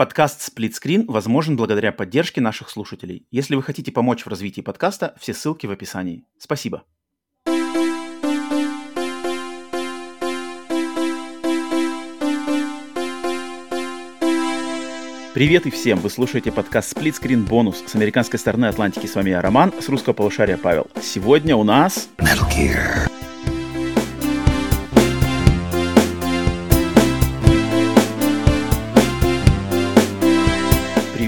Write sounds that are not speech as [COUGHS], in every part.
Подкаст «Сплитскрин» возможен благодаря поддержке наших слушателей. Если вы хотите помочь в развитии подкаста, все ссылки в описании. Спасибо. Привет и всем! Вы слушаете подкаст Screen Bonus с американской стороны Атлантики. С вами я, Роман, с русского полушария Павел. Сегодня у нас... Metal Gear.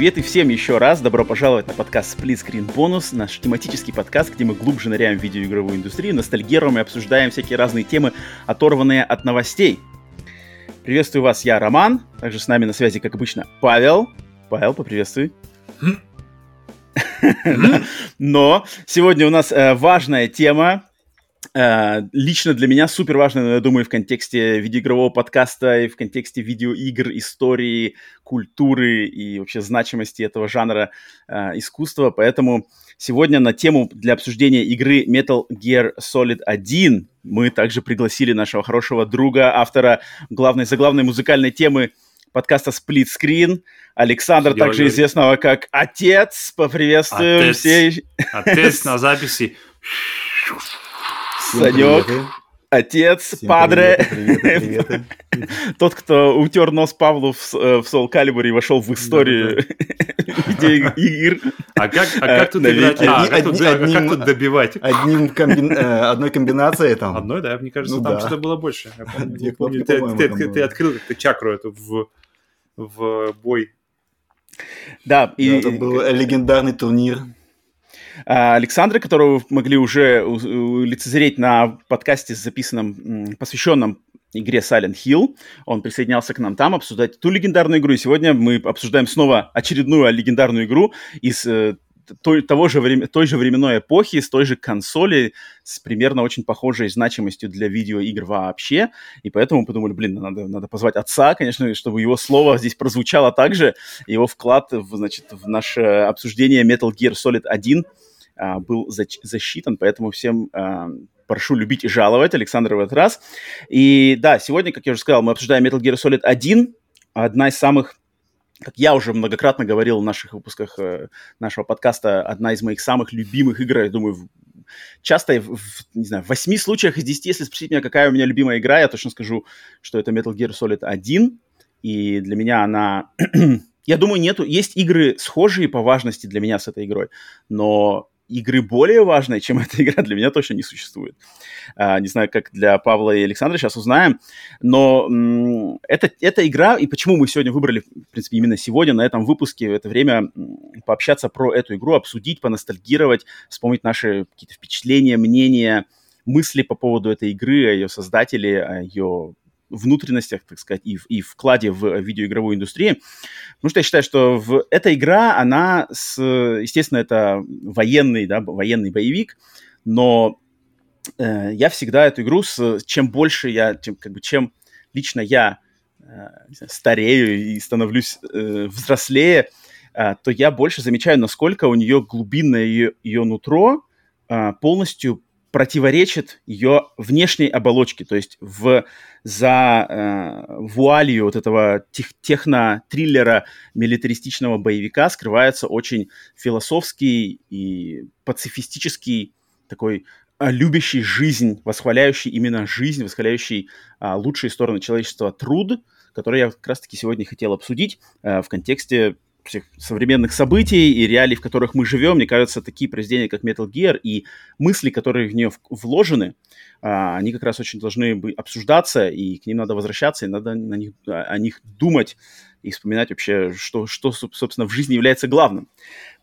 Привет и всем еще раз. Добро пожаловать на подкаст Split Screen Bonus, наш тематический подкаст, где мы глубже ныряем в видеоигровую индустрию, ностальгируем и обсуждаем всякие разные темы, оторванные от новостей. Приветствую вас, я Роман. Также с нами на связи, как обычно, Павел. Павел, поприветствуй. [LAUGHS] Но сегодня у нас э, важная тема, лично для меня супер важно, я думаю, в контексте видеоигрового подкаста и в контексте видеоигр, истории, культуры и вообще значимости этого жанра uh, искусства. Поэтому сегодня на тему для обсуждения игры Metal Gear Solid 1 мы также пригласили нашего хорошего друга, автора главной заглавной музыкальной темы подкаста Split Screen, Александр, также известного как Отец. Поприветствуем Отец, все. Отец на [LAUGHS] записи. Санек, отец, Всем падре. [LAUGHS] Тот, кто утер нос Павлу в, э, в Soul Calibur и вошел в историю [LAUGHS] игр. А как, а как тут играть? А, как, тут, одним, как тут добивать? Одним комби... Э, одной комбинацией там. Одной, да? Мне кажется, ну, там да. что-то было больше. Я помню, я помню ты, ты, ты, ты открыл как-то чакру эту в, в бой. Да, и... Это был легендарный турнир. А, Александра, которого вы могли уже лицезреть на подкасте, записанном, посвященном игре Silent Hill. Он присоединялся к нам там обсуждать ту легендарную игру. И сегодня мы обсуждаем снова очередную легендарную игру из э, той, того же время, той же временной эпохи, с той же консоли, с примерно очень похожей значимостью для видеоигр вообще. И поэтому подумали, блин, надо, надо позвать отца, конечно, чтобы его слово здесь прозвучало также. Его вклад в, значит, в наше обсуждение Metal Gear Solid 1 а, был засчитан, поэтому всем а, прошу любить и жаловать. Александра в этот раз. И да, сегодня, как я уже сказал, мы обсуждаем Metal Gear Solid 1, одна из самых как я уже многократно говорил в наших выпусках э, нашего подкаста, одна из моих самых любимых игр, я думаю, часто, в, не знаю, в 8 случаях из 10, если спросить меня, какая у меня любимая игра, я точно скажу, что это Metal Gear Solid 1, и для меня она... [CLEARS THROAT] я думаю, нету... Есть игры схожие по важности для меня с этой игрой, но игры более важной, чем [LAUGHS] эта игра, для меня точно не существует. А, не знаю, как для Павла и Александра, сейчас узнаем. Но это, эта игра, и почему мы сегодня выбрали, в принципе, именно сегодня на этом выпуске, в это время пообщаться про эту игру, обсудить, поностальгировать, вспомнить наши какие-то впечатления, мнения, мысли по поводу этой игры, о ее создателе, о ее внутренностях, так сказать, и, и вкладе в видеоигровую индустрию. Потому что я считаю, что в, эта игра, она, с, естественно, это военный, да, военный боевик, но э, я всегда эту игру, с, чем больше я, чем, как бы, чем лично я э, старею и становлюсь э, взрослее, э, то я больше замечаю, насколько у нее глубинное ее, ее нутро э, полностью противоречит ее внешней оболочке, то есть в, за э, вуалью вот этого тех, техно-триллера милитаристичного боевика скрывается очень философский и пацифистический такой а, любящий жизнь, восхваляющий именно жизнь, восхваляющий а, лучшие стороны человечества труд, который я как раз-таки сегодня хотел обсудить а, в контексте всех современных событий и реалий, в которых мы живем, мне кажется, такие произведения, как Metal Gear и мысли, которые в нее вложены, а, они как раз очень должны обсуждаться, и к ним надо возвращаться, и надо на них, о них думать и вспоминать вообще, что, что, собственно, в жизни является главным.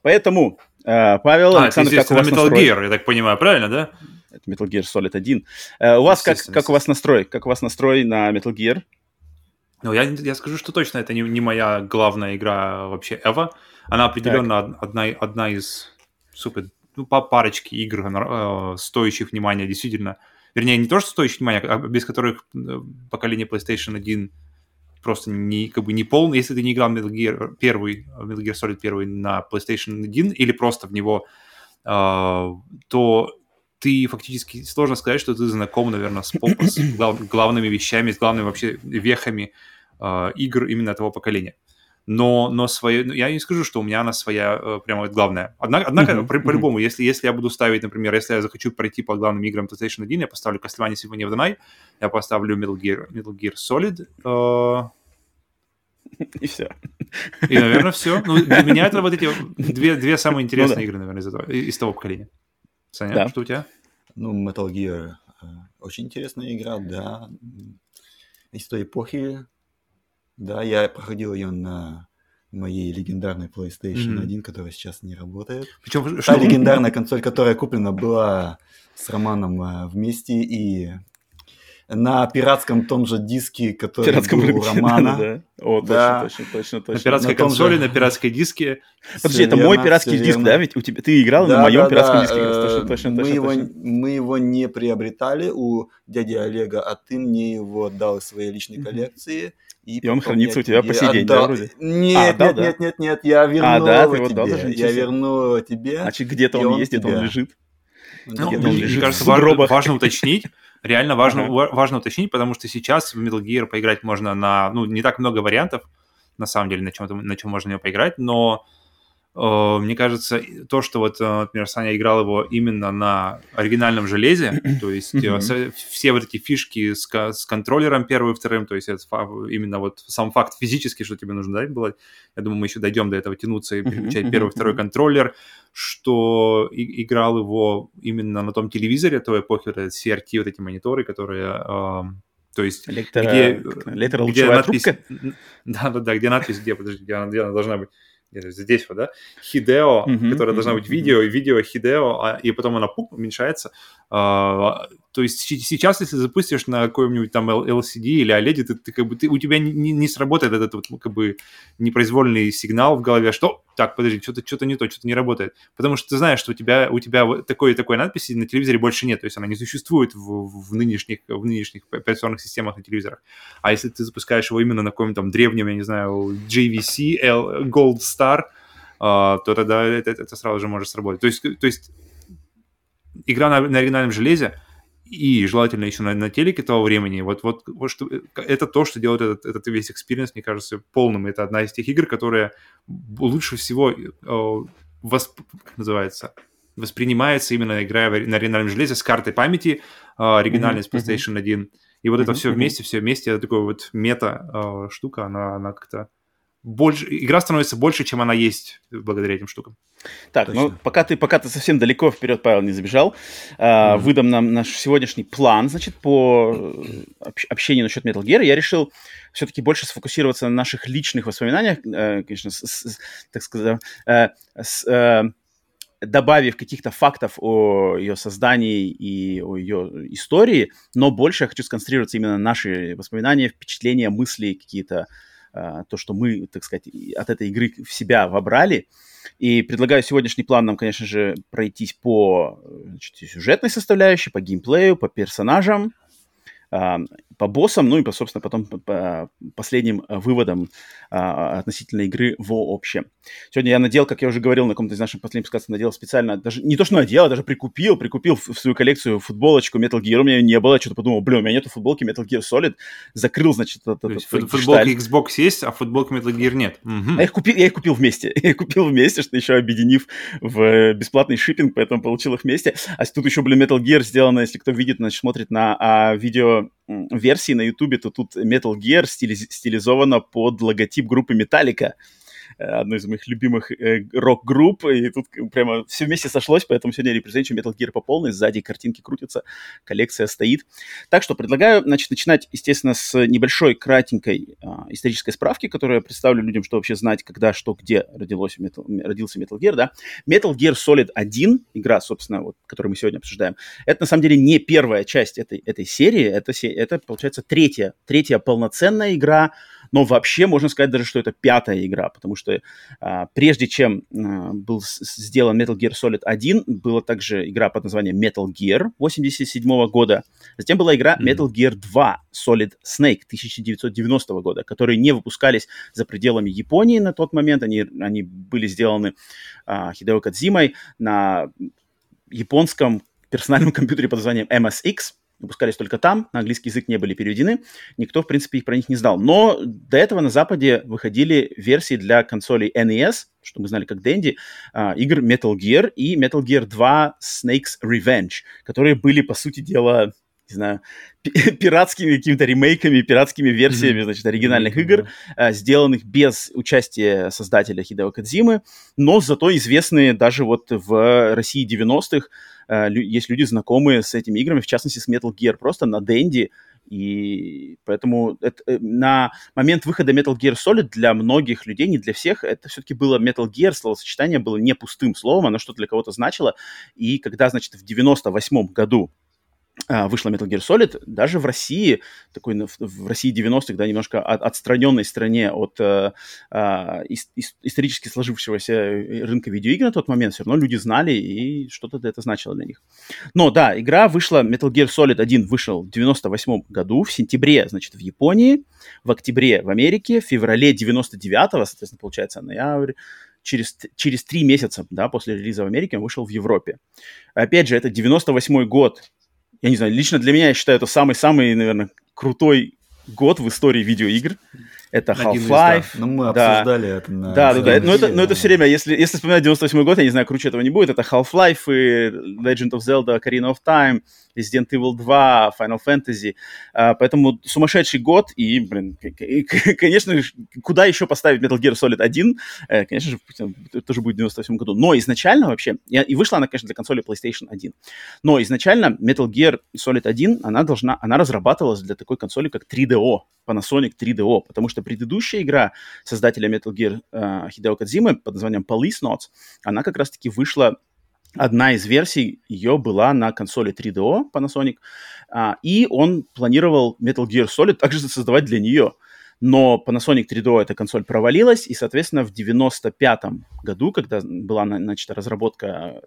Поэтому, а, Павел, а, Александр, как у вас Metal настрой? Gear, я так понимаю, правильно, да? Это Metal Gear Solid 1. Э, у вас как, как у вас настрой? Как у вас настрой на Metal Gear? Ну, я, я скажу, что точно это не, не моя главная игра вообще Эва. Она определенно одна, одна из супер, ну, по парочке игр, э, стоящих внимания, действительно. Вернее, не то, что стоящих внимания, а без которых э, поколение PlayStation 1 просто не, как бы не полный. Если ты не играл Metal Gear 1, Metal Gear Solid 1 на PlayStation 1 или просто в него, э, то ты фактически сложно сказать, что ты знаком, наверное, с, с глав, главными вещами, с главными вообще вехами э, игр именно того поколения. но, но свое, ну, я не скажу, что у меня она своя э, прямо вот главная. Однако, однако mm-hmm. по- по-любому, если, если я буду ставить, например, если я захочу пройти по главным играм PlayStation 1, я поставлю Castlevania Symphony of the Night, я поставлю Metal Gear, Metal Gear Solid, э, и все. И, наверное, все. Ну, для меня это [LAUGHS] вот эти две, две самые интересные ну, да. игры, наверное, из, этого, из того поколения. Саня, да. что у тебя? Ну, Metal Gear э, очень интересная игра, да. Из той эпохи, да, я проходил ее на моей легендарной PlayStation mm-hmm. 1, которая сейчас не работает. Причем, Та что... легендарная консоль, которая куплена была с Романом э, вместе, и на пиратском том же диске, который пиратском был у Романа. Да, да. О, да. точно, точно, точно. На пиратской на консоли, же... на пиратской диске. Подожди, это верно, мой пиратский диск, верно. да? Ведь у тебя ты играл да, на моем да, пиратском да. диске. Точно, точно, мы, точно, его, точно. мы его не приобретали у дяди Олега, а ты мне его отдал из своей личной коллекции. И, и он хранится у тебя по сей день, да, вроде? Нет, а, нет, да? нет, нет, нет, я верну а, да, его тебе. Отдал, даже я верну тебе. Значит, где-то он, он есть, где-то он лежит. Ну, мне кажется, важно уточнить, реально важно, uh-huh. важно уточнить, потому что сейчас в Metal Gear поиграть можно на, ну, не так много вариантов, на самом деле, на чем, на чем можно ее поиграть, но мне кажется, то, что вот, э, например, Саня играл его именно на оригинальном железе, [CLEARS THROAT] то есть mm-hmm. все вот эти фишки с, с контроллером первым и вторым, то есть это именно вот сам факт физически, что тебе нужно дать было, я думаю, мы еще дойдем до этого тянуться и переключать mm-hmm. первый и второй контроллер, что и, играл его именно на том телевизоре той эпохи, вот этот CRT, вот эти мониторы, которые... Э, то есть, Электро... где, где надпись... Да-да-да, [LAUGHS] где надпись, где, подожди, где она, где она должна быть? Здесь вот, да, Хидео, mm-hmm, которая mm-hmm, должна быть видео, и видео Хидео, а, и потом она пук, уменьшается. А, то есть сейчас, если запустишь на какой-нибудь там LCD или OLED, ты, ты как бы ты, у тебя не, не сработает этот вот как бы непроизвольный сигнал в голове, что так, подожди, что-то что не то, что-то не работает. Потому что ты знаешь, что у тебя, у тебя такой и такой надписи на телевизоре больше нет, то есть она не существует в, в, нынешних, в нынешних операционных системах на телевизорах. А если ты запускаешь его именно на каком-то там древнем, я не знаю, JVC, L, Gold Star, э, то тогда это, это сразу же может сработать. То есть, то есть игра на, на оригинальном железе, и желательно еще на, на телеке того времени. Вот, вот, вот что, это то, что делает этот, этот весь experience, мне кажется, полным. Это одна из тех игр, которая лучше всего э, восп... как называется, воспринимается именно играя на оригинальном железе с картой памяти, э, оригинальной mm-hmm. с PlayStation 1. И вот mm-hmm. это все вместе, все вместе, это такая вот мета-штука, э, она, она как-то больше, игра становится больше, чем она есть благодаря этим штукам. Так, ну, Точно. ну пока ты, пока ты совсем далеко вперед, Павел, не забежал, э, mm-hmm. выдам нам наш сегодняшний план, значит, по э, общ- общению насчет Metal Gear. Я решил все-таки больше сфокусироваться на наших личных воспоминаниях, э, конечно, с, с, так сказать, э, с, э, добавив каких-то фактов о ее создании и о ее истории, но больше я хочу сконцентрироваться именно на наши воспоминания, впечатления, мысли какие-то, э, то, что мы, так сказать, от этой игры в себя вобрали. И предлагаю сегодняшний план нам, конечно же, пройтись по значит, сюжетной составляющей, по геймплею, по персонажам, по боссам, ну и, по, собственно, потом по последним э, выводам а, относительно игры в общем. Сегодня я надел, как я уже говорил на каком-то из наших последних подкастов, надел специально, даже не то, что надел, а даже прикупил, прикупил в, свою коллекцию футболочку Metal Gear, у меня не было, что-то подумал, блин, у меня нету футболки Metal Gear Solid, закрыл, значит, этот, этот фут, Футболки Xbox есть, а футболки Metal Gear нет. Угу. А я их купил, я их купил вместе, [LAUGHS] я их купил вместе, что еще объединив в бесплатный шиппинг, поэтому получил их вместе. А тут еще, блин, Metal Gear сделано, если кто видит, значит, смотрит на а, видео версии на YouTube, то тут Metal Gear стилиз- стилизовано под логотип группы Metallica. Одной из моих любимых э, рок-групп, и тут прямо все вместе сошлось, поэтому сегодня репрезентую Metal Gear по полной, сзади картинки крутятся, коллекция стоит. Так что предлагаю, значит, начинать, естественно, с небольшой, кратенькой э, исторической справки, которую я представлю людям, что вообще знать, когда, что, где родилось Metal, родился Metal Gear, да. Metal Gear Solid 1, игра, собственно, вот, которую мы сегодня обсуждаем, это на самом деле не первая часть этой, этой серии, это, это, получается, третья, третья полноценная игра, но вообще можно сказать даже, что это пятая игра, потому что а, прежде чем а, был сделан Metal Gear Solid 1, была также игра под названием Metal Gear 87 года, затем была игра Metal Gear 2 Solid Snake 1990 года, которые не выпускались за пределами Японии на тот момент, они, они были сделаны а, Хидео Кадзимой на японском персональном [LAUGHS] компьютере под названием MSX, выпускались только там, на английский язык не были переведены, никто, в принципе, их про них не знал. Но до этого на Западе выходили версии для консолей NES, что мы знали как Dendy, а, игр Metal Gear и Metal Gear 2 Snake's Revenge, которые были, по сути дела, не знаю, [LAUGHS] пиратскими какими-то ремейками, пиратскими версиями, mm-hmm. значит, оригинальных mm-hmm. игр, э, сделанных без участия создателя Хидео Кадзимы, но зато известные даже вот в России 90-х. Э, есть люди знакомые с этими играми, в частности, с Metal Gear, просто на Денди, и поэтому это, э, на момент выхода Metal Gear Solid для многих людей, не для всех, это все-таки было Metal Gear, словосочетание было не пустым словом, оно что-то для кого-то значило. И когда, значит, в 98 году вышла Metal Gear Solid, даже в России, такой в России 90-х, да, немножко от, отстраненной стране от э, э, исторически сложившегося рынка видеоигр на тот момент, все равно люди знали, и что-то это значило для них. Но да, игра вышла, Metal Gear Solid 1 вышел в 98 году, в сентябре, значит, в Японии, в октябре в Америке, в феврале 99-го, соответственно, получается, ноябрь, через, через три месяца, да, после релиза в Америке он вышел в Европе. Опять же, это 98 год, я не знаю, лично для меня, я считаю, это самый-самый, наверное, крутой год в истории видеоигр. Это Half-Life. Ну, мы да. обсуждали это на... Да, да, да. Но это, но это все время, если, если вспоминать 98 год, я не знаю, круче этого не будет. Это Half-Life и Legend of Zelda Ocarina of Time, Resident Evil 2, Final Fantasy. А, поэтому сумасшедший год. И, блин, конечно, куда еще поставить Metal Gear Solid 1? Э, конечно же, тоже будет в 98 году. Но изначально вообще, и вышла она, конечно, для консоли PlayStation 1. Но изначально Metal Gear Solid 1, она должна, она разрабатывалась для такой консоли, как 3DO, Panasonic 3DO, потому что предыдущая игра создателя Metal Gear uh, Хидео Кадзимы под названием Police Notes, она как раз-таки вышла одна из версий ее была на консоли 3DO Panasonic, а, и он планировал Metal Gear Solid также создавать для нее. Но Panasonic 3DO эта консоль провалилась, и, соответственно, в 95 году, когда была начата разработка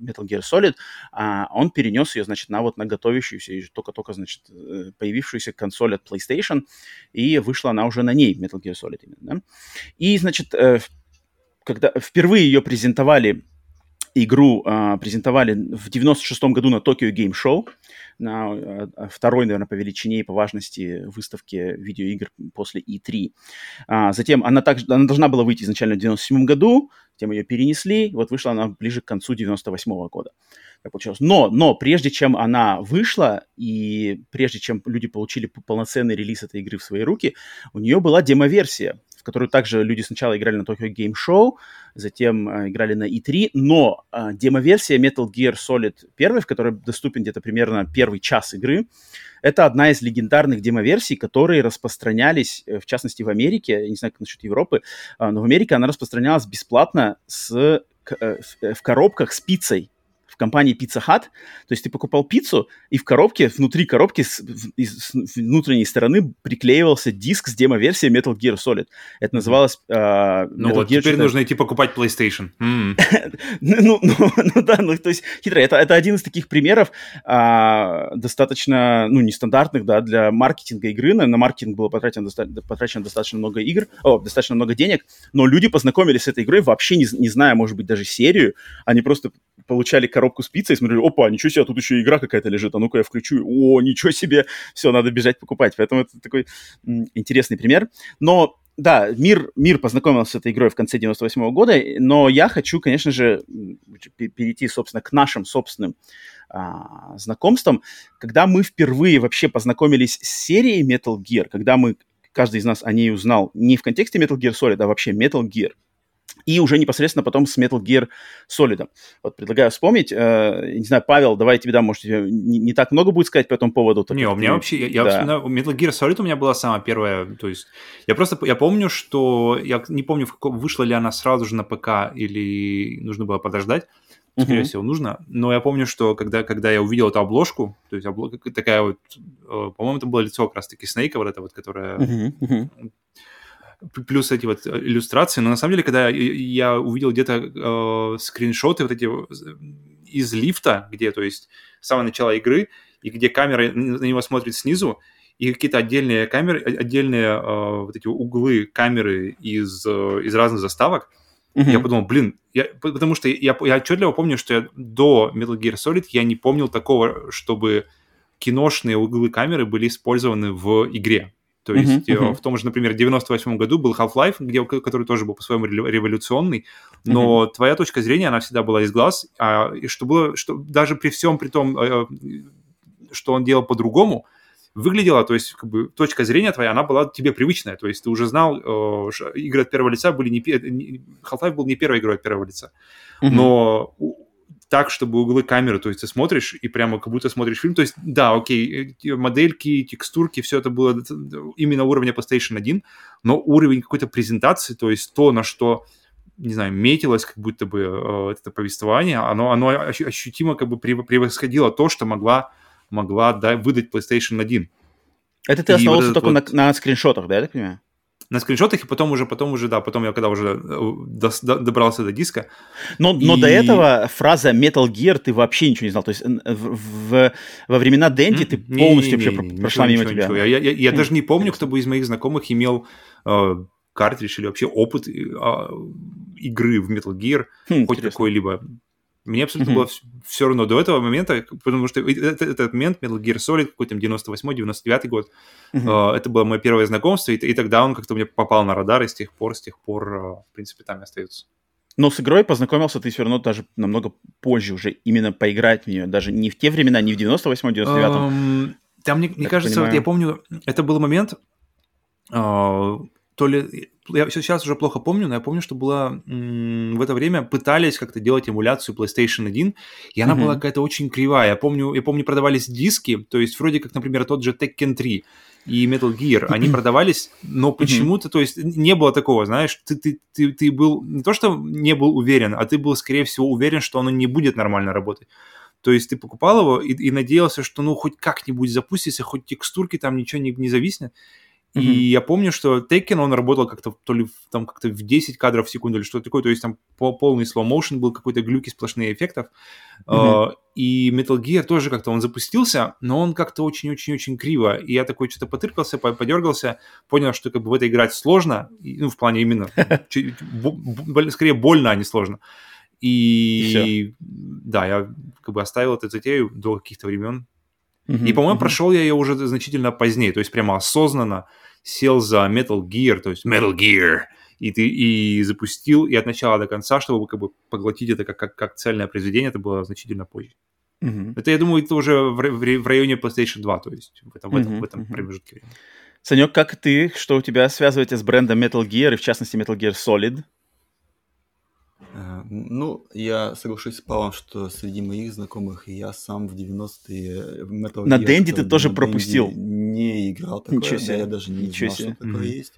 Metal Gear Solid, а, он перенес ее, значит, на вот на готовящуюся и только-только, значит, э, появившуюся консоль от PlayStation, и вышла она уже на ней, Metal Gear Solid именно, да? И, значит, э, когда впервые ее презентовали игру э, презентовали в 96 году на Tokyo Game Show, на э, второй, наверное, по величине и по важности выставке видеоигр после E3. А, затем она, также, она должна была выйти изначально в 97 году, затем ее перенесли, вот вышла она ближе к концу 98 -го года. Так получилось. Но, но прежде чем она вышла и прежде чем люди получили полноценный релиз этой игры в свои руки, у нее была демо-версия, в которую также люди сначала играли на Tokyo Game Show, затем э, играли на E3, но э, демо-версия Metal Gear Solid 1, в которой доступен где-то примерно первый час игры, это одна из легендарных демо-версий, которые распространялись, э, в частности, в Америке, я не знаю, как насчет Европы, э, но в Америке она распространялась бесплатно с, э, в коробках с пиццей компании Pizza Hut. То есть ты покупал пиццу, и в коробке, внутри коробки с, с внутренней стороны приклеивался диск с демо-версией Metal Gear Solid. Это называлось... Э, ну вот, Gear, теперь что нужно идти покупать PlayStation. [LAUGHS] ну, ну, ну да, ну то есть хитро. Это, это один из таких примеров а, достаточно, ну, нестандартных, да, для маркетинга игры. На, на маркетинг было потрачено, доста- потрачено достаточно много игр, о, достаточно много денег, но люди познакомились с этой игрой вообще не, не зная, может быть, даже серию. Они просто получали коробку с пиццей и смотрели, опа, ничего себе, тут еще игра какая-то лежит, а ну-ка я включу, о, ничего себе, все, надо бежать покупать. Поэтому это такой интересный пример. Но да, мир, мир познакомился с этой игрой в конце 98 -го года, но я хочу, конечно же, перейти, собственно, к нашим собственным а, знакомствам. Когда мы впервые вообще познакомились с серией Metal Gear, когда мы, каждый из нас о ней узнал не в контексте Metal Gear Solid, а вообще Metal Gear, и уже непосредственно потом с Metal Gear Solid. Вот предлагаю вспомнить. Э, не знаю, Павел, давай тебе дам, может, не, не так много будет сказать по этому поводу. Не, у меня ты... вообще, я, я да. вспоминаю, Metal Gear Solid у меня была самая первая, то есть я просто, я помню, что, я не помню, вышла ли она сразу же на ПК или нужно было подождать, скорее uh-huh. всего, нужно. Но я помню, что когда, когда я увидел эту обложку, то есть облог, такая вот, э, по-моему, это было лицо как раз-таки Снейка, вот это вот, которое uh-huh. Uh-huh плюс эти вот иллюстрации. Но на самом деле, когда я увидел где-то э, скриншоты вот эти э, из лифта, где, то есть, с самого начала игры, и где камера на него смотрит снизу, и какие-то отдельные камеры, отдельные э, вот эти углы камеры из, э, из разных заставок, uh-huh. я подумал, блин, я, потому что я, я отчетливо помню, что я до Metal Gear Solid я не помнил такого, чтобы киношные углы камеры были использованы в игре. То есть uh-huh, uh-huh. в том же, например, 98 году был Half-Life, где, который тоже был по-своему революционный, но uh-huh. твоя точка зрения, она всегда была из глаз, а, и что было, что даже при всем при том, э, что он делал по-другому, выглядело, то есть как бы точка зрения твоя, она была тебе привычная, то есть ты уже знал, э, игры от первого лица были не... Half-Life был не первой игрой от первого лица, uh-huh. но так, чтобы углы камеры, то есть ты смотришь и прямо как будто смотришь фильм. То есть, да, окей, э, модельки, текстурки, все это было именно уровня PlayStation 1, но уровень какой-то презентации, то есть то, на что не знаю, метилось как будто бы э, это повествование, оно, оно ощутимо как бы превосходило то, что могла, могла да, выдать PlayStation 1. Это ты основался вот только вот... на, на скриншотах, да, я так понимаю? На скриншотах, и потом уже, потом уже, да, потом я когда уже э, до, до, добрался до диска. Но, и... но до этого фраза Metal Gear ты вообще ничего не знал. То есть в, в, во времена Дэнди ты полностью не, не, вообще не, прошла ничего, мимо ничего, тебя. Ничего. Я, я, я даже не помню, кто бы из моих знакомых имел э, картридж или вообще опыт э, игры в Metal Gear, хм, хоть какой-либо. Мне абсолютно mm-hmm. было все равно до этого момента, потому что этот, этот момент, Metal Gear Solid, какой-то 98-99 год, mm-hmm. э, это было мое первое знакомство, и, и тогда он как-то мне попал на радар, и с тех пор, с тех пор, э, в принципе, там и остается. Но с игрой познакомился ты все равно даже намного позже уже именно поиграть в нее, даже не в те времена, не в 98-99. Um, там, мне, мне кажется, вот я помню, это был момент, э, то ли... Я сейчас уже плохо помню, но я помню, что было в это время пытались как-то делать эмуляцию PlayStation 1, и она mm-hmm. была какая-то очень кривая. Я помню, я помню, продавались диски, то есть вроде как, например, тот же Tekken 3 и Metal Gear, они [CLEARS THROAT] продавались, но почему-то, то есть не было такого, знаешь, ты, ты, ты, ты был не то, что не был уверен, а ты был, скорее всего, уверен, что оно не будет нормально работать. То есть ты покупал его и, и надеялся, что ну хоть как-нибудь запустится, хоть текстурки там ничего не, не зависнет. Mm-hmm. И я помню, что Tekken, он работал как-то то ли там как-то в 10 кадров в секунду или что-то такое, то есть там полный slow motion был, какой-то глюки сплошные эффектов. Mm-hmm. И Metal Gear тоже как-то он запустился, но он как-то очень-очень-очень криво. И я такой что-то потыркался, подергался, понял, что как бы в это играть сложно, ну, в плане именно, [LAUGHS] скорее больно, а не сложно. И, да, я как бы оставил эту затею до каких-то времен, и, по-моему, uh-huh. прошел я ее уже значительно позднее, то есть прямо осознанно сел за Metal Gear, то есть Metal Gear, и ты и запустил, и от начала до конца, чтобы как бы поглотить это как, как, как цельное произведение, это было значительно позже. Uh-huh. Это, я думаю, это уже в, в, в районе PlayStation 2, то есть в этом, uh-huh, в этом, в этом промежутке времени. Санек, как ты, что у тебя связываете с брендом Metal Gear, и в частности Metal Gear Solid? Э, ну, я соглашусь с Павлом, что среди моих знакомых я сам в 90-е Metal На Дэнди ты тоже пропустил? Не играл такое, Ничего себе. Да, я даже не Ничего знал, себе. что такое mm-hmm. есть.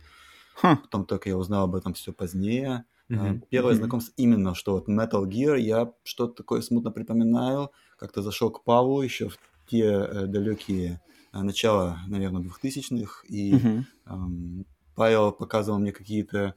Ха. Потом только я узнал об этом все позднее. Mm-hmm. Первое mm-hmm. знакомство именно, что вот Metal Gear, я что-то такое смутно припоминаю. Как-то зашел к Павлу еще в те э, далекие э, начала, наверное, 2000-х, и mm-hmm. эм, Павел показывал мне какие-то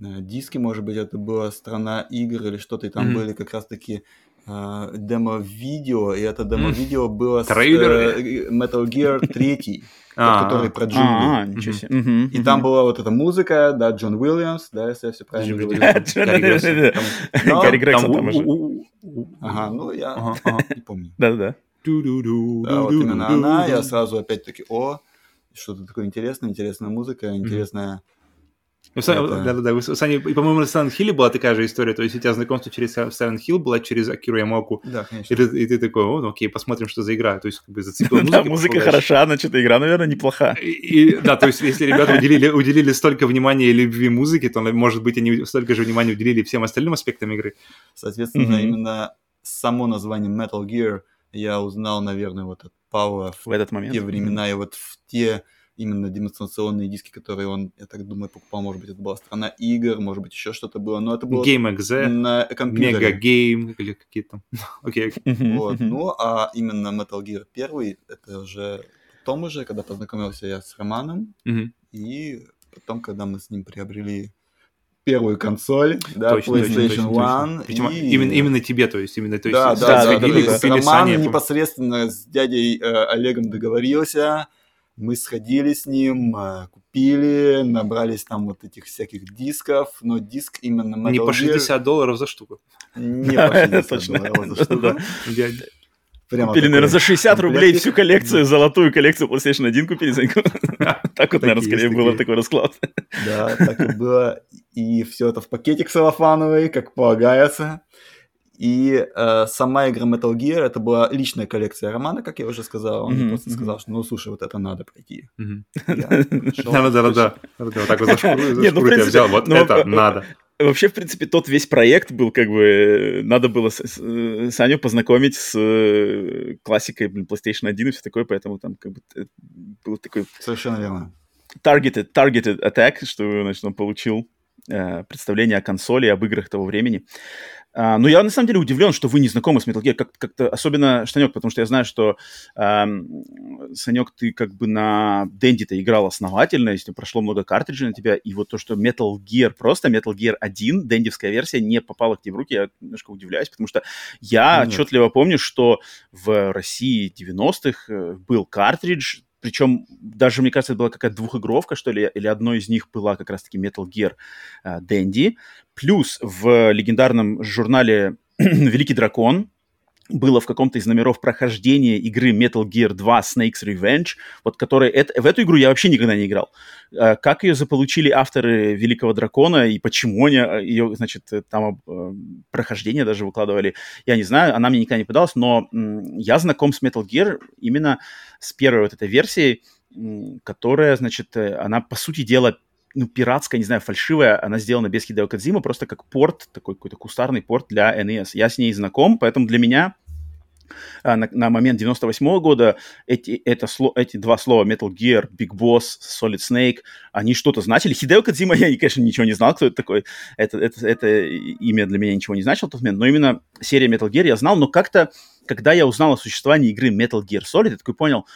Э, диски, может быть, это была страна игр или что-то, и там mm-hmm. были как раз-таки э, демо-видео, и это демо-видео было Трейлер? с э, Metal Gear 3, [LAUGHS] который про джунгли. ничего себе. И там была вот эта музыка, да, Джон Уильямс, да, если я все правильно говорю. Гарри Грегсон там [LAUGHS] уже. Ага, ну я [LAUGHS] не помню. Да-да-да. Да, вот именно она, я сразу опять-таки, о, что-то такое интересное, интересная музыка, интересная у это... Да-да-да, у Сани, и, по-моему, на Silent Hill была такая же история, то есть у тебя знакомство через Silent Hill было через Акиру Ямоку. Да, конечно. И ты, и ты такой, о, ну окей, посмотрим, что за игра, то есть как бы зацепил [LAUGHS] музыку. Да, музыка хороша, значит, игра, наверное, неплоха. И, да, то есть если ребята уделили, уделили столько внимания и любви музыке, то, может быть, они столько же внимания уделили всем остальным аспектам игры. Соответственно, именно само название Metal Gear я узнал, наверное, вот от Павла в, в этот момент. те времена, и вот в те именно демонстрационные диски, которые он, я так думаю, покупал, может быть, это была страна игр, может быть, еще что-то было, но это было Game на компьютере. Mega Game или какие-то [LAUGHS] Окей. Okay. Вот. Ну, а именно Metal Gear 1, это уже потом уже, когда познакомился я с Романом, и потом, когда мы с ним приобрели первую консоль, да, точно, PlayStation точно, One. Точно. Причем и... именно, именно тебе, то есть именно то есть да, да, да, да, да, да, Роман непосредственно с дядей э, Олегом договорился, мы сходили с ним, а, купили, набрались там вот этих всяких дисков, но диск именно Metal Не по 60 Gear... долларов за штуку. Не по 60 [LAUGHS] долларов за штуку. Прямо купили, наверное, за 60 рублей всю коллекцию, золотую коллекцию PlayStation 1 купили, [LAUGHS] Так вот, наверное, скорее было такой расклад. Да, так и было. И все это в пакетик целлофановый, как полагается. И э, сама игра Metal Gear это была личная коллекция Романа, как я уже сказал. Он mm-hmm, просто mm-hmm. сказал, что ну слушай, вот это надо пройти. [LAUGHS] Да, да, да, Вот так вот за шкуру я взял, вот ну, это надо. Вообще, в принципе, тот весь проект был как бы... Надо было Саню познакомить с э, классикой блин, PlayStation 1 и все такое, поэтому там как бы э, был такой... Совершенно верно. Targeted, targeted attack, что значит, он получил э, представление о консоли, об играх того времени. Uh, ну, я на самом деле удивлен, что вы не знакомы с Metal Gear, как- как-то особенно Штанек, потому что я знаю, что эм, Санек, ты как бы на Дэнди-то играл основательно, если прошло много картриджей на тебя, и вот то, что Metal Gear, просто Metal Gear 1, дендивская версия, не попала к тебе в руки, я немножко удивляюсь, потому что я Нет. отчетливо помню, что в России 90-х э, был картридж, причем даже, мне кажется, это была какая-то двухигровка, что ли, или одной из них была как раз-таки Metal Gear uh, Dandy. Плюс в легендарном журнале [CLEARS THROAT] «Великий дракон» было в каком-то из номеров прохождения игры Metal Gear 2 Snake's Revenge, вот которая... Это, в эту игру я вообще никогда не играл. Uh, как ее заполучили авторы Великого Дракона и почему они ее, значит, там uh, прохождение даже выкладывали, я не знаю, она мне никогда не подалась, но я знаком с Metal Gear именно с первой вот этой версией, которая, значит, э, она, по сути дела, ну, пиратская, не знаю, фальшивая, она сделана без Хидео Кадзима, просто как порт, такой какой-то кустарный порт для NES. Я с ней знаком, поэтому для меня а, на, на момент 98 -го года эти, это, эти два слова Metal Gear, Big Boss, Solid Snake, они что-то значили. Хидео Кадзима, я, конечно, ничего не знал, кто это такой. Это, это, это имя для меня ничего не значило в тот момент, но именно серия Metal Gear я знал, но как-то, когда я узнал о существовании игры Metal Gear Solid, я такой понял,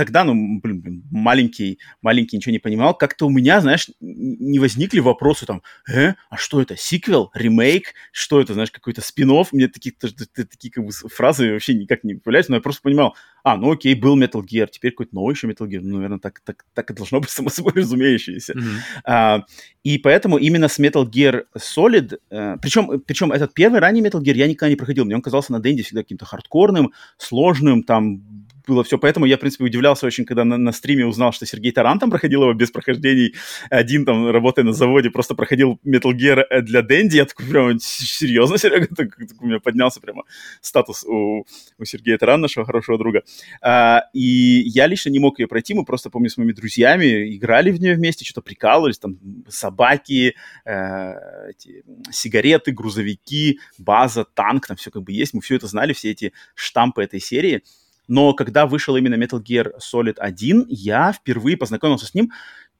тогда, ну, блин, маленький, маленький ничего не понимал, как-то у меня, знаешь, не возникли вопросы там, э, а что это, сиквел, ремейк, что это, знаешь, какой-то спин -офф? Мне такие, такие как бы фразы вообще никак не появляются, но я просто понимал, а, ну окей, был Metal Gear, теперь какой-то новый еще Metal Gear, ну, наверное, так, так, так и должно быть [LAUGHS] само собой разумеющееся. Mm-hmm. А, и поэтому именно с Metal Gear Solid, а, причем, причем этот первый ранний Metal Gear я никогда не проходил, мне он казался на Денде всегда каким-то хардкорным, сложным, там было все. Поэтому я, в принципе, удивлялся очень, когда на, на стриме узнал, что Сергей Таран там проходил его без прохождений. Один там, работая на заводе, просто проходил Metal Gear э, для Дэнди. Я такой, прям, серьезно, Серега? Так, так у меня поднялся прямо статус у, у Сергея Тарана, нашего хорошего друга. А, и я лично не мог ее пройти. Мы просто, помню, с моими друзьями играли в нее вместе, что-то прикалывались. Там собаки, э, эти, сигареты, грузовики, база, танк, там все как бы есть. Мы все это знали, все эти штампы этой серии. Но когда вышел именно Metal Gear Solid 1, я впервые познакомился с ним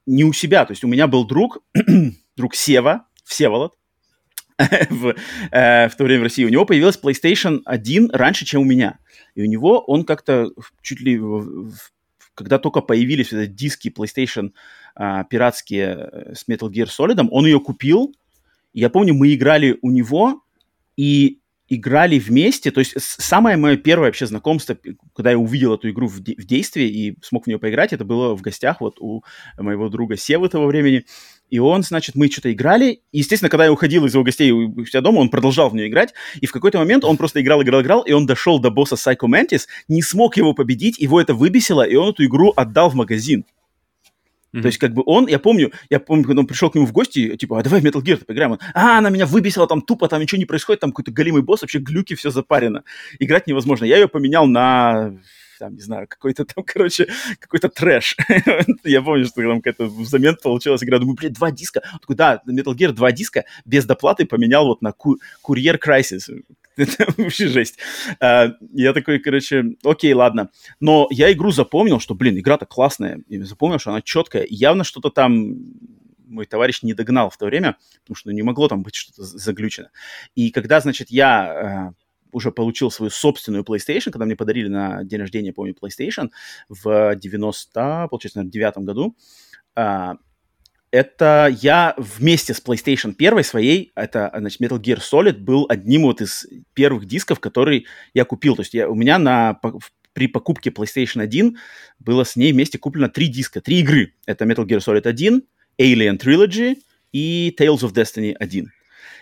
не у себя. То есть у меня был друг, [CLEARS THROAT] друг Сева, Всеволод, [LAUGHS] в, э, в то время в России. У него появилась PlayStation 1 раньше, чем у меня. И у него он как-то чуть ли... В, в, когда только появились эти диски PlayStation э, пиратские с Metal Gear Solid, он ее купил. Я помню, мы играли у него, и играли вместе, то есть самое мое первое вообще знакомство, когда я увидел эту игру в, де- в действии и смог в нее поиграть, это было в гостях вот у моего друга Севы того времени, и он, значит, мы что-то играли, и, естественно, когда я уходил из его гостей у себя дома, он продолжал в нее играть, и в какой-то момент он просто играл, играл, играл, и он дошел до босса Psycho Mantis, не смог его победить, его это выбесило, и он эту игру отдал в магазин. Mm-hmm. То есть, как бы он, я помню, я помню, когда он пришел к нему в гости, типа, а давай в Metal Gear поиграем. Он, а, она меня выбесила, там тупо, там ничего не происходит, там какой-то голимый босс, вообще глюки, все запарено. Играть невозможно. Я ее поменял на там, не знаю, какой-то там, короче, какой-то трэш. [LAUGHS] я помню, что там какая-то взамен получилась игра. Думаю, блядь, два диска. Он такой, да, Metal Gear два диска без доплаты поменял вот на Courier Crisis. Это [LAUGHS] вообще жесть. Uh, я такой, короче, окей, ладно. Но я игру запомнил, что, блин, игра-то классная. И запомнил, что она четкая. Явно что-то там мой товарищ не догнал в то время, потому что ну, не могло там быть что-то заглючено. И когда, значит, я uh, уже получил свою собственную PlayStation, когда мне подарили на день рождения, помню, PlayStation в 90, получается, наверное, девятом году, uh, это я вместе с PlayStation 1 своей, это, значит, Metal Gear Solid был одним вот из первых дисков, который я купил. То есть я, у меня на, при покупке PlayStation 1 было с ней вместе куплено три диска, три игры. Это Metal Gear Solid 1, Alien Trilogy и Tales of Destiny 1.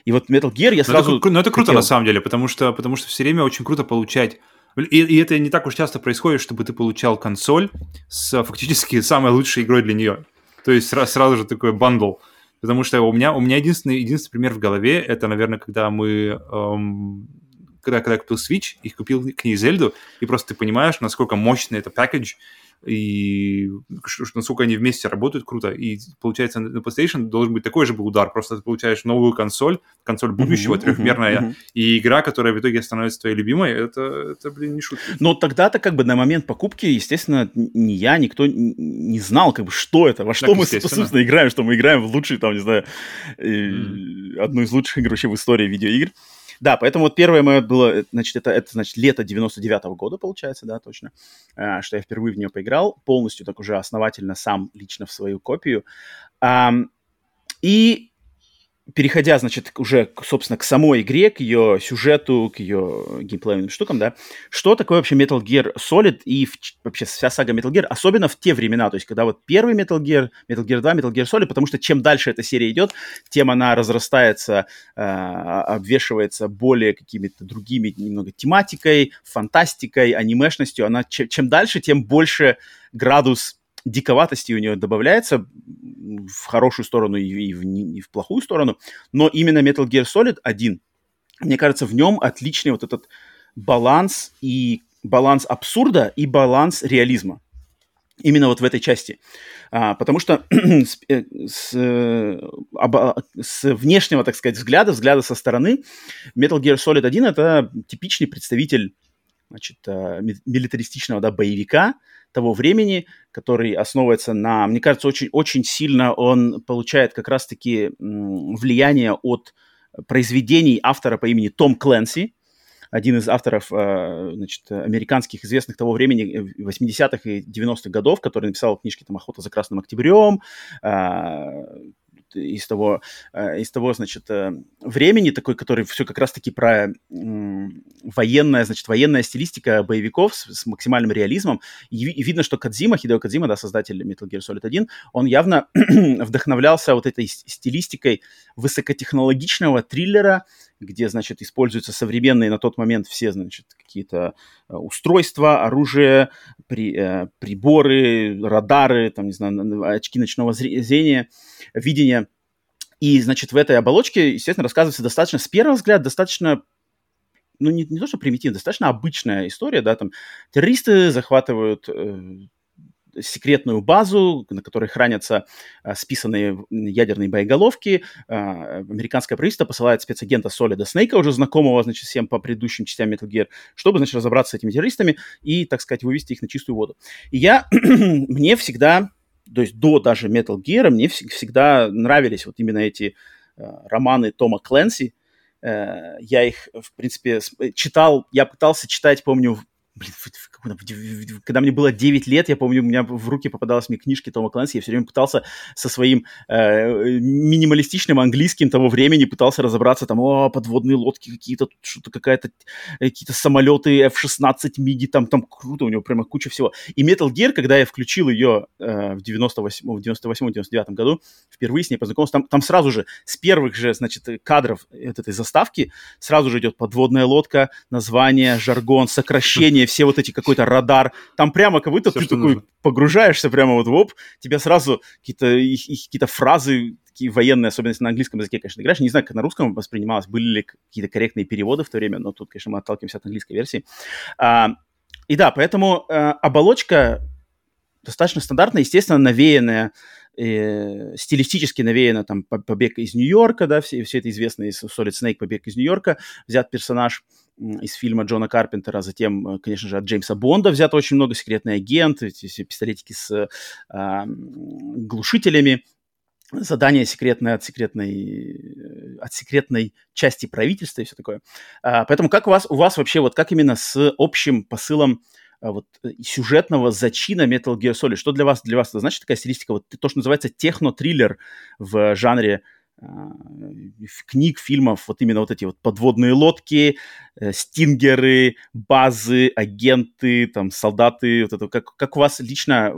И вот Metal Gear я сразу... Ну, это, ну, это круто хотел... на самом деле, потому что, потому что все время очень круто получать И, и это не так уж часто происходит, чтобы ты получал консоль с фактически самой лучшей игрой для нее. То есть сразу, сразу же такой бандл. Потому что у меня, у меня единственный, единственный пример в голове, это, наверное, когда мы... Эм, когда, когда я купил Switch и купил к ней Зельду, и просто ты понимаешь, насколько мощный это пакетч, и насколько они вместе работают круто. И получается, на PlayStation должен быть такой же был удар. Просто ты получаешь новую консоль, консоль будущего, uh-huh, трехмерная, uh-huh. и игра, которая в итоге становится твоей любимой, это, это блин, не шутка. Но тогда-то как бы на момент покупки, естественно, ни я, никто не знал, как бы, что это, во что так, мы, собственно, играем, что мы играем в лучший, там, не знаю, mm. одну из лучших игр вообще в истории видеоигр. Да, поэтому вот первое мое было, значит, это, это значит, лето 99-го года, получается, да, точно, а, что я впервые в нее поиграл, полностью так уже основательно сам лично в свою копию. И переходя, значит, уже, собственно, к самой игре, к ее сюжету, к ее геймплейным штукам, да, что такое вообще Metal Gear Solid и в, вообще вся сага Metal Gear, особенно в те времена, то есть когда вот первый Metal Gear, Metal Gear 2, Metal Gear Solid, потому что чем дальше эта серия идет, тем она разрастается, э, обвешивается более какими-то другими немного тематикой, фантастикой, анимешностью, она чем, чем дальше, тем больше градус диковатости у нее добавляется в хорошую сторону и, в, и в плохую сторону, но именно Metal Gear Solid 1, мне кажется, в нем отличный вот этот баланс и баланс абсурда и баланс реализма. Именно вот в этой части. А, потому что [CLEARS THROAT] с, э, с, э, с внешнего, так сказать, взгляда, взгляда со стороны, Metal Gear Solid 1 это типичный представитель значит, э, милитаристичного да, боевика, того времени, который основывается на, мне кажется, очень, очень сильно он получает как раз-таки влияние от произведений автора по имени Том Кленси, один из авторов э, значит, американских известных того времени 80-х э, и 90-х годов, который написал книжки там «Охота за Красным Октябрем», из того, э, из того, значит, э, времени такой, который все как раз-таки про военная, значит, военная стилистика боевиков с, с максимальным реализмом. И, и видно, что Кадзима, Хидео Кадзима, да, создатель Metal Gear Solid 1, он явно [CLEARS THROAT] вдохновлялся вот этой стилистикой высокотехнологичного триллера, где, значит, используются современные на тот момент все, значит, какие-то э, устройства, оружие, при, э, приборы, радары, там, не знаю, очки ночного зрения, видения. И, значит, в этой оболочке, естественно, рассказывается достаточно, с первого взгляда, достаточно ну, не, не то, что примитивно, достаточно обычная история, да, там террористы захватывают э, секретную базу, на которой хранятся а, списанные ядерные боеголовки. А, американское правительство посылает спецагента Солида Снейка, уже знакомого, значит, всем по предыдущим частям Metal Gear, чтобы, значит, разобраться с этими террористами и, так сказать, вывести их на чистую воду. И я, [CLEARS THROAT] мне всегда, то есть до даже Metal Gear, мне всегда нравились вот именно эти а, романы Тома Кленси, э, я их, в принципе, читал, я пытался читать, помню, блин, когда мне было 9 лет, я помню, у меня в руки попадалась мне книжки Тома Клэнси, я все время пытался со своим э, минималистичным английским того времени, пытался разобраться, там, о, подводные лодки какие-то, что-то какая-то, какие-то самолеты F-16, МИГи, там, там круто, у него прямо куча всего. И Metal Gear, когда я включил ее э, в 98-99 году, впервые с ней познакомился, там, там сразу же, с первых же, значит, кадров этой заставки, сразу же идет подводная лодка, название, жаргон, сокращение, все вот эти какой-то радар. Там прямо как будто Все, ты такой нужно. погружаешься прямо вот в оп, тебя сразу какие-то их, их какие-то фразы такие военные, особенно если на английском языке, конечно, играешь. Не знаю, как на русском воспринималось, были ли какие-то корректные переводы в то время, но тут, конечно, мы отталкиваемся от английской версии. А, и да, поэтому а, оболочка достаточно стандартная, естественно, навеянная э, стилистически навеяно там побег из Нью-Йорка, да, все, все это известно из Solid Snake побег из Нью-Йорка, взят персонаж из фильма Джона Карпентера, затем, э, конечно же, от Джеймса Бонда взято очень много, секретный агент, эти все пистолетики с э, глушителями, задание секретное от секретной, от секретной части правительства и все такое. А, поэтому как у вас, у вас вообще, вот как именно с общим посылом а, вот э, сюжетного зачина Metal Gear Solid? Что для вас, для вас это значит такая стилистика? Вот то, что называется техно-триллер в жанре а, книг, фильмов, вот именно вот эти вот подводные лодки, э, стингеры, базы, агенты, там, солдаты, вот это, как, как у вас лично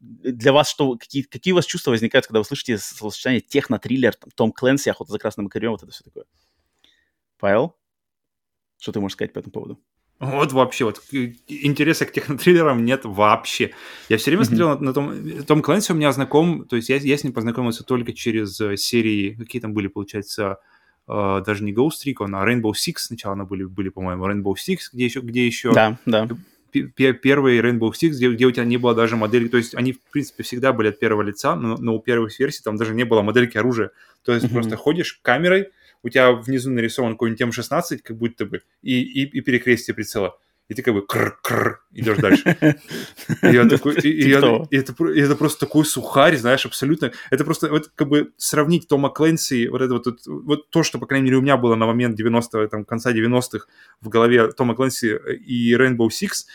для вас что, какие, какие у вас чувства возникают, когда вы слышите словосочетание техно-триллер, там, Том Клэнси, Охота за красным икорем, вот это все такое? Павел, что ты можешь сказать по этому поводу? Вот вообще, вот интереса к технотриллерам нет вообще. Я все время mm-hmm. смотрел на, на том... Том Клэнси у меня знаком, то есть я, я с ним познакомился только через э, серии, какие там были, получается, э, даже не Ghost Recon, а Rainbow Six сначала она были, были по-моему, Rainbow Six, где еще, где еще... Да, да. Первый Rainbow Six, где, где у тебя не было даже модели, то есть они, в принципе, всегда были от первого лица, но, но у первых версий там даже не было модельки оружия. То есть mm-hmm. просто ходишь камерой, у тебя внизу нарисован какой-нибудь М16, как будто бы, и, и, и перекрестие прицела. И ты как бы кр-кр идешь дальше. И я [LAUGHS] такой, и, и, я, и это, и это просто такой сухарь, знаешь, абсолютно. Это просто вот как бы сравнить Тома Кленси, вот это вот, вот, то, что, по крайней мере, у меня было на момент 90-го, там, конца 90-х в голове Тома Кленси и Rainbow Six,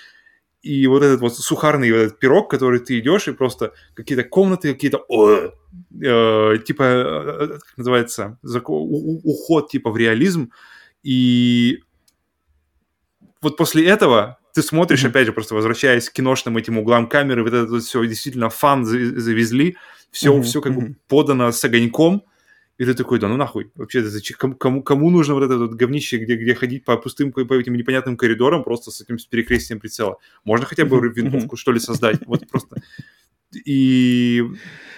и вот этот вот сухарный вот этот пирог, который ты идешь, и просто какие-то комнаты, какие-то э, типа, э, как называется, уход типа в реализм, и вот после этого ты смотришь, mm-hmm. опять же, просто возвращаясь к киношным этим углам камеры, вот это вот все действительно фан завезли, все, mm-hmm. все как бы подано с огоньком, и ты такой, да ну нахуй, вообще, зачем, кому, кому нужно вот это вот говнище, где, где ходить по пустым, по этим непонятным коридорам просто с этим с перекрестием прицела? Можно хотя бы винтовку, что ли, создать? Вот просто... И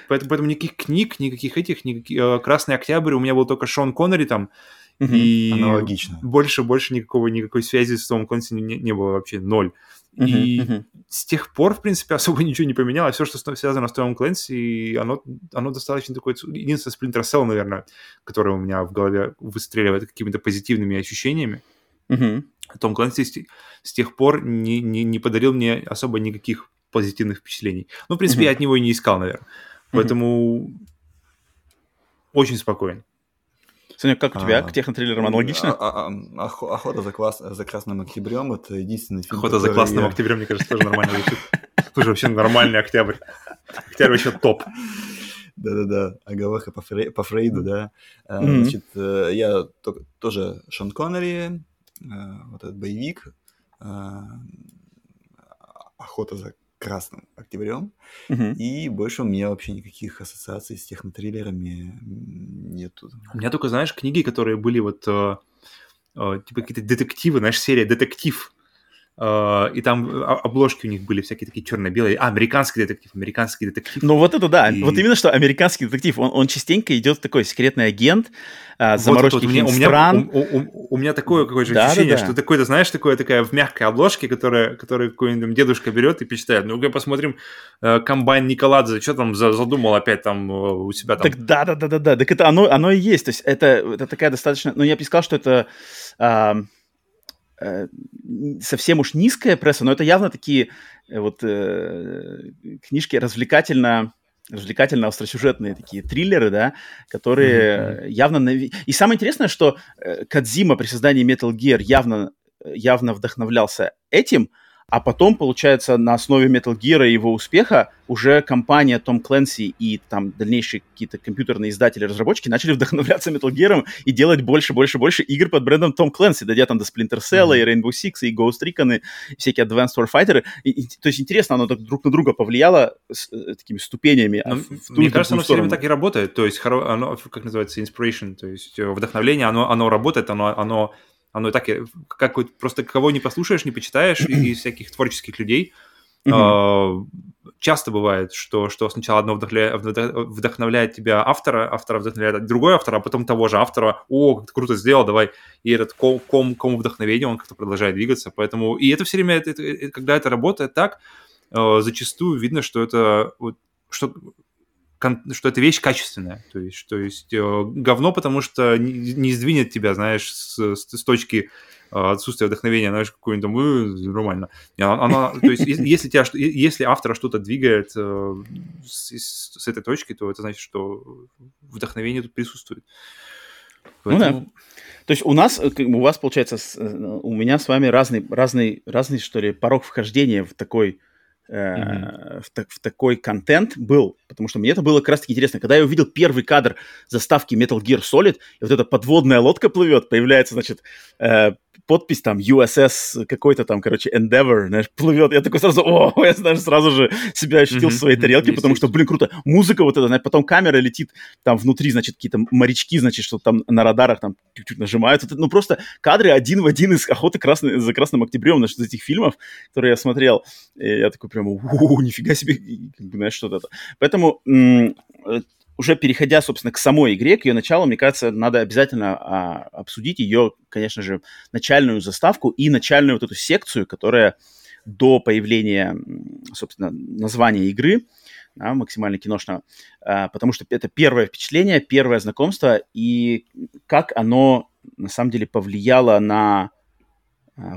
поэтому, поэтому никаких книг, никаких этих, никаких... Э, «Красный октябрь» у меня был только Шон Коннери там, и Аналогично. больше, больше никакого, никакой связи с Томом Клэнси не, не было вообще, ноль. И uh-huh, с тех пор, в принципе, [LAUGHS] особо ничего не поменялось. Все, что связано с Томом Клэнси, оно, оно достаточно такое... Единственное, Splinter Cell, наверное, которое у меня в голове выстреливает какими-то позитивными ощущениями. Uh-huh. Том Клэнси с, с тех пор не, не, не подарил мне особо никаких позитивных впечатлений. Ну, в принципе, uh-huh. я от него и не искал, наверное. Поэтому uh-huh. очень спокоен. Саня, как у тебя? А, к технотриллерам аналогично? А, а, охота за, класс, за Красным Октябрем — это единственный фильм, Охота за Красным Октябрем, мне кажется, тоже нормально звучит. Тоже вообще нормальный октябрь. Октябрь еще топ. Да-да-да, оговорка по, Фрей, по Фрейду, да. Mm-hmm. Значит, э, я тоже Шон Коннери, э, вот этот боевик, охота за красным октябрем. Uh-huh. И больше у меня вообще никаких ассоциаций с технотриллерами нету. У меня только, знаешь, книги, которые были вот э, э, типа какие-то детективы, знаешь, серия детектив и там обложки у них были всякие такие черно-белые. А, американский детектив, американский детектив. Ну вот это да, и... вот именно что американский детектив, он, он частенько идет такой секретный агент, uh, заморочки вот, вот, у, меня, у, меня, у, у, у меня такое какое-то да, ощущение, да, да. что такое-то, знаешь, такое такая в мягкой обложке, которая, которую какой-нибудь дедушка берет и почитает. Ну-ка посмотрим, uh, комбайн Николадзе, что там задумал опять там uh, у себя там. Так да-да-да-да, так это оно, оно и есть, то есть это, это такая достаточно, ну я бы сказал, что это... Э, совсем уж низкая пресса, но это явно такие э, вот э, книжки развлекательно развлекательно остросюжетные такие триллеры, да, которые mm-hmm. явно... Нав... И самое интересное, что Кадзима при создании Metal Gear явно, явно вдохновлялся этим, а потом, получается, на основе Metal Gear и его успеха уже компания Том Clancy и там дальнейшие какие-то компьютерные издатели, разработчики начали [LAUGHS] вдохновляться Metal Gear и делать больше, больше, больше игр под брендом Том Clancy, дойдя там до Splinter Cell, mm-hmm. и Rainbow Six, и Ghost Recon, и всякие Advanced Warfighter. И, и, то есть интересно, оно так друг на друга повлияло с, э, такими ступенями. Но, в, в мне кажется, оно все время так и работает. То есть, оно, как называется, inspiration, то есть э, вдохновление, оно, оно работает, оно, оно оно так, как вот просто кого не послушаешь, не почитаешь из всяких творческих людей, Uh-huh. Часто бывает, что, что сначала одно вдохновляет, вдохновляет тебя автора, автора вдохновляет другой автор, а потом того же автора, о, как ты круто сделал, давай. И этот ком, ком, ком вдохновения, он как-то продолжает двигаться. Поэтому, и это все время, это, это, когда это работает так, э, зачастую видно, что это вот, что что это вещь качественная. То есть, то есть э, говно, потому что не, не сдвинет тебя, знаешь, с, с, с точки э, отсутствия вдохновения, знаешь, какой-нибудь там, э, нормально. Она, она, то есть, если, тебя, если автора что-то двигает э, с, с, этой точки, то это значит, что вдохновение тут присутствует. Поэтому... Ну да. То есть у нас, э, у вас, получается, у меня с вами разный, разный, разный, что ли, порог вхождения в такой mm-hmm. в, в такой контент был, потому что мне это было как раз-таки интересно. Когда я увидел первый кадр заставки Metal Gear Solid, и вот эта подводная лодка плывет, появляется, значит, э, подпись там USS какой-то там, короче, Endeavor, знаешь, плывет. Я такой сразу, о, [LAUGHS] я, знаешь, сразу же себя ощутил в своей тарелке, потому что, блин, круто. Музыка вот эта, знаешь, потом камера летит там внутри, значит, какие-то морячки, значит, что там на радарах там чуть-чуть нажимают. Ну, просто кадры один в один из «Охоты красный, за Красным Октябрем», значит, из этих фильмов, которые я смотрел. И я такой прям, у нифига себе, знаешь, что-то это. Поэтому уже переходя, собственно, к самой игре, к ее началу, мне кажется, надо обязательно а, обсудить ее, конечно же, начальную заставку и начальную вот эту секцию, которая до появления, собственно, названия игры, да, максимально киношного, а, потому что это первое впечатление, первое знакомство, и как оно на самом деле повлияло на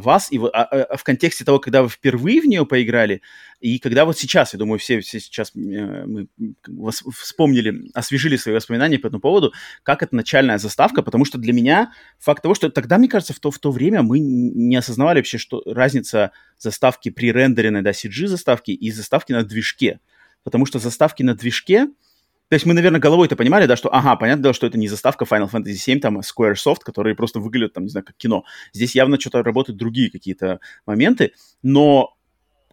вас, и вот, а, а, в контексте того, когда вы впервые в нее поиграли, и когда вот сейчас, я думаю, все, все сейчас э, мы вспомнили, освежили свои воспоминания по этому поводу, как это начальная заставка, потому что для меня факт того, что тогда, мне кажется, в то, в то время мы не осознавали вообще, что разница заставки при рендеренной, да, CG-заставки и заставки на движке. Потому что заставки на движке, то есть мы, наверное, головой-то понимали, да, что, ага, понятно, что это не заставка Final Fantasy VII, там, Squaresoft, которые просто выглядят, там, не знаю, как кино. Здесь явно что-то работают другие какие-то моменты, но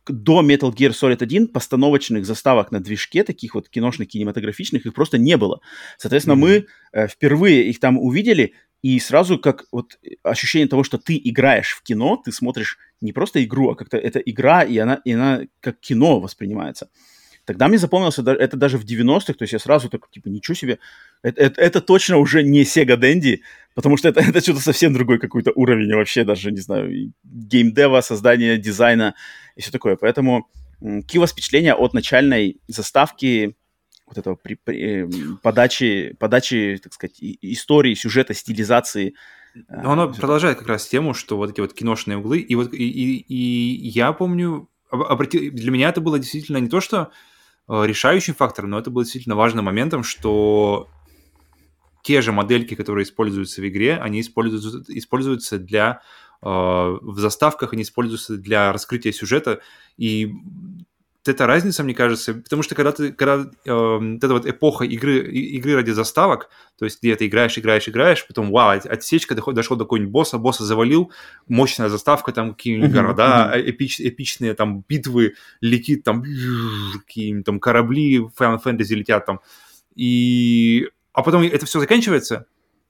до Metal Gear Solid 1 постановочных заставок на движке, таких вот киношных, кинематографичных, их просто не было. Соответственно, mm-hmm. мы э, впервые их там увидели, и сразу как вот ощущение того, что ты играешь в кино, ты смотришь не просто игру, а как-то это игра, и она, и она как кино воспринимается. Тогда мне запомнился это даже в 90-х, то есть я сразу такой, типа, ничего себе, это, это, это точно уже не Sega Dendy, потому что это, [LAUGHS] это что-то совсем другой какой-то уровень вообще, даже, не знаю, геймдева, создания дизайна и все такое. Поэтому какие у вас впечатления от начальной заставки, вот этого при, при, эм, подачи, подачи, так сказать, истории, сюжета, стилизации? Но оно продолжает как раз тему, что вот эти вот киношные углы, и вот и, и, и я помню, обрати, для меня это было действительно не то, что Э, решающим фактором, но это было действительно важным моментом, что те же модельки, которые используются в игре, они используются, используются для э, в заставках, они используются для раскрытия сюжета, и эта разница, мне кажется, потому что когда ты, когда э, вот эта вот эпоха игры, игры ради заставок, то есть где ты играешь, играешь, играешь, потом, вау, отсечка, доход, дошел до какого-нибудь босса, босса завалил, мощная заставка, там какие-нибудь города. Эпич, эпичные там битвы, летит там какие-нибудь там корабли Final Fantasy летят там, и... А потом это все заканчивается,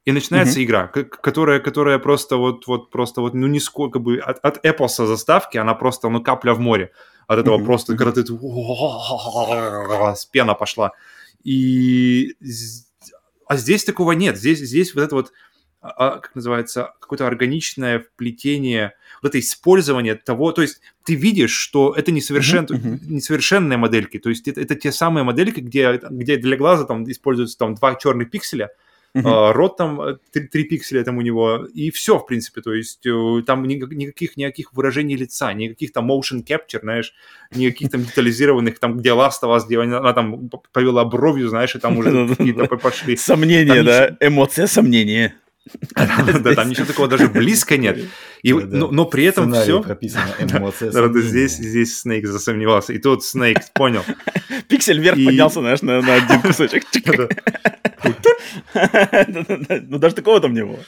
и начинается mm-hmm. игра, которая, которая просто вот, вот, просто вот, ну, нисколько бы от, от эпоса заставки, она просто, ну, капля в море от этого mm-hmm. просто, когда ты пена пошла. И а здесь такого нет. Здесь, здесь вот это вот, а, а, как называется, какое-то органичное вплетение, вот это использование того, то есть ты видишь, что это несовершен... uh-huh, несовершенные модельки, то есть это, это те самые модельки, где, где для глаза там используются там два черных пикселя, Uh-huh. Рот там 3, э, 3 пикселя там у него, и все, в принципе, то есть э, там никаких, никаких выражений лица, никаких там motion capture, знаешь, никаких там детализированных, там, где Last of Us, где она, она там повела бровью, знаешь, и там уже [LAUGHS] какие-то пошли. Сомнения, да, эмоция, сомнения. [LAUGHS] Да, там ничего такого даже близко нет. И, но, но при этом все... прописано эмоция. Здесь, здесь Снейк засомневался. И тут Снейк понял. [LAUGHS] Пиксель вверх поднялся, знаешь, на, на один кусочек. [LAUGHS] Ну, даже такого там не было.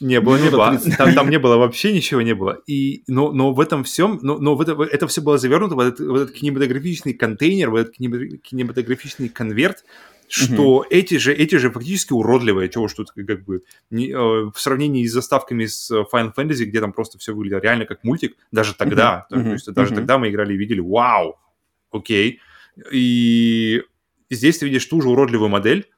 Не было, не было. Там, там не было вообще ничего не было. И, но, но в этом всем, но, но в это, это все было завернуто в этот, в этот кинематографичный контейнер, в этот кинематографичный конверт, что mm-hmm. эти же эти же фактически уродливые, чего тут как бы не, э, в сравнении с заставками с Final Fantasy, где там просто все выглядело реально как мультик, даже тогда, mm-hmm. то, то есть даже mm-hmm. тогда мы играли и видели, вау, окей, и здесь ты видишь ту же уродливую модель,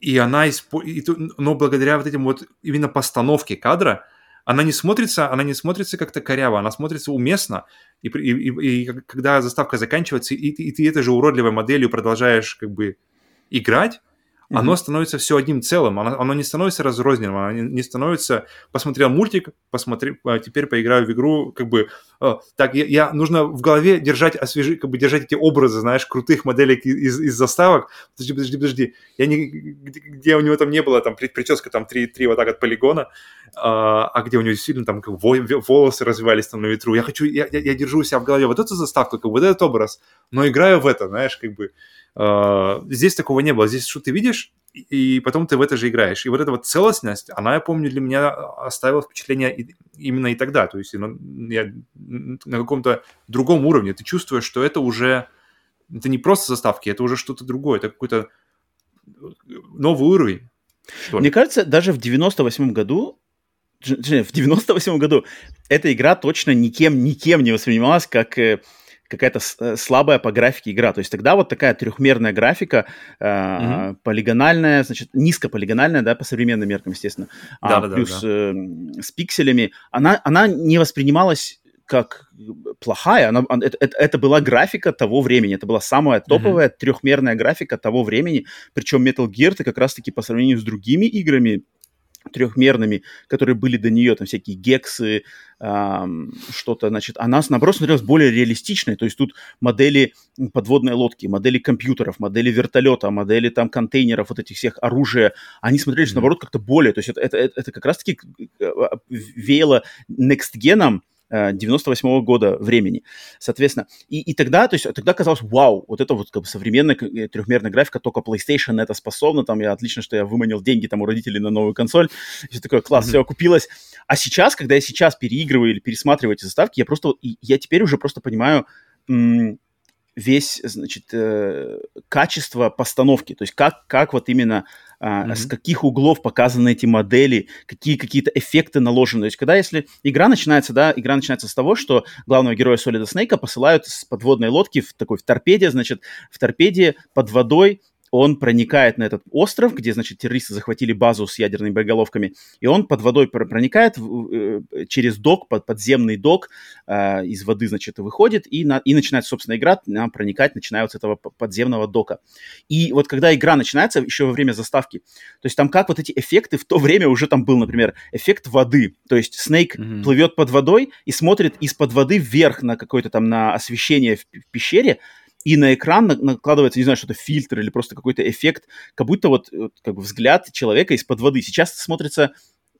и она, испо... и, но благодаря вот этим вот именно постановке кадра, она не смотрится, она не смотрится как-то коряво, она смотрится уместно, и, и, и, и когда заставка заканчивается, и, и ты этой же уродливой моделью продолжаешь как бы играть, mm-hmm. оно становится все одним целым, оно, оно не становится разрозненным, оно не, не становится, посмотрел мультик, посмотри, а теперь поиграю в игру, как бы, э, так, я, я, нужно в голове держать, освежить, как бы держать эти образы, знаешь, крутых моделей из, из заставок, подожди, подожди, подожди, я не, где, у него там не было, там, прическа, там, три, три вот так от полигона, а, а где у него действительно там как, волосы развивались там на ветру, я хочу, я, я, я держу себя в голове вот эту заставку, как бы, вот этот образ, но играю в это, знаешь, как бы, здесь такого не было. Здесь что ты видишь, и потом ты в это же играешь. И вот эта вот целостность, она, я помню, для меня оставила впечатление именно и тогда. То есть я на каком-то другом уровне. Ты чувствуешь, что это уже... Это не просто заставки, это уже что-то другое. Это какой-то новый уровень. Мне кажется, даже в 98 году в 98 году эта игра точно никем, никем не воспринималась как э, какая-то э, слабая по графике игра. То есть тогда вот такая трехмерная графика, э, mm-hmm. полигональная, значит, низкополигональная, да, по современным меркам, естественно, да, а, да, плюс да. Э, с пикселями, она, она не воспринималась как плохая, она, это, это, это была графика того времени, это была самая топовая mm-hmm. трехмерная графика того времени, причем Metal Gear ты как раз-таки по сравнению с другими играми трехмерными, которые были до нее, там всякие гексы, эм, что-то, значит, она, наоборот, смотрелась более реалистичной, то есть тут модели подводной лодки, модели компьютеров, модели вертолета, модели там контейнеров, вот этих всех оружия, они смотрелись, mm-hmm. наоборот, как-то более, то есть это, это, это, это как раз-таки э, веяло next-геном, 98 -го года времени, соответственно. И, и тогда, то есть, тогда казалось, вау, вот это вот как бы современная э, трехмерная графика, только PlayStation это способна, там, я отлично, что я выманил деньги там у родителей на новую консоль, все такое, класс, mm-hmm. все окупилось. А сейчас, когда я сейчас переигрываю или пересматриваю эти заставки, я просто, я теперь уже просто понимаю, весь, значит, э, качество постановки, то есть как, как вот именно mm-hmm. с каких углов показаны эти модели, какие какие-то эффекты наложены. То есть когда если игра начинается, да, игра начинается с того, что главного героя Солида Снейка посылают с подводной лодки в такой в торпеде, значит, в торпеде под водой он проникает на этот остров, где, значит, террористы захватили базу с ядерными боеголовками, и он под водой проникает э, через док, под, подземный док, э, из воды, значит, выходит, и, на, и начинает, собственно, игра проникать, начиная с этого подземного дока. И вот когда игра начинается, еще во время заставки, то есть там как вот эти эффекты, в то время уже там был, например, эффект воды, то есть Снейк mm-hmm. плывет под водой и смотрит из-под воды вверх на какое-то там, на освещение в, в пещере, и на экран накладывается, не знаю, что-то фильтр или просто какой-то эффект, как будто вот, вот как бы взгляд человека из-под воды. Сейчас смотрится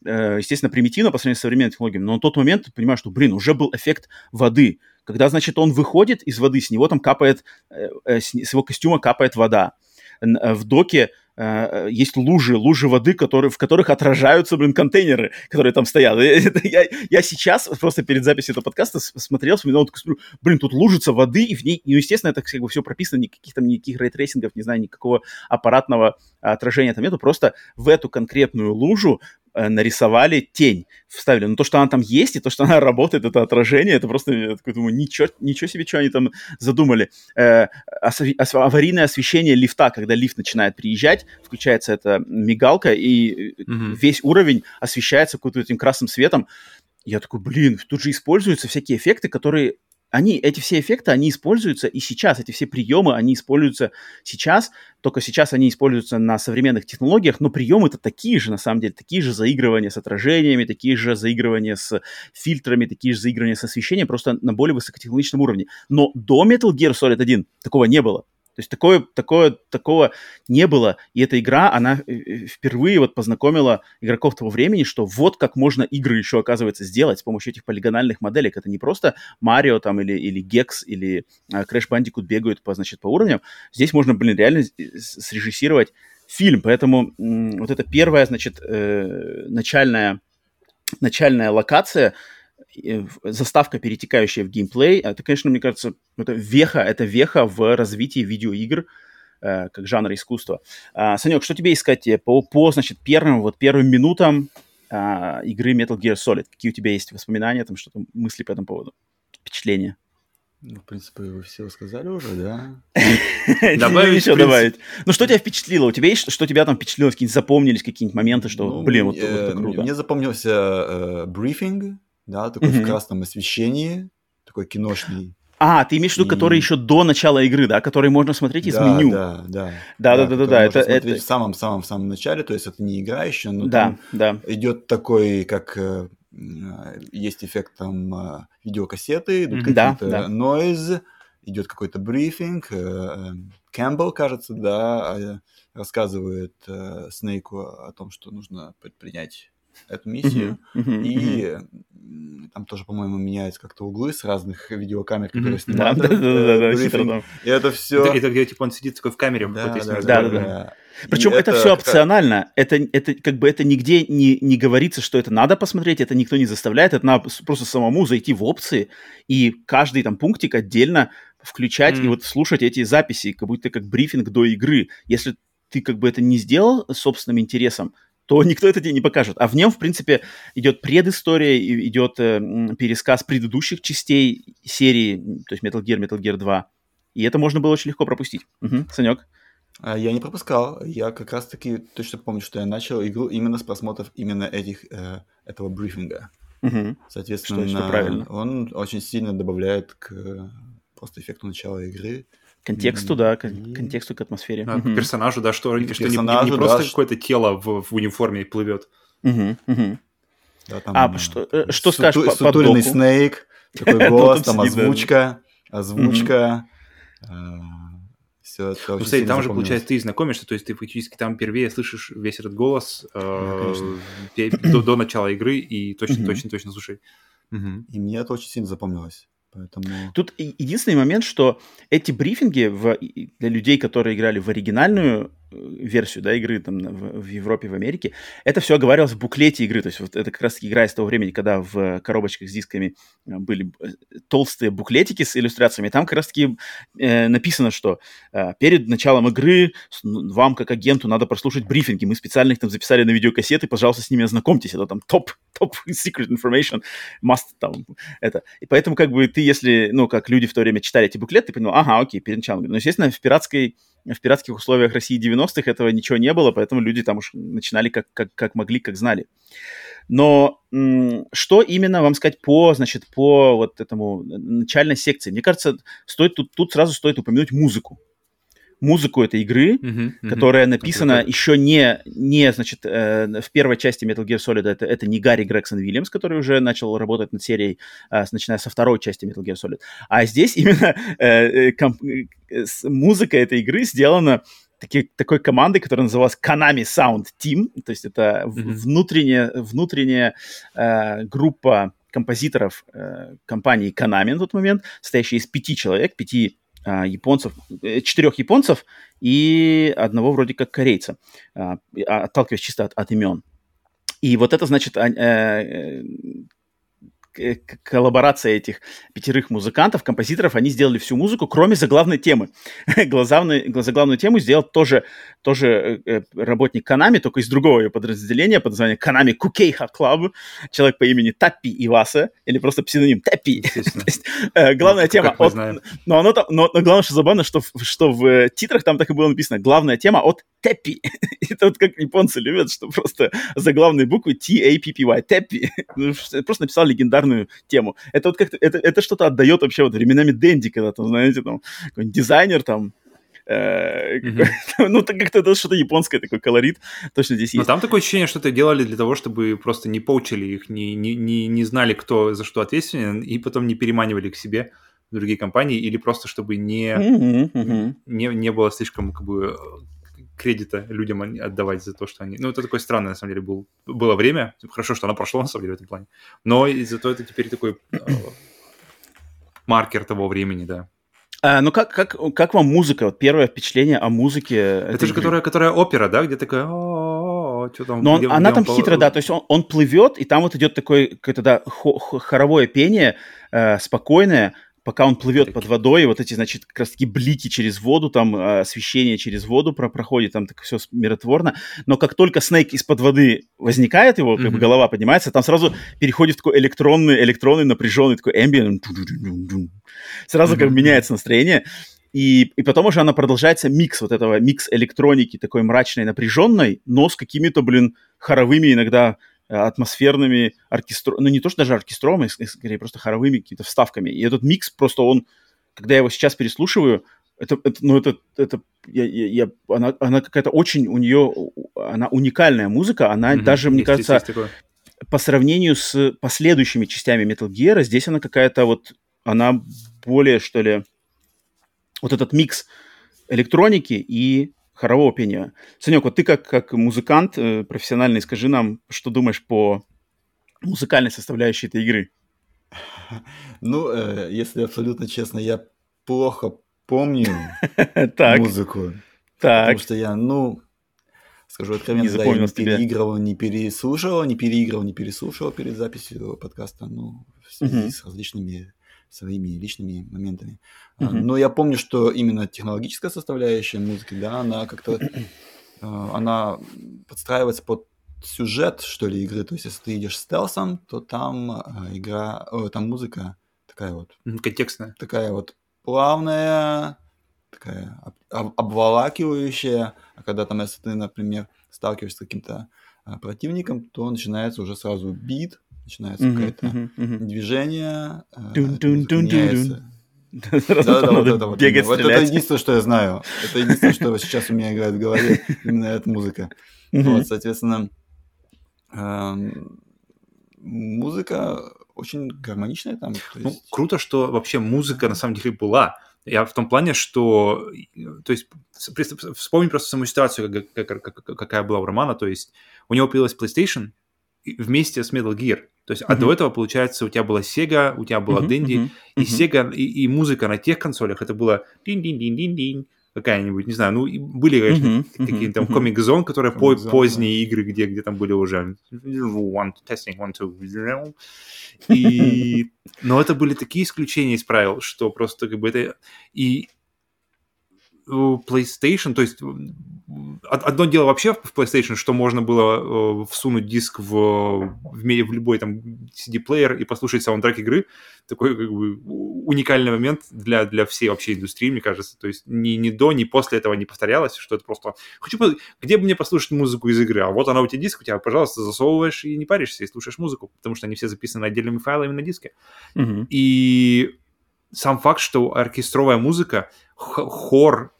э, естественно, примитивно по сравнению с современными технологиями, но на тот момент ты что, блин, уже был эффект воды. Когда, значит, он выходит из воды, с него там капает, э, э, с его костюма капает вода. В доке э, есть лужи, лужи воды, которые, в которых отражаются, блин, контейнеры, которые там стоят. я, я сейчас просто перед записью этого подкаста смотрел, вспоминал, такой, смотрю, блин, тут лужица воды, и в ней, ну, естественно, это как бы все прописано, никаких там, никаких ray tracing ов, не знаю, никакого аппаратного отражения там нету, просто в эту конкретную лужу Э, нарисовали тень, вставили. Но то, что она там есть, и то, что она [LAUGHS] работает, это отражение, это просто, я такой думаю, ничего, ничего себе, что они там задумали. Э, аварийное освещение лифта, когда лифт начинает приезжать, включается эта мигалка, и mm-hmm. весь уровень освещается каким-то этим красным светом. Я такой, блин, тут же используются всякие эффекты, которые они, эти все эффекты, они используются и сейчас, эти все приемы, они используются сейчас, только сейчас они используются на современных технологиях, но приемы это такие же, на самом деле, такие же заигрывания с отражениями, такие же заигрывания с фильтрами, такие же заигрывания с освещением, просто на более высокотехнологичном уровне. Но до Metal Gear Solid 1 такого не было. То есть такое, такое, такого не было. И эта игра, она э, э, впервые вот познакомила игроков того времени, что вот как можно игры еще, оказывается, сделать с помощью этих полигональных моделек. Это не просто Марио там или, или Гекс или а, Crash Bandicoot бегают по, значит, по уровням. Здесь можно, блин, реально срежиссировать фильм. Поэтому вот это первая, значит, э, начальная, начальная локация — заставка, перетекающая в геймплей, это, конечно, мне кажется, это веха, это веха в развитии видеоигр э, как жанра искусства. А, Санек, что тебе искать э, по, по значит, первым, вот первым минутам а, игры Metal Gear Solid? Какие у тебя есть воспоминания, там что-то, мысли по этому поводу, впечатления? Ну, в принципе, вы все сказали уже, да? [LAUGHS] Добавить еще добавить. Ну, что тебя впечатлило? У тебя есть, что тебя там впечатлило? Какие-нибудь запомнились какие-нибудь моменты, что, ну, блин, вот это круто? Мне запомнился э, брифинг, да, такой mm-hmm. в красном освещении, такой киношный. А, ты имеешь в виду, и... который еще до начала игры, да, который можно смотреть из да, меню. Да, да. Да, да, да, да, да. Это, это в самом самом самом начале, то есть это не игра еще, но да, да. идет такой, как э, есть эффект там э, видеокассеты, идут mm-hmm. какие-то да, noise, идет какой-то брифинг. Э, Кэмпбелл, кажется, да, рассказывает Снейку о том, что нужно предпринять эту миссию. Uh-huh, uh-huh, и uh-huh. там тоже, по-моему, меняются как-то углы с разных видеокамер, которые снимают. Да, да, да, да, да, И это все... Это, где, типа, он сидит такой в камере да, какой-то да, да, да, да. Причем это, это все опционально. Это, это как бы это нигде не, не говорится, что это надо посмотреть, это никто не заставляет. Это надо просто самому зайти в опции и каждый там пунктик отдельно включать mm. и вот слушать эти записи, как будто как брифинг до игры. Если ты как бы это не сделал собственным интересом, то никто это тебе не покажет. А в нем, в принципе, идет предыстория, идет э, пересказ предыдущих частей серии, то есть Metal Gear, Metal Gear 2. И это можно было очень легко пропустить. Угу. Санек? А, я не пропускал. Я как раз-таки точно помню, что я начал игру именно с просмотров именно этих, э, этого брифинга. Угу. Соответственно, что, что правильно. он очень сильно добавляет к просто эффекту начала игры. Контексту, да, к контексту, к атмосфере. А, К персонажу, да, что, что не, не, не просто да, какое-то тело в, в униформе плывет. Угу, угу. Да, там, а, что, э, что скажешь по, Сутуленный Снейк, такой [LAUGHS] голос, там озвучка, озвучка. А, Все это ну, кстати, там же, получается, ты знакомишься, то есть ты фактически там впервые слышишь весь этот голос э, до начала игры и точно-точно-точно слушай. И мне это очень сильно запомнилось. Поэтому... Тут единственный момент, что эти брифинги в, для людей, которые играли в оригинальную версию да, игры там, в, в Европе, в Америке, это все оговаривалось в буклете игры. То есть вот это как раз игра из того времени, когда в коробочках с дисками э, были э, толстые буклетики с иллюстрациями. Там как раз-таки э, написано, что э, перед началом игры вам, как агенту, надо прослушать брифинги. Мы специально их там записали на видеокассеты, пожалуйста, с ними ознакомьтесь. Это там топ топ secret information, must там, это. И поэтому, как бы, ты, если, ну, как люди в то время читали эти буклеты, ты понял, ага, окей, перед началом. Но, естественно, в пиратской, в пиратских условиях России 90-х этого ничего не было, поэтому люди там уж начинали как, как, как могли, как знали. Но что именно вам сказать по, значит, по вот этому начальной секции? Мне кажется, стоит тут, тут сразу стоит упомянуть музыку музыку этой игры, uh-huh, uh-huh. которая написана uh-huh. еще не, не значит, э, в первой части Metal Gear Solid это, это не Гарри Грегсон Вильямс, который уже начал работать над серией, э, начиная со второй части Metal Gear Solid, а здесь именно э, э, комп- э, музыка этой игры сделана таки, такой командой, которая называлась Konami Sound Team, то есть это uh-huh. внутренняя, внутренняя э, группа композиторов э, компании Konami на тот момент, состоящая из пяти человек, пяти а, японцев, э, четырех японцев и одного вроде как корейца, а, отталкиваясь чисто от, от имен. И вот это, значит, э, коллаборация этих пятерых музыкантов, композиторов, они сделали всю музыку, кроме заглавной темы. [LAUGHS] Глазавный, заглавную тему сделал тоже, тоже э, работник Konami, только из другого ее подразделения под названием Konami Kukeiha Club, человек по имени Таппи Ивасэ, или просто псевдоним [LAUGHS] Таппи. Э, главная тема от... Но, оно там, но, но главное, что забавно, что, что в титрах там так и было написано. Главная тема от Теппи. Это вот как японцы любят, что просто заглавные буквы T-A-P-P-Y. [LAUGHS] Ну, просто написал легендарную тему. Это вот как-то, это, это что-то отдает вообще вот временами Дэнди, когда там, знаете, там, дизайнер там, mm-hmm. [LAUGHS] ну, как-то это что-то японское, такой колорит точно здесь есть. Но там такое ощущение, что это делали для того, чтобы просто не поучили их, не, не, не, не знали, кто за что ответственен, и потом не переманивали к себе другие компании, или просто чтобы не, mm-hmm. не, не было слишком как бы кредита людям отдавать за то, что они... Ну, это такое странное, на самом деле, был, было время. Хорошо, что оно прошло, на самом деле, в этом плане. Но зато это теперь такой э, маркер того времени, да. А, ну, как, как, как вам музыка? Вот первое впечатление о музыке. Это же которая, которая опера, да, где такая... Что там, Но он, она там он... хитро, да, то есть он, он плывет, и там вот идет такое какое-то, да, хоровое пение, э, спокойное, пока он плывет под водой, вот эти, значит, как раз-таки блики через воду, там э, освещение через воду про проходит, там так все миротворно. Но как только Снейк из-под воды возникает, его как mm-hmm. бы голова поднимается, там сразу переходит в такой электронный, электронный, напряженный такой эмбиент. Сразу mm-hmm. как меняется настроение. И, и потом уже она продолжается микс вот этого, микс электроники такой мрачной, напряженной, но с какими-то, блин, хоровыми иногда атмосферными оркестро... ну не то, что даже оркестровыми, скорее просто хоровыми какими-то вставками. И этот микс просто он, когда я его сейчас переслушиваю, это, это ну это, это я, я, я, она, она какая-то очень у нее, она уникальная музыка, она mm-hmm. даже, мне есть, кажется, есть, есть по сравнению с последующими частями Metal Gear, здесь она какая-то вот, она более, что ли, вот этот микс электроники и хорового пения. Санек, вот ты как, как музыкант э, профессиональный, скажи нам, что думаешь по музыкальной составляющей этой игры? [LAUGHS] Ну, э, если абсолютно честно, я плохо помню [LAUGHS] музыку. так. Потому что я, ну, скажу откровенно, Не да, я не переигрывал, не переслушивал, не переигрывал, не переслушивал перед записью подкаста, ну, в связи Мгм. с различными своими личными моментами. Мгм. Но я помню, что именно технологическая составляющая музыки, да, она как-то, э, она подстраивается под сюжет, что ли, игры. То есть, если ты идешь стелсом, то там э, игра, о, там музыка такая вот Контекстная. такая вот плавная, такая об- об- обволакивающая. А когда там, если ты, например, сталкиваешься с каким-то а, противником, то начинается уже сразу бит, начинается Мгм, какое-то мгм. движение, меняется. [LAUGHS] Да-да, вот это вот. бегать, именно. Вот это стрелять. единственное, что я знаю. Это единственное, что сейчас у меня играет в голове, [LAUGHS] именно эта музыка. Вот, соответственно, эм, музыка очень гармоничная там. Ну, круто, что вообще музыка на самом деле была. Я в том плане, что, то есть, вспомни просто саму ситуацию, как- как- как- какая была у Романа, то есть, у него появилась PlayStation вместе с Metal Gear. То есть, а до этого, получается, у тебя была Sega, у тебя была Мгм, Dendy, мгм, и. Sega, и, и музыка на тех консолях, это было дин-дин-дин-дин-дин, какая-нибудь, не знаю, ну, были, конечно, Мгм, какие-то там мгм, Comic Zone, которые по- поздние игры, где, где там были уже one, testing, one, two. И... [LAUGHS] Но это были такие исключения из правил, что просто как бы это... И PlayStation, то есть одно дело вообще в PlayStation, что можно было э, всунуть диск в, в, в любой там CD-плеер и послушать саундтрек игры, такой как бы уникальный момент для, для всей вообще индустрии, мне кажется. То есть ни, ни до, ни после этого не повторялось, что это просто... Хочу, где бы мне послушать музыку из игры? А вот она у тебя диск, у тебя, пожалуйста, засовываешь и не паришься, и слушаешь музыку, потому что они все записаны отдельными файлами на диске. Мгм. И сам факт, что оркестровая музыка, хор,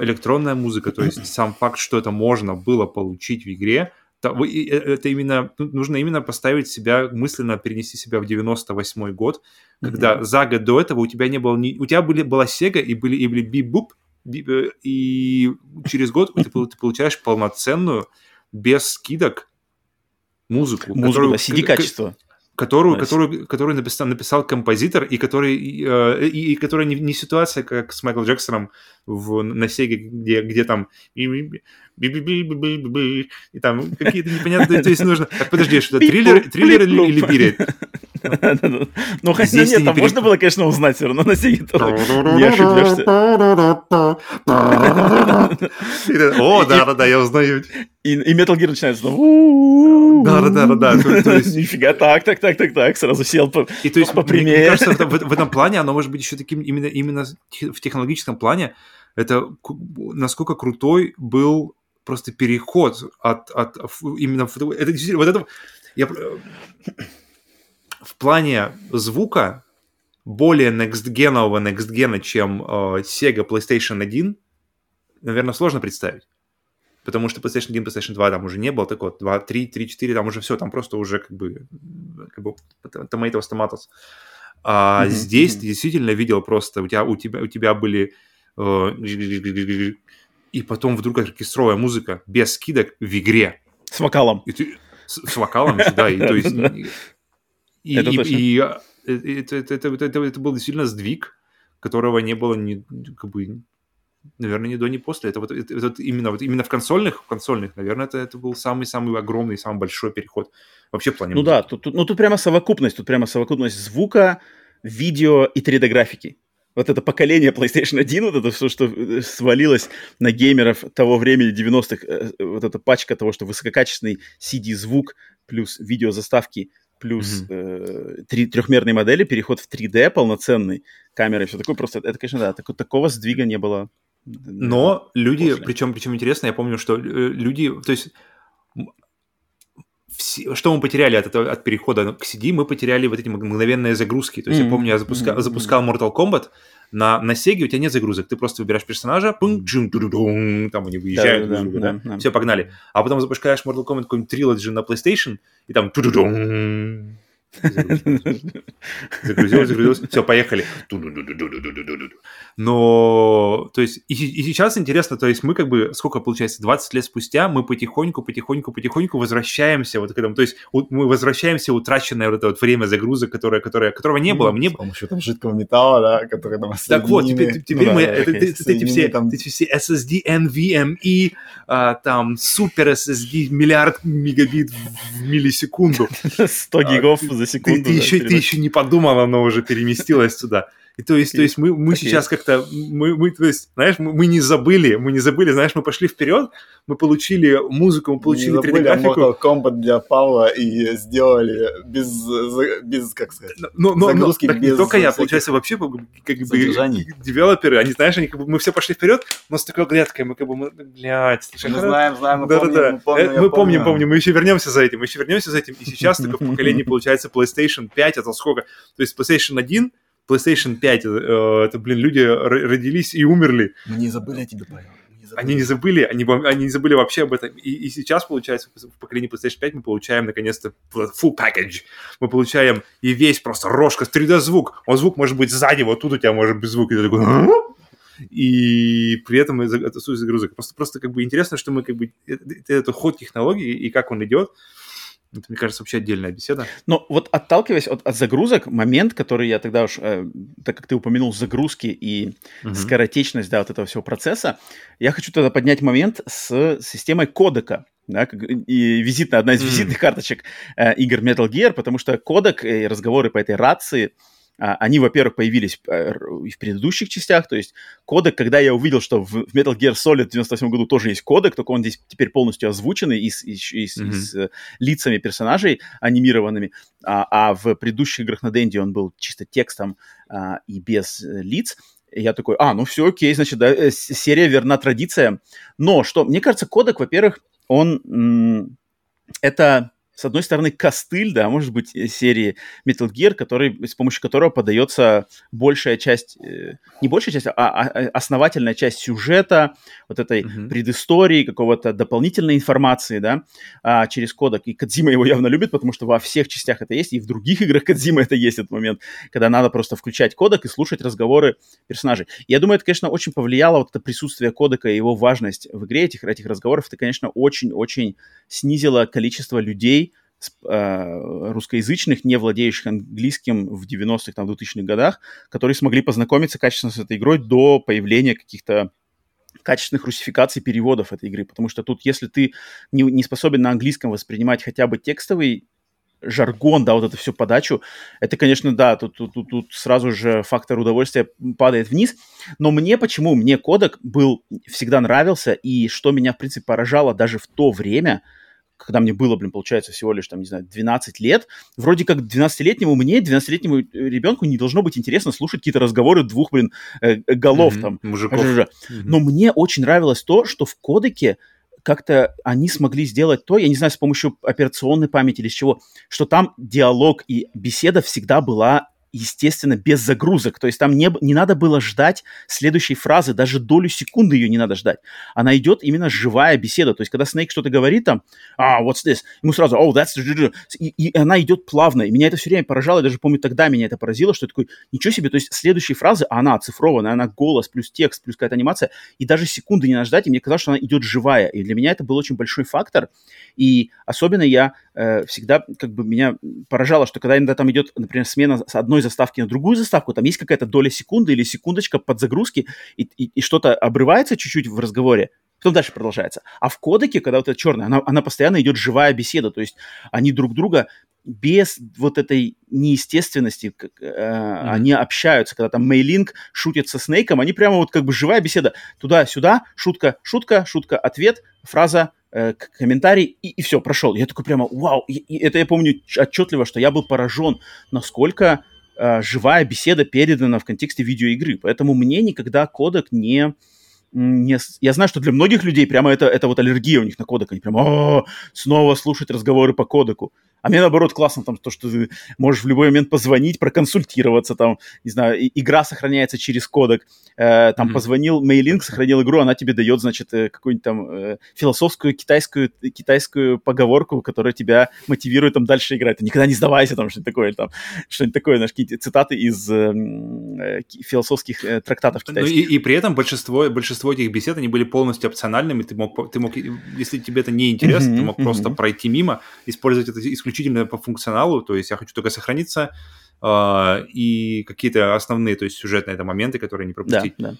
электронная музыка, то есть [CLEARS THROAT] сам факт, что это можно было получить в игре, э, это именно ну, нужно именно поставить себя мысленно перенести себя в 98 год, когда за год до этого у тебя не было ни, у тебя были была Sega и были и были Бибуп, и через год ты, ты получаешь полноценную без скидок музыку, Музыку, которую- да, CD-качество. Которую, Nice. которую, которую написал, написал композитор, и который, э, и, и которая не, не ситуация, как с Майклом Джексоном в, на Сеге, где, где там и там какие-то непонятные, то есть нужно... Так, подожди, что триллер, триллер или, или бири? Ну, хотя нет, там можно было, конечно, узнать все равно на сиге тоже. Не ошибешься. О, да-да-да, я узнаю. И, Metal Gear начинается. Да-да-да-да, то- то есть- Нифига, так, так, так, так, так, сразу сел. по- И то есть, мне, кажется, в, этом плане оно может быть еще таким именно, в технологическом плане. Это насколько крутой был просто переход от, от именно в- это действительно вот это я, в плане звука более next-генового next-гена, чем э, Sega PlayStation 1, наверное, сложно представить. Потому что PlayStation 1, PlayStation 2 там уже не было такого, 2, 3, 3, 4, там уже все, там просто уже как бы, как бы tomatoes, tomatoes. А Мгм, здесь мгм. ты действительно видел просто, у тебя, у тебя, у тебя были э, и потом вдруг оркестровая музыка без скидок в игре. С вокалом. И ты- с, с вокалом да, и то есть... [LAUGHS] И- И, Это и- точно. и, а, это, это, это, это- это был действительно сдвиг, которого не было ни, как бы, наверное, ни до, ни после. Это вот, это, это именно, вот именно в консольных, в консольных, наверное, это, это был самый-самый огромный, самый большой переход вообще в плане Ну музыки. да, тут, тут- ну тут прямо совокупность, тут прямо совокупность звука, видео и 3D-графики. Вот это поколение PlayStation 1, вот это все, что э, свалилось на геймеров того времени, 90-х, э, вот эта пачка того, что высококачественный CD-звук плюс видеозаставки плюс Мгм. э, три, трехмерные модели, переход в 3D полноценный, камеры все такое, просто это, конечно, да, тако- такого сдвига не было. Но люди, после. причем, причем интересно, я помню, что э, люди, то есть все- что мы потеряли от этого, от перехода к CD, мы потеряли вот эти мгновенные загрузки. То есть я Мгм. помню, я запуска- Мгм. запускал Mortal Kombat, на, на Сеге у тебя нет загрузок, ты просто выбираешь персонажа, пум, джим, там они выезжают, друга, да, да? да. все, погнали. А потом запускаешь Mortal Kombat какой-нибудь Trilogy на PlayStation, и там Загрузилось, загрузилось. Все, поехали. Но, то есть, и, и сейчас интересно, то есть мы как бы, сколько получается, 20 лет спустя, мы потихоньку, потихоньку, потихоньку возвращаемся вот к этому, то есть мы возвращаемся утраченное вот это вот время загрузок, которое, которое, которого не было. Мне... С помощью там жидкого металла, да, который там Так вот, теперь, теперь ну, мы, да, это, эти, все, там... эти все SSD, NVMe, а, там, супер SSD, миллиард мегабит в миллисекунду. [LAUGHS] 100 гигов за секунду. Ты, ты, еще, ты еще не подумал, оно уже переместилось сюда. И то есть, то есть мы, мы сейчас как-то, мы, мы, то есть, знаешь, мы, мы не забыли, мы не забыли, знаешь, мы пошли вперед, мы получили музыку, мы получили 3D-графику. Mortal Kombat для Павла и сделали без, без как сказать, но, но, загрузки, но, без не только я, получается, вообще как бы девелоперы, они, знаешь, они как бы, мы все пошли вперед, но с такой глядкой, мы как бы, мы, блядь, мы знаем, знаем, мы да, помним, да, да. Мы, помним, мы помним, помним, мы еще вернемся за этим, мы еще вернемся за этим, и сейчас такое [LAUGHS] поколение получается PlayStation 5, это сколько? То есть PlayStation 1 PlayStation 5, э, это, блин, люди родились и умерли. Мы не забыли о тебе, Павел. Они не забыли, они, они не забыли вообще об этом. И, и сейчас, получается, в поколении PlayStation 5 мы получаем, наконец-то, full package. Мы получаем и весь просто рожка, 3D-звук. Он звук может быть сзади, вот тут у тебя может быть звук. И ты такой... И при этом это суть загрузок. Просто, просто как бы интересно, что мы как бы... Это, это ход технологии и как он идет. Это, мне кажется, вообще отдельная беседа. Но вот отталкиваясь от, от загрузок, момент, который я тогда уж, э, так как ты упомянул загрузки и угу. скоротечность да, вот этого всего процесса, я хочу тогда поднять момент с системой кодека. Да, и визитная, одна из mm. визитных карточек э, игр Metal Gear, потому что кодек и разговоры по этой рации, они, во-первых, появились э, в предыдущих частях, то есть кодек, когда я увидел, что в Metal Gear Solid в 98 году тоже есть кодек, только он здесь теперь полностью озвученный и с, и, и mm-hmm. и с э, лицами персонажей анимированными, а, а в предыдущих играх на Денди он был чисто текстом а, и без э, лиц, и я такой, а, ну все, окей, значит, да, серия верна традициям. Но что, мне кажется, кодек, во-первых, он это с одной стороны, костыль, да, может быть, э, серии Metal Gear, который, с помощью которого подается большая часть, э, не большая часть, а, а, а основательная часть сюжета, вот этой mm-hmm. предыстории, какого-то дополнительной информации, да, а, через кодек. И Кадзима его явно любит, потому что во всех частях это есть, и в других играх Кадзима это есть этот момент, когда надо просто включать кодек и слушать разговоры персонажей. Я думаю, это, конечно, очень повлияло вот это присутствие кодека и его важность в игре, этих, этих разговоров. Это, конечно, очень-очень снизило количество людей, русскоязычных, не владеющих английским в 90-х, там, 2000-х годах, которые смогли познакомиться качественно с этой игрой до появления каких-то качественных русификаций переводов этой игры, потому что тут, если ты не, не способен на английском воспринимать хотя бы текстовый жаргон, да, вот это все подачу, это, конечно, да, тут, тут, тут, тут сразу же фактор удовольствия падает вниз, но мне почему? Мне кодек был, всегда нравился, и что меня, в принципе, поражало даже в то время – когда мне было, блин, получается всего лишь, там, не знаю, 12 лет, вроде как 12-летнему мне, 12-летнему ребенку не должно быть интересно слушать какие-то разговоры двух, блин, э, э голов mm-hmm. там. Мужиков. Mm-hmm. Но мне очень нравилось то, что в кодеке как-то они смогли сделать то, я не знаю, с помощью операционной памяти или с чего, что там диалог и беседа всегда была естественно, без загрузок. То есть там не, не надо было ждать следующей фразы, даже долю секунды ее не надо ждать. Она идет именно живая беседа. То есть когда Снейк что-то говорит там, а, what's this? Ему сразу, oh, that's... И, и она идет плавно. И меня это все время поражало. Я даже помню, тогда меня это поразило, что я такой, ничего себе. То есть следующие фразы, она оцифрованная, она голос, плюс текст, плюс какая-то анимация. И даже секунды не надо ждать. И мне казалось, что она идет живая. И для меня это был очень большой фактор. И особенно я э, всегда, как бы, меня поражало, что когда иногда там идет, например, смена с одной заставки на другую заставку, там есть какая-то доля секунды или секундочка подзагрузки, и, и, и что-то обрывается чуть-чуть в разговоре, потом дальше продолжается. А в кодеке, когда вот это черное, она, она постоянно идет живая беседа, то есть они друг друга без вот этой неестественности э, mm-hmm. они общаются, когда там Мейлинг шутит со Снейком, они прямо вот как бы живая беседа, туда-сюда, шутка, шутка, шутка, ответ, фраза, э, комментарий, и, и все, прошел. Я такой прямо, вау, и, и это я помню отчетливо, что я был поражен, насколько э, живая беседа передана в контексте видеоигры. Поэтому мне никогда кодек не, не... Я знаю, что для многих людей прямо это, это вот аллергия у них на кодек. Они прямо снова слушать разговоры по кодеку. А мне, наоборот, классно там то, что ты можешь в любой момент позвонить, проконсультироваться, там, не знаю, игра сохраняется через кодек, э, там, mm-hmm. позвонил, Mailink сохранил игру, она тебе дает, значит, э, какую-нибудь там э, философскую китайскую, китайскую поговорку, которая тебя мотивирует там дальше играть. Ты никогда не сдавайся, там, что-нибудь такое, там, что-нибудь такое, знаешь, какие-то цитаты из э, э, философских э, трактатов китайских. Ну, и, и при этом большинство, большинство этих бесед, они были полностью опциональными, ты мог, ты мог если тебе это не интересно, mm-hmm, ты мог mm-hmm. просто пройти мимо, использовать это исключительно по функционалу, то есть я хочу только сохраниться, э, и какие-то основные, то есть сюжетные это моменты, которые не пропустить. Да, да.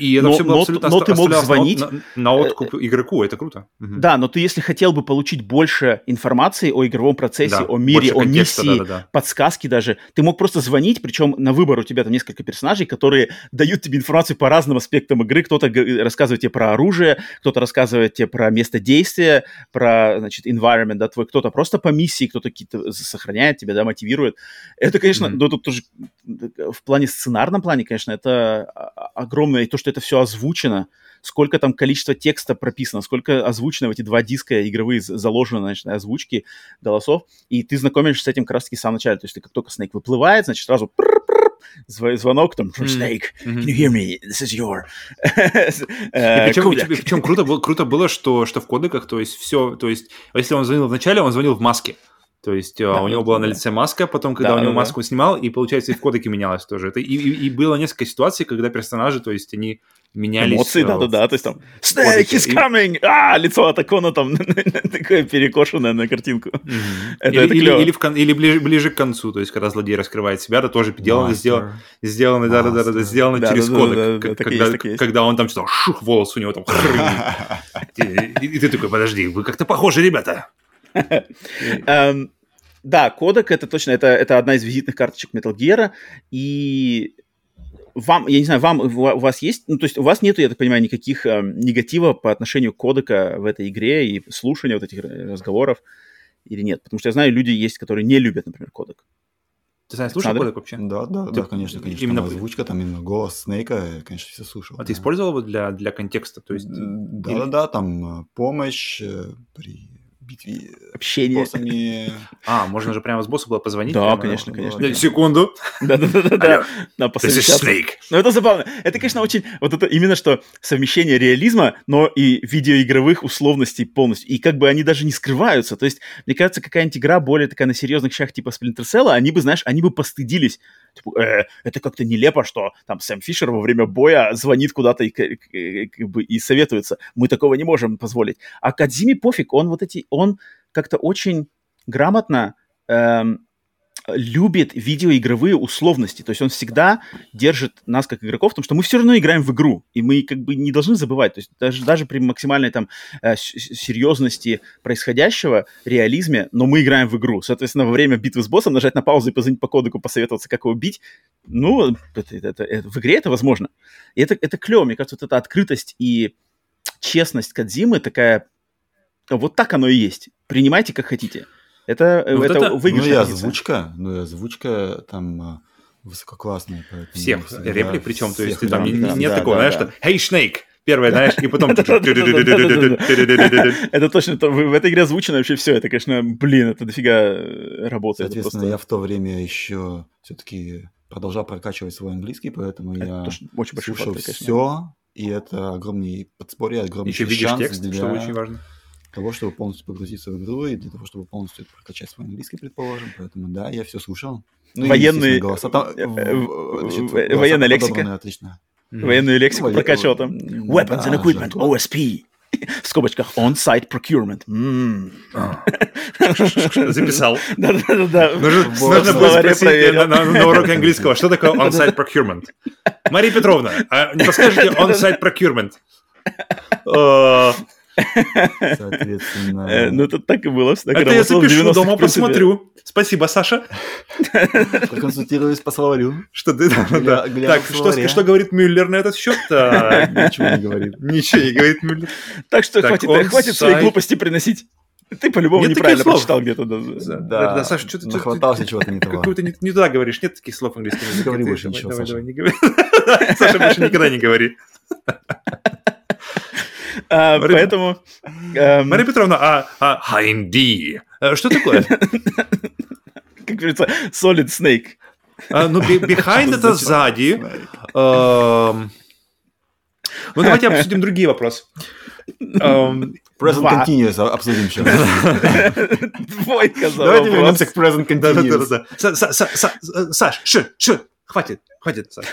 И это но, все было но, абсолютно но ты мог звонить на, на, на откуп игроку, это круто. Угу. Да, но ты если хотел бы получить больше информации о игровом процессе, да, о мире, о миссии, да, да, да. подсказки даже, ты мог просто звонить, причем на выбор у тебя там несколько персонажей, которые дают тебе информацию по разным аспектам игры. Кто-то рассказывает тебе про оружие, кто-то рассказывает тебе про место действия, про, значит, environment, да, твой, кто-то просто по миссии, кто-то какие-то сохраняет тебя, да, мотивирует. Это, конечно, mm-hmm. ну, тут тоже в плане сценарном плане, конечно, это огромное, и то, что это все озвучено, сколько там количество текста прописано, сколько озвучено в эти два диска игровые заложены, значит, озвучки голосов, и ты знакомишься с этим как раз-таки в самом начале. То есть ты как только Snake выплывает, значит, сразу звонок там from Snake, can you hear me? This is your... причем, причем круто, круто было, что, что в кодеках, то есть все, то есть если он звонил в начале, он звонил в маске. То есть да, у него была да. на лице маска, потом, когда да, у него да, маску снимал, и, получается, и в кодеке менялось тоже. Это, и, и, и было несколько ситуаций, когда персонажи, то есть они менялись. Эмоции, да-да-да, то есть там Snake is coming! А, лицо Атакона там [LAUGHS] такое перекошенное на картинку. Это, или, или, или, в, или ближе, ближе к концу, то есть когда злодей раскрывает себя, это тоже сделано, сделано, сделано, да, да, да, да, сделано да, через да, кодек, да, да, когда, есть, когда он там что шух, волос у него там [LAUGHS] и, и ты такой, подожди, вы как-то похожи, ребята. [LAUGHS] Эм, да, кодек это точно, это, это одна из визитных карточек Metal Gear, и вам, я не знаю, вам, у вас есть, ну, то есть у вас нету, я так понимаю, никаких э, негатива по отношению к кодека в этой игре и слушания вот этих разговоров или нет? Потому что я знаю, люди есть, которые не любят, например, кодек. Ты знаешь, слушал кодек вообще? Да, да, ты, да, конечно, конечно. Именно там озвучка, там именно голос Снейка, конечно, все слушал. А да. ты использовал его для, для контекста? То есть... Да, да, да, там э, помощь э, при битве Общение. с боссами. А, можно же прямо с босса было позвонить? Да, конечно, конечно. Секунду. Да-да-да. да Snake. Ну, это забавно. Это, конечно, очень... Вот это именно что совмещение реализма, но и видеоигровых условностей полностью. И как бы они даже не скрываются. То есть, мне кажется, какая-нибудь игра более такая на серьезных щах типа Splinter Cell, они бы, знаешь, они бы постыдились Типа, э, это как-то нелепо, что там Сэм Фишер во время боя звонит куда-то и, как бы, и советуется. Мы такого не можем позволить. А Кадзиме пофиг, он вот эти, он как-то очень грамотно эм, любит видеоигровые условности. То есть он всегда держит нас как игроков, потому что мы все равно играем в игру, и мы как бы не должны забывать. То есть даже, даже при максимальной там э, серьезности происходящего, реализме, но мы играем в игру. Соответственно, во время битвы с боссом нажать на паузу и позвонить по кодеку, посоветоваться, как его бить, ну, это, это, это, в игре это возможно. И это, это клево. Мне кажется, вот эта открытость и честность Кадзимы такая... Вот так оно и есть. Принимайте, как хотите. Это, ну, это, это выигрышная Ну и озвучка, ну и озвучка там э, высококлассная. Всех да, реплик причем, то есть там нет такого, знаешь, что «Hey, Snake!» Первое, знаешь, и потом... [LAUGHS] Это точно, в этой игре озвучено вообще все. Это, конечно, блин, это дофига э, работает. Соответственно, я в то время еще все-таки продолжал прокачивать свой английский, поэтому я очень слушал все, и это огромный подспорье, огромный Еще видишь текст, что очень важно того, чтобы полностью погрузиться в игру и для того, чтобы полностью прокачать свой английский, предположим. Поэтому да, я все слушал. Ну, Военные... Голоса там, э, э, военная лексика. Отлично. Военную лексику ну, прокачивал там. Weapons and equipment, OSP. В скобочках on-site procurement. [LAUGHS] Записал. Да-да-да. Нужно будет спросить на уроке английского, что такое on-site procurement? Мария Петровна, а не подскажете [LAUGHS] on-site procurement? Соответственно... Э, ну, это так и было. Это я запишу, дома посмотрю. Спасибо, Саша. [LAUGHS] Проконсультируюсь по словарю. Что ты... Да, Так, что говорит Мюллер на этот счет? [LAUGHS] Ничего не говорит. Ничего не говорит Мюллер. Так что хватит хватит свои глупости приносить. Ты по-любому неправильно прочитал где-то. Да, да, Саша, что ты... Нахватался чего-то не того. Какую-то не туда говоришь. Нет таких слов английских. Не говори больше ничего, Саша. [LAUGHS] Саша больше никогда не говори. А, поэтому... Эм, Мария Петровна, а, а Хайнди, Э, Что такое? [LAUGHS] Как говорится, Solid Snake. А, Ну, be- behind [LAUGHS] это сзади. Эм, Ну, давайте обсудим другие вопросы. Эм, Present Два. Continuous обсудим сейчас. [LAUGHS] Двойка за Давайте вопрос. вернемся к Present Continuous. Саш, ш, ш, хватит, хватит, Саш.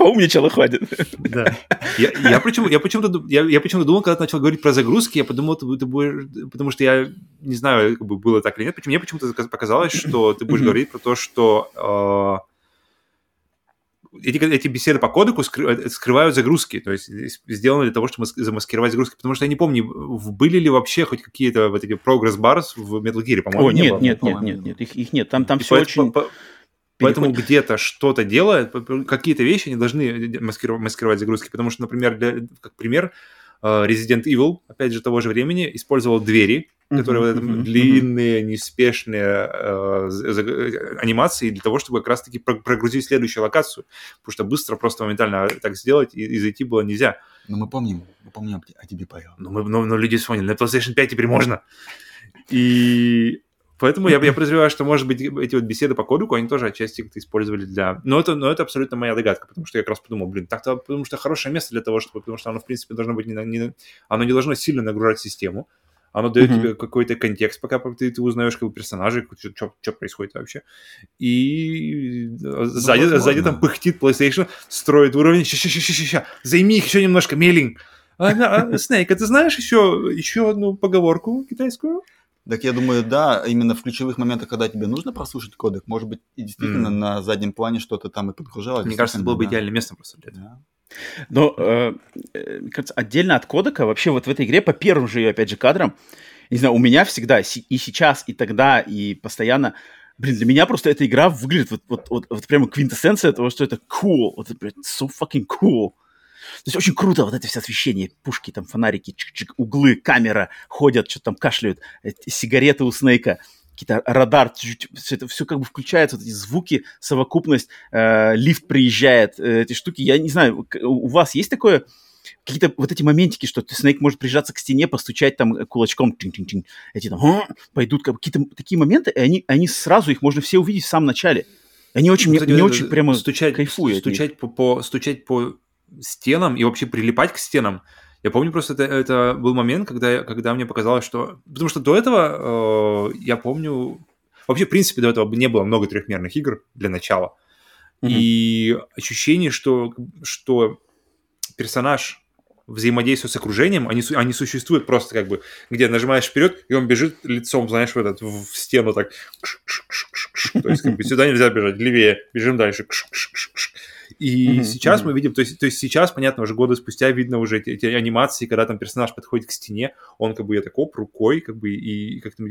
Поумничал и хватит. Да. Я, я почему, я почему-то, я, я почему-то думал, когда ты начал говорить про загрузки, я подумал, ты, ты будешь, потому что я не знаю, как бы было так или нет, почему мне почему-то показалось, что ты будешь говорить про то, что э, эти, эти беседы по кодеку э, скрывают загрузки, то есть сделаны для того, чтобы мас- замаскировать загрузки, потому что я не помню, были ли вообще хоть какие-то вот эти bars в Metal Gear, по-моему, О, не нет, было. нет, нет, нет, не нет, их, их нет. Там, там И все поэтому- очень... по- Поэтому переход- где-то что-то делает, какие-то вещи не должны маскировать, маскировать загрузки, потому что, например, для- как пример, э, Resident Evil, опять же, того же времени, использовал двери, которые вот это Мгм, мгм, длинные, неспешные э, э, анимации для того, чтобы как раз-таки про- прогрузить следующую локацию, потому что быстро, просто моментально так сделать и, и зайти было нельзя. Но мы помним, мы помним о те- о тебе, Павел. Но, мы, но, но люди вспомнили, на PlayStation 5 теперь можно. И поэтому я, я [LAUGHS] подозреваю, что, может быть, эти вот беседы по кодеку, они тоже отчасти как-то использовали для... Но это, но это абсолютно моя догадка, потому что я как раз подумал, блин, так-то, потому что хорошее место для того, чтобы... Потому что оно, в принципе, должно быть... Не, не, оно не должно сильно нагружать систему. Оно дает Мгм. тебе какой-то контекст, пока ты, ты узнаешь как бы персонажей, что происходит вообще. И э, сзади, возможно. сзади там пыхтит PlayStation, строит уровень. Ща-ща-ща-ща-ща, займи их еще немножко, мелень. А, а, Снейк, а ты знаешь еще, еще одну поговорку китайскую? Так я думаю, да, именно в ключевых моментах, когда тебе нужно прослушать кодек, может быть, и действительно М. на заднем плане что-то там и подгружалось. Мне кажется, это было бы действительно, идеальным местом просто для этого. да. Но, э, э, мне кажется, отдельно от кодека, вообще вот в этой игре, по первым же ее, опять же, кадрам, не знаю, у меня всегда, и сейчас, и тогда, и постоянно, блин, для меня просто эта игра выглядит вот, вот, вот, вот прямо квинтэссенция того, что это cool, вот это, блядь, so fucking cool. То есть очень круто вот это все освещение, пушки, там, фонарики, чик-чик, углы, камера, ходят, что-то там кашляют, эти сигареты у Снейка, какие-то радар, все это все как бы включается, вот эти звуки, совокупность, э, лифт приезжает, э, эти штуки. Я не знаю, у вас есть такое, какие-то вот эти моментики, что Снейк может прижаться к стене, постучать там э, кулачком, эти там пойдут, как какие-то такие моменты, и они, они сразу, их можно все увидеть в самом начале. Они очень, мне, Кстати, мне вот очень прямо стучать, кайфую от них. стучать по, по, стучать по стенам и вообще прилипать к стенам. Я помню просто, это, это был момент, когда, когда мне показалось, что... Потому что до этого, э, я помню... Вообще, в принципе, до этого не было много трехмерных игр для начала. Мгм. И ощущение, что, что персонаж взаимодействует с окружением, они, они существуют просто как бы, где нажимаешь вперед, и он бежит лицом, знаешь, в, этот, в стену так. То есть как бы сюда нельзя бежать, левее, бежим дальше. И Мгм, сейчас мгм. мы видим, то есть, то есть сейчас, понятно, уже годы спустя видно уже эти, эти анимации, когда там персонаж подходит к стене, он как бы я так оп, рукой, как бы, и как-то...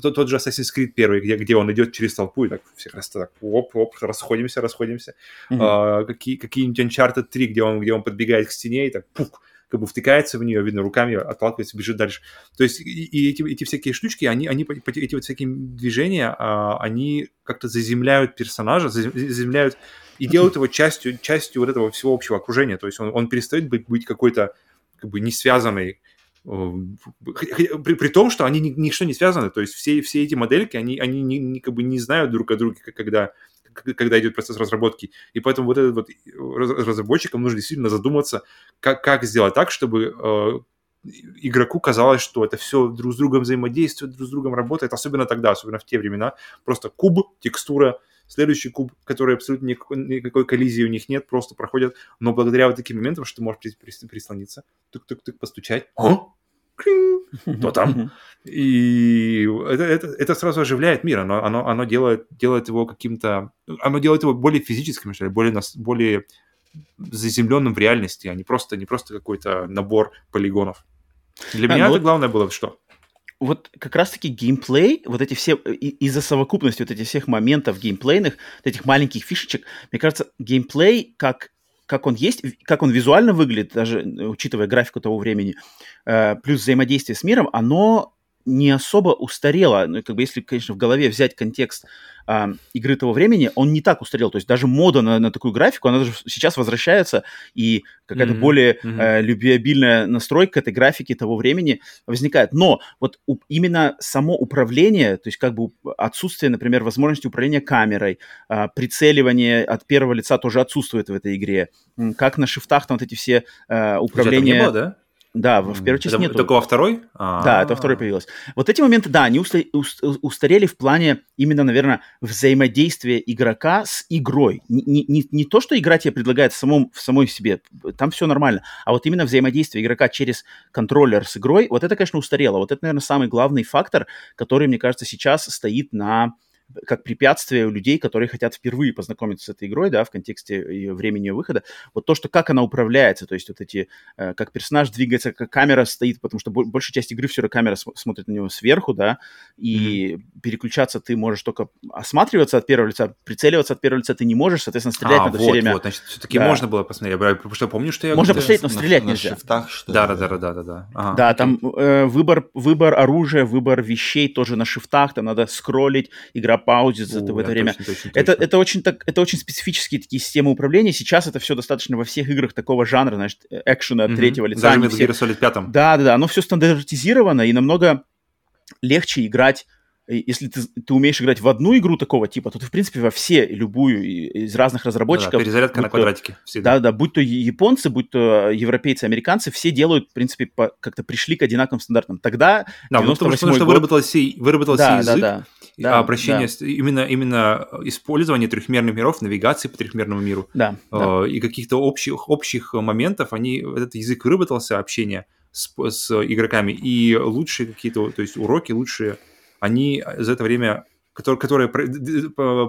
Тот, тот же Assassin's Creed первый, где, где он идет через толпу, и так все раз так оп-оп, расходимся, расходимся. Мгм. А, какие, какие-нибудь Uncharted 3, где он, где он подбегает к стене и так пук, как бы втыкается в нее, видно, руками отталкивается, бежит дальше. То есть и, и эти, эти всякие штучки, они, они, эти вот всякие движения, а, они как-то заземляют персонажа, зазе- заземляют и делают его частью, частью вот этого всего общего окружения. То есть он, он перестает быть, быть какой-то как бы не связанной э, при, при том, что они ни, ничто не связаны, то есть все, все эти модельки, они, они не, не- как бы не знают друг о друге, когда, когда идет процесс разработки. И поэтому вот этот вот раз- разработчикам нужно действительно задуматься, как, как сделать так, чтобы э, игроку казалось, что это все друг с другом взаимодействует, друг с другом работает, особенно тогда, особенно в те времена. Просто куб, текстура, следующий куб, который абсолютно никакой, никакой коллизии у них нет, просто проходят. Но благодаря вот таким моментам, что ты можешь при- при- прислониться, тук-тук-тук, постучать. «А? Кринг!» кто там? И это, это, это сразу оживляет мир, оно, оно, оно делает, делает его каким-то... Оно делает его более физическим, что ли, более, нас- более заземленным в реальности, а не просто, не просто какой-то набор полигонов. Для А, меня ну это главное было что? Вот как раз-таки геймплей, вот эти все, и- из-за совокупности вот этих всех моментов геймплейных, вот этих маленьких фишечек, мне кажется, геймплей, как, как он есть, как он визуально выглядит, даже э, учитывая графику того времени, э, плюс взаимодействие с миром, оно не особо устарела. Ну, как бы если, конечно, в голове взять контекст э, игры того времени, он не так устарел. То есть даже мода на, на такую графику, она даже сейчас возвращается, и какая-то mm-hmm. более mm-hmm. Э, любвеобильная настройка этой графики того времени возникает. Но вот у, именно само управление, то есть как бы отсутствие, например, возможности управления камерой, э, прицеливание от первого лица тоже отсутствует в этой игре. Как на шифтах там вот эти все э, управления... было, да? Да, в, в первой части нет. Только во второй? А-а-а. Да, это во второй появилось. Вот эти моменты, да, они уста- устарели в плане именно, наверное, взаимодействия игрока с игрой. Не, не, не то, что игра тебе предлагает в, самом, в самой себе, там все нормально, а вот именно взаимодействие игрока через контроллер с игрой, вот это, конечно, устарело. Вот это, наверное, самый главный фактор, который, мне кажется, сейчас стоит на как препятствие у людей, которые хотят впервые познакомиться с этой игрой, да, в контексте ее времени ее выхода. Вот то, что как она управляется, то есть вот эти, э, как персонаж двигается, как камера стоит, потому что большая часть игры все равно камера смотрит на него сверху, да, и mm-hmm. переключаться ты можешь только осматриваться от первого лица, прицеливаться от первого лица ты не можешь, соответственно, стрелять а, надо вот, все время. Вот, значит, все-таки да. можно было посмотреть, потому что помню, что я... Можно посмотреть, но стрелять на, нельзя. На шифтах, что да, да, да, да, да, да. Ага, да, там э, выбор, выбор оружия, выбор вещей тоже на шифтах, там надо скроллить, игра паузится, ты в это время. Точно, точно, это, точно. это, очень, так, это очень специфические такие системы управления. Сейчас это все достаточно во всех играх такого жанра, значит, экшена от mm-hmm. третьего лица. Даже в Gear Solid 5. Да, да, да. Оно все стандартизировано и намного легче играть если ты, ты умеешь играть в одну игру такого типа, то ты, в принципе, во все, любую из разных разработчиков... Да, перезарядка на квадратике. Да, да, будь то японцы, будь то европейцы, американцы, все делают, в принципе, по, как-то пришли к одинаковым стандартам. Тогда, Да, ну, потому, потому что выработался, выработался да, язык, да, да да, обращение, да. именно, именно использование трехмерных миров, навигации по трехмерному миру да, э, да. и каких-то общих, общих моментов, они, этот язык выработался, общение с, с игроками, и лучшие какие-то, то есть уроки лучшие, они за это время которые, которые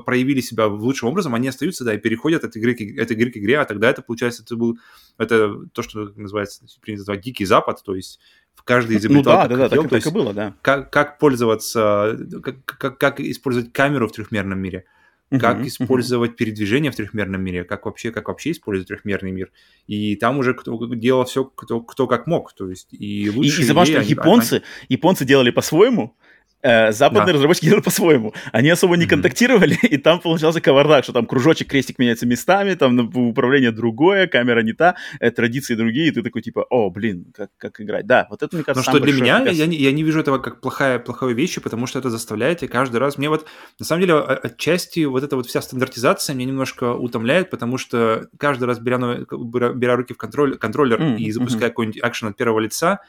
проявили себя в лучшем образом, они остаются, да, и переходят от игры, к, от игры к игре, а тогда это, получается, это был, это то, что называется, принято называть дикий запад, то есть в каждый изобретал. Ну да, да, да, так, так и было, да. Как, как пользоваться, как, как, как использовать камеру в трехмерном мире, как uh-huh, использовать uh-huh. передвижение в трехмерном мире, как вообще, как вообще использовать трехмерный мир. И там уже кто делал все, кто, кто как мог. То есть и лучшие И, и забавно, что японцы, они... японцы делали по-своему, западные да. разработчики делают по-своему. Они особо не mm-hmm. контактировали, [LAUGHS] и там получался кавардак, что там кружочек, крестик меняется местами, там управление другое, камера не та, э, традиции другие, и ты такой типа, о, блин, как, как играть. Да, вот это, мне кажется, Но что для меня, я не, я не вижу этого как плохая, плохой вещи, потому что это заставляет, и каждый раз, мне вот, на самом деле, отчасти вот эта вот вся стандартизация меня немножко утомляет, потому что каждый раз, беря, беря руки в контроль, контроллер mm-hmm. и запуская mm-hmm. какой-нибудь экшен от первого лица,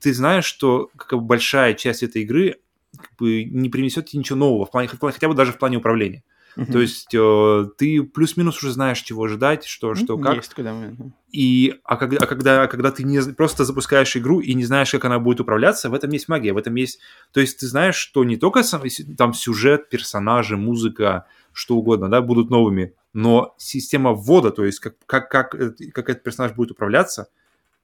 ты знаешь, что как бы большая часть этой игры как бы не принесет тебе ничего нового, в плане, хотя бы даже в плане управления. Uh-huh. То есть э, ты плюс-минус уже знаешь, чего ожидать, что, что как. Есть куда И, а когда, а когда, когда ты не, просто запускаешь игру и не знаешь, как она будет управляться, в этом есть магия, в этом есть... То есть ты знаешь, что не только сам, там сюжет, персонажи, музыка, что угодно, да, будут новыми, но система ввода, то есть как, как, как, как этот персонаж будет управляться,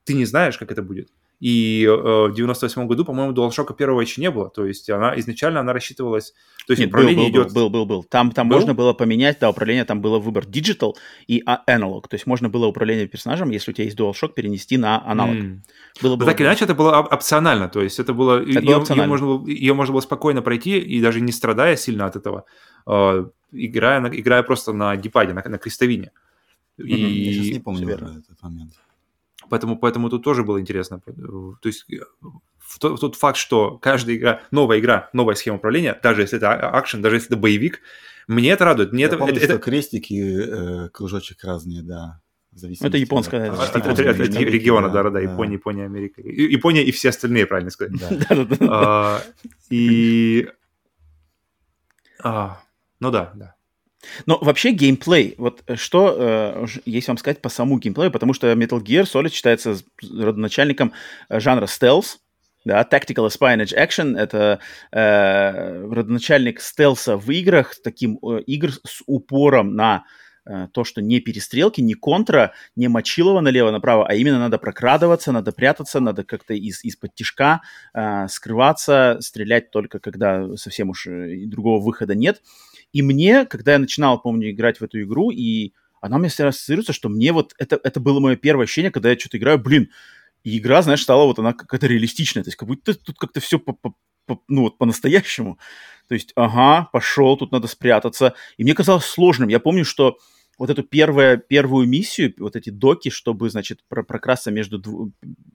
ты не знаешь, как это будет. И э, в 98 году, по-моему, DualShock первого еще не было. То есть она изначально она рассчитывалась... То есть Нет, управление был, идет... Был, был, был. Там, там был? можно было поменять, да, управление, там было выбор Digital и Analog. То есть можно было управление персонажем, если у тебя есть DualShock, перенести на аналог. Mm. Было, было, так или иначе, это было опционально. То есть это было... Это ее, было ее, можно было ее можно было спокойно пройти, и даже не страдая сильно от этого, э, играя, на, играя просто на гипаде, на, на крестовине. Mm-hmm. И... Я сейчас не помню этот момент. Поэтому, поэтому тут тоже было интересно. То есть тот, тот факт, что каждая игра, новая игра, новая схема управления, даже если это а, акшен, даже если это боевик, мне это радует. Мне Я это, помню, это, что это... крестики, э, кружочек разные, да. Это японская. От, от, от, от, от региона, да, да, да, Япония, Япония, Америка. Япония и все остальные, правильно сказать. [LAUGHS] А, и... А, ну да, да. Но вообще геймплей, вот э, что э, есть вам сказать по самому геймплею, потому что Metal Gear Solid считается родоначальником э, жанра стелс, да, Tactical Espionage Action — это э, родоначальник стелса в играх, таким э, игр с упором на э, то, что не перестрелки, не контра, не мочилово налево-направо, а именно надо прокрадываться, надо прятаться, надо как-то из, из-под тишка э, скрываться, стрелять только когда совсем уж э, другого выхода нет. И мне, когда я начинал, помню, играть в эту игру, и она меня всегда ассоциируется, что мне вот это, это было мое первое ощущение, когда я что-то играю, блин, и игра, знаешь, стала вот она какая-то реалистичная, то есть как будто тут как-то все ну вот по-настоящему. То есть, ага, пошел, тут надо спрятаться. И мне казалось сложным. Я помню, что вот эту первую, первую миссию, вот эти доки, чтобы, значит, прокрасться между дву,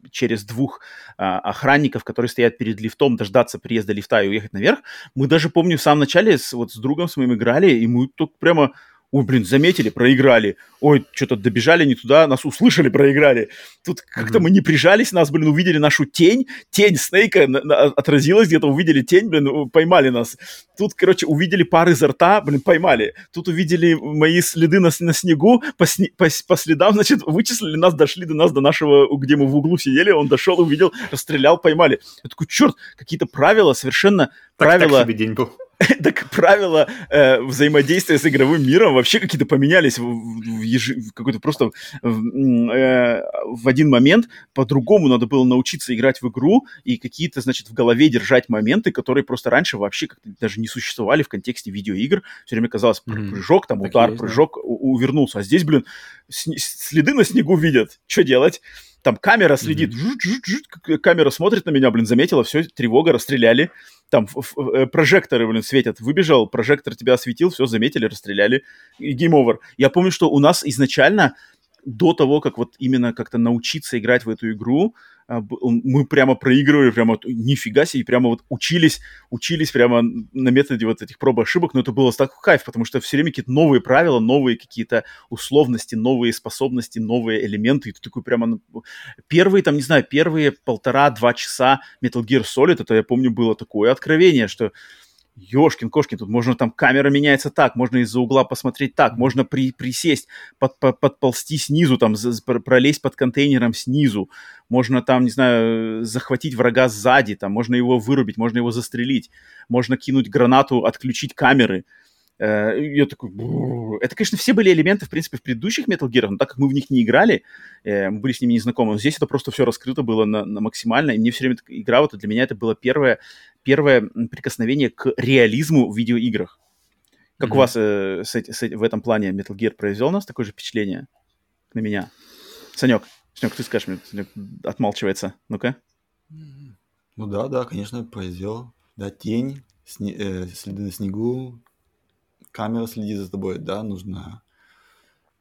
через двух а, охранников, которые стоят перед лифтом, дождаться приезда лифта и уехать наверх, мы даже, помню, в самом начале с, вот с другом с моим играли, и мы тут прямо ой, блин, заметили, проиграли, ой, что-то добежали не туда, нас услышали, проиграли. Тут как-то mm-hmm. мы не прижались, нас, блин, увидели нашу тень, тень Снейка отразилась где-то, увидели тень, блин, поймали нас. Тут, короче, увидели пары изо рта, блин, поймали. Тут увидели мои следы на, на снегу, по, сни- по, по следам, значит, вычислили нас, дошли до нас, до нашего, где мы в углу сидели, он дошел, увидел, расстрелял, поймали. Я такой, черт, какие-то правила совершенно... Так, правила... так себе день был. [LAUGHS] так правила э, взаимодействия с игровым миром вообще какие-то поменялись в, в, еж... в какой-то просто в, э, в один момент. По-другому надо было научиться играть в игру и какие-то, значит, в голове держать моменты, которые просто раньше вообще как-то даже не существовали в контексте видеоигр. Все время казалось, mm-hmm. прыжок, там, так удар, есть, прыжок, да. увернулся. А здесь, блин, следы на снегу видят. Что делать? Там камера следит, mm-hmm. камера смотрит на меня, блин, заметила, все, тревога, расстреляли. Там э, прожекторы, блин, светят. Выбежал, прожектор тебя осветил, все, заметили, расстреляли. И game over. Я помню, что у нас изначально до того, как вот именно как-то научиться играть в эту игру, а, мы прямо проигрывали, прямо нифига себе, прямо вот учились, учились прямо на методе вот этих проб и ошибок, но это было так кайф, потому что все время какие-то новые правила, новые какие-то условности, новые способности, новые элементы, и ты такой прямо... Ну, первые, там, не знаю, первые полтора-два часа Metal Gear Solid, это, я помню, было такое откровение, что Ёшкин, кошкин, тут можно там камера меняется так, можно из-за угла посмотреть так, можно при, присесть, под, под, подползти снизу, там, за, пролезть под контейнером снизу, можно там, не знаю, захватить врага сзади, там, можно его вырубить, можно его застрелить, можно кинуть гранату, отключить камеры. Э, я такой, это, конечно, все были элементы, в принципе, в предыдущих Metal Gear, но так как мы в них не играли, э, мы были с ними не знакомы, но здесь это просто все раскрыто было на, на максимально, и мне все время игра, вот для меня это было первое, первое прикосновение к реализму в видеоиграх. Как mm-hmm. у вас э, с, с, в этом плане Metal Gear произвел у нас такое же впечатление на меня? Санек, Санек, ты скажешь мне, Санек отмалчивается, ну-ка. Ну да, да, конечно, произвел. Да, тень, сне, э, следы на снегу, камера следит за тобой, да, нужно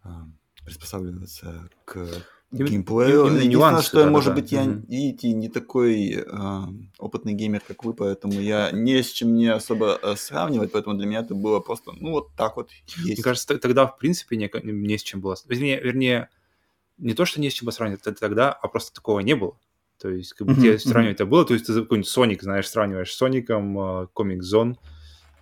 э, приспосабливаться к геймплею. Именно нюансы, что, да, может да, быть, да. я, mm видите, не такой э, опытный геймер, как вы, поэтому я не с чем не особо э, сравнивать, поэтому для меня это было просто, ну, вот так вот есть. Мне кажется, тогда, в принципе, не, не с чем было. Вернее, вернее, не то, что не с чем было сравнивать тогда, а просто такого не было. То есть, как бы mm-hmm. тебе сравнивать это было, то есть ты какой-нибудь Соник, знаешь, сравниваешь с Соником, Comic Zone,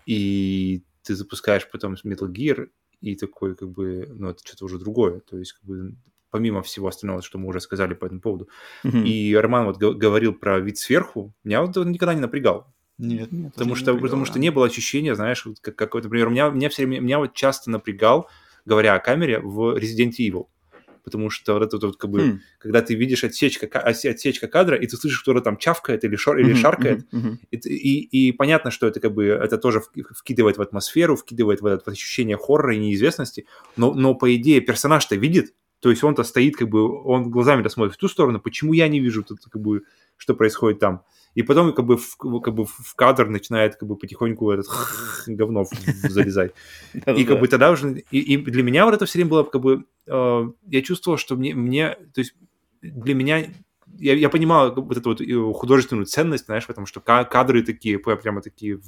и ты запускаешь потом Metal Gear, и такой, как бы, ну, это что-то уже другое. То есть, как бы, помимо всего остального, что мы уже сказали по этому поводу. Mm-hmm. И Роман вот говорил про вид сверху, меня вот он никогда не напрягал. Нет, нет. Потому что, напрягал, потому да. что не было ощущения, знаешь, как, какой-то, например, меня, меня все время, меня вот часто напрягал, говоря о камере, в Resident Evil потому что вот это вот как бы, mm. когда ты видишь отсечка, отсечка кадра, и ты слышишь, кто-то там чавкает или, шор, или шаркает. И, и, и понятно, что это как бы, это тоже вкидывает в атмосферу, вкидывает в это ощущение хоррора и неизвестности, но, но по идее персонаж-то видит, то есть он-то стоит, как бы, он глазами-то смотрит в ту сторону, почему я не вижу тут, как бы, что происходит там. И потом как бы в, как бы в кадр начинает как бы потихоньку этот [LAUGHS] говно залезать. [LAUGHS] И как бы тогда уже... И для меня вот это все время было как бы... Э, я чувствовал, что мне... То есть для меня я, я понимал вот эту вот э, художественную ценность, знаешь, в этом, что кадры такие, прямо такие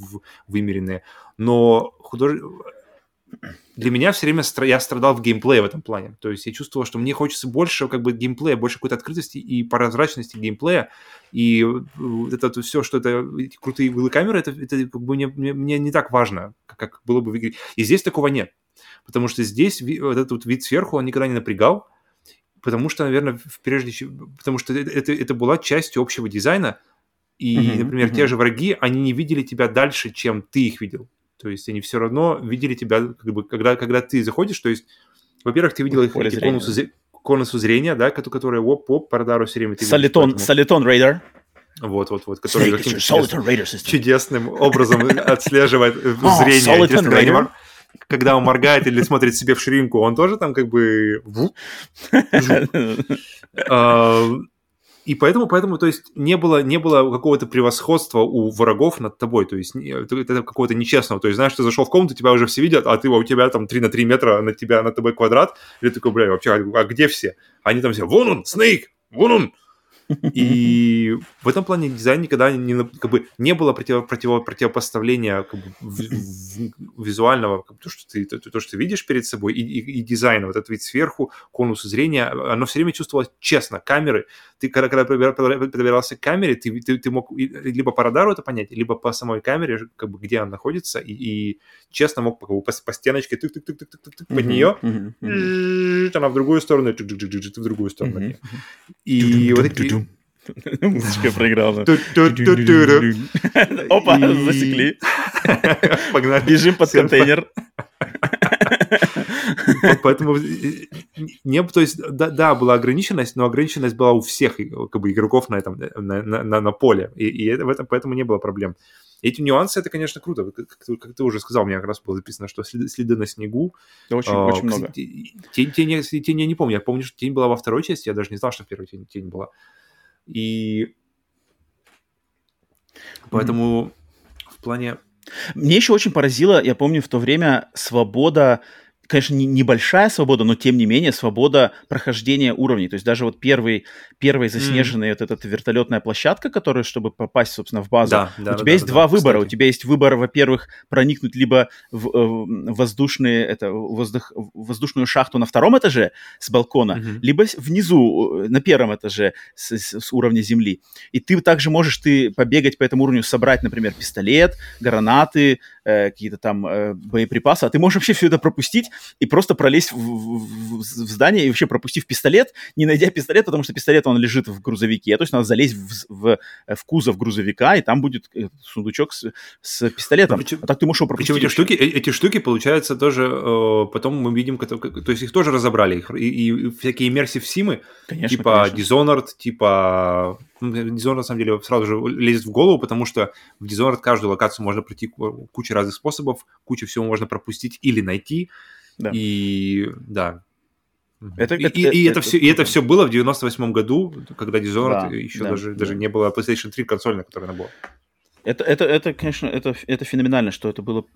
вымеренные, но худож для меня все время стра- я страдал в геймплее в этом плане. То есть я чувствовал, что мне хочется больше как бы геймплея, больше какой-то открытости и прозрачности геймплея. И это, это все, что это эти крутые камеры, это, это как бы мне, мне, мне не так важно, как, как было бы в игре. И здесь такого нет. Потому что здесь вот этот вот вид сверху, он никогда не напрягал. Потому что, наверное, прежде потому что это, это, это была частью общего дизайна. И, uh-huh, например, uh-huh. те же враги, они не видели тебя дальше, чем ты их видел. То есть они все равно видели тебя, как бы, когда, когда ты заходишь, то есть, во-первых, ты видел их эти конусу, конусу зрения, да, которая оп-оп по радару все время ты Soliton, видишь. Soliton Radar. Вот, вот, вот, который каким-то чудес, чудесным образом [LAUGHS] отслеживает о, зрение. Когда, когда он моргает или смотрит себе в ширинку, он тоже там как бы... [LAUGHS] А, и поэтому, поэтому, то есть, не было, не было какого-то превосходства у врагов над тобой, то есть, это, это какого-то нечестного, то есть, знаешь, ты зашел в комнату, тебя уже все видят, а ты, у тебя там 3 на 3 метра, на тебя, на тобой квадрат, и ты такой, бля, вообще, а, а где все? Они там все, вон он, Снейк, вон он, и в этом плане дизайн никогда не, как бы, не было против, против, противопоставления как бы, в, в, визуального, как бы, то, что ты, то, то, что ты видишь перед собой, и, и, и дизайна. Вот этот вид сверху, конусы зрения, оно все время чувствовалось честно. Камеры, ты когда, когда пробирался к камере, ты, ты, ты мог либо по радару это понять, либо по самой камере, как бы, где она находится, и, и честно мог как бы, по, по стеночке тык тык тык тык тык тык под нее, она в другую сторону, в другую сторону. И вот эти [LAUGHS] Музычка проиграла. Опа, засекли. [LAUGHS] Погнали. Бежим под контейнер. Поэтому не, то есть, да, да, была ограниченность, но ограниченность была у всех как бы, игроков на этом на, на, на поле, и, и это, в этом поэтому не было проблем. Эти нюансы, это, конечно, круто. Как, как, как ты уже сказал, у меня как раз было записано, что следы, следы на снегу. Очень, а, очень много. Тень, тень, тень я не помню. Я помню, что тень была во второй части, я даже не знал, что в первой тень, тень была. И поэтому mm-hmm. в плане... Мне еще очень поразило, я помню, в то время свобода конечно, не, небольшая свобода, но тем не менее свобода прохождения уровней. То есть даже вот первый, первый заснеженный mm. вот эта вертолетная площадка, которая, чтобы попасть, собственно, в базу, да, да, у тебя да, есть да, два да, выбора. Кстати. У тебя есть выбор, во-первых, проникнуть либо в, э, воздушные, это, воздух, воздушную шахту на втором этаже с балкона, mm-hmm. либо внизу, э, на первом этаже с, с, с уровня земли. И ты также можешь ты побегать по этому уровню, собрать, например, пистолет, гранаты, э, какие-то там э, боеприпасы, а ты можешь вообще все это пропустить и просто пролезть в, в, в здание и вообще пропустив пистолет, не найдя пистолет, потому что пистолет, он лежит в грузовике, то есть надо залезть в, в, в кузов грузовика, и там будет э, сундучок с, с пистолетом. Почему, а так ты можешь его пропустить. Причем эти штуки, э, эти штуки, получается, тоже, э, потом мы видим, то есть их тоже разобрали, их, и, и всякие immersive симы, конечно, типа конечно. Dishonored, типа Dishonored, на самом деле, сразу же лезет в голову, потому что в Dishonored каждую локацию можно пройти куча разных способов, кучу всего можно пропустить или найти. Да. И да. Это, и, это, и, это, и, это, все, и это все было в 98 году, когда Dishonored да, еще да, даже, да. даже не было PlayStation 3 консоль, на которой она была. Это, это, это, конечно, это, это феноменально, что это было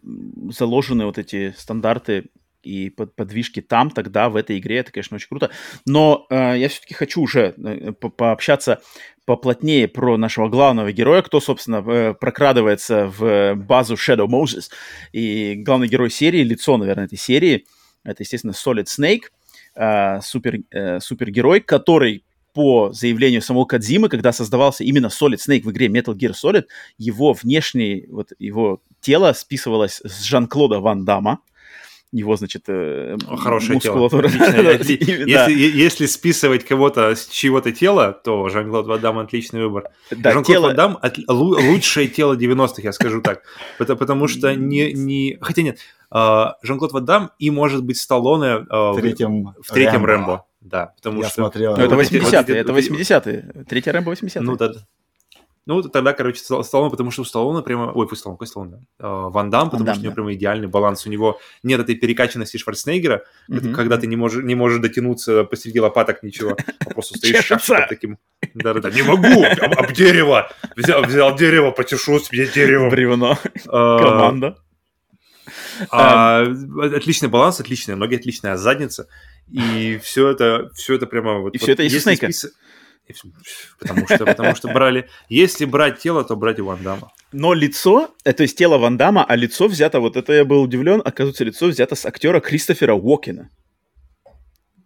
заложены вот эти стандарты и под, подвижки там, тогда, в этой игре. Это, конечно, очень круто. Но э, я все-таки хочу уже э, по пообщаться поплотнее про нашего главного героя, кто, собственно, э, прокрадывается в базу Shadow Moses. И главный герой серии, лицо, наверное, этой серии, это, естественно, Solid Snake, э, супер, э, супергерой, который по заявлению самого Кадзимы, когда создавался именно Solid Snake в игре Metal Gear Solid, его внешнее, вот его тело списывалось с Жан-Клода Ван Дамма, его, значит, э, Хорошее мускулатура. Тело. [LAUGHS] если, если списывать кого-то с чего-то тела, то Жан-Клод Ван отличный выбор. Да, Жан-Клод тело... Ван от... лучшее тело 90-х, я скажу так. Потому что не... не... Хотя нет, а, Жан-Клод Ван и, может быть, Сталлоне а, в третьем, в третьем Рэмбо. Рэмбо. Да, потому я что... Смотрел. Ну, это 80-е, это 80-е. Третий Рэмбо 80-е. Ну, да. Ну, тогда, короче, Сталлоне, потому что у Сталлоне прямо... Ой, пусть Сталлоне, какой Сталлоне? Uh, Ван Дам, потому Ван что у него прямо идеальный баланс. У него нет этой перекачанности Шварценеггера, mm-hmm. когда ты не можешь, не можешь дотянуться посреди лопаток ничего, а просто стоишь шахтом таким... Да-да-да, не могу! Об, об дерево! Взял, взял дерево, потешусь, мне дерево. Бревно. Uh, Команда. А, отличный баланс, отличные ноги, отличная задница. И все это, все это прямо... Вот, и все это из Снейка. Спис... Потому что, потому что брали... Если брать тело, то брать и Ван Дамма. Но лицо, э, то есть тело Ван Дамма, а лицо взято, вот это я был удивлен, оказывается, лицо взято с актера Кристофера Уокена.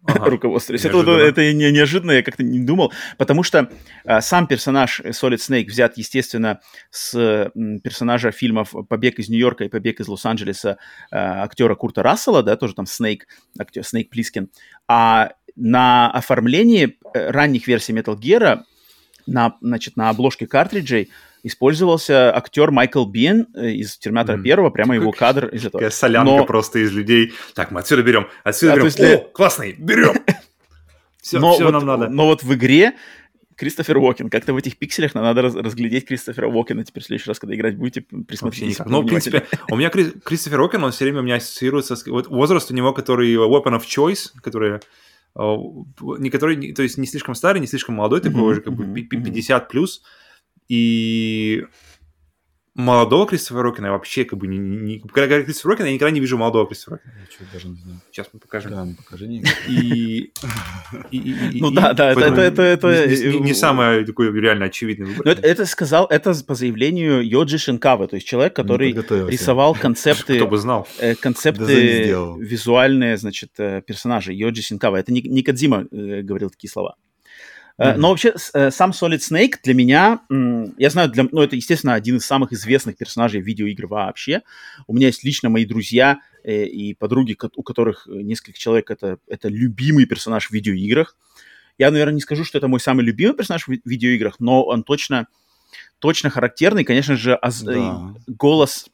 Ага. руководство. Это, это не, неожиданно, я как-то не думал, потому что а, сам персонаж Solid Snake взят, естественно, с м, персонажа фильмов «Побег из Нью-Йорка» и «Побег из Лос-Анджелеса» а, актера Курта Рассела, да, тоже там Снейк, актер Снейк Плискин. А на оформлении э, ранних версий Metal Gear на, значит, на обложке картриджей использовался актер Майкл Бин э, из Терминатора mm. первого, прямо его кадр из этого. Такая солянка Но... просто из людей. Так, мы отсюда берем, отсюда а, берем. Для... О, классный, берем! [LAUGHS] Все, но все вот, нам надо. Но вот в игре Кристофер Уокен. Как-то в этих пикселях надо раз, разглядеть Кристофера Уокена теперь в следующий раз, когда играть будете, присмотритесь. Ну, в принципе, у меня Кристофер Уокен, он все время у меня ассоциируется с... Вот возраст у него, который Weapon of Choice, который не который, то есть не слишком старый, не слишком молодой, такой mm-hmm, уже как бы 50 плюс, и молодого Кристофера Уокена вообще как бы не... не когда говорят Кристофер Уокен, я никогда не вижу молодого Кристофера Уокена. Я что, даже не знаю. Сейчас мы покажем. Да, ну покажи. И... Ну да, да, это... это Не самый такой реально очевидный выбор. Это сказал, это по заявлению Йоджи Шинкавы, то есть человек, который рисовал концепты... Кто бы знал. Э, концепты визуальные, значит, э, персонажей. Йоджи Шинкава. Это не Кадзима э, говорил такие слова. Mm-hmm. Но вообще э, сам Solid Snake для меня, я знаю, для, ну это, естественно, один из самых известных персонажей видеоигр вообще. У меня есть лично мои друзья э, и подруги, у которых несколько человек это, это любимый персонаж в видеоиграх. Я, наверное, не скажу, что это мой самый любимый персонаж в видеоиграх, но он точно, точно характерный. Конечно же, оз... да, голос...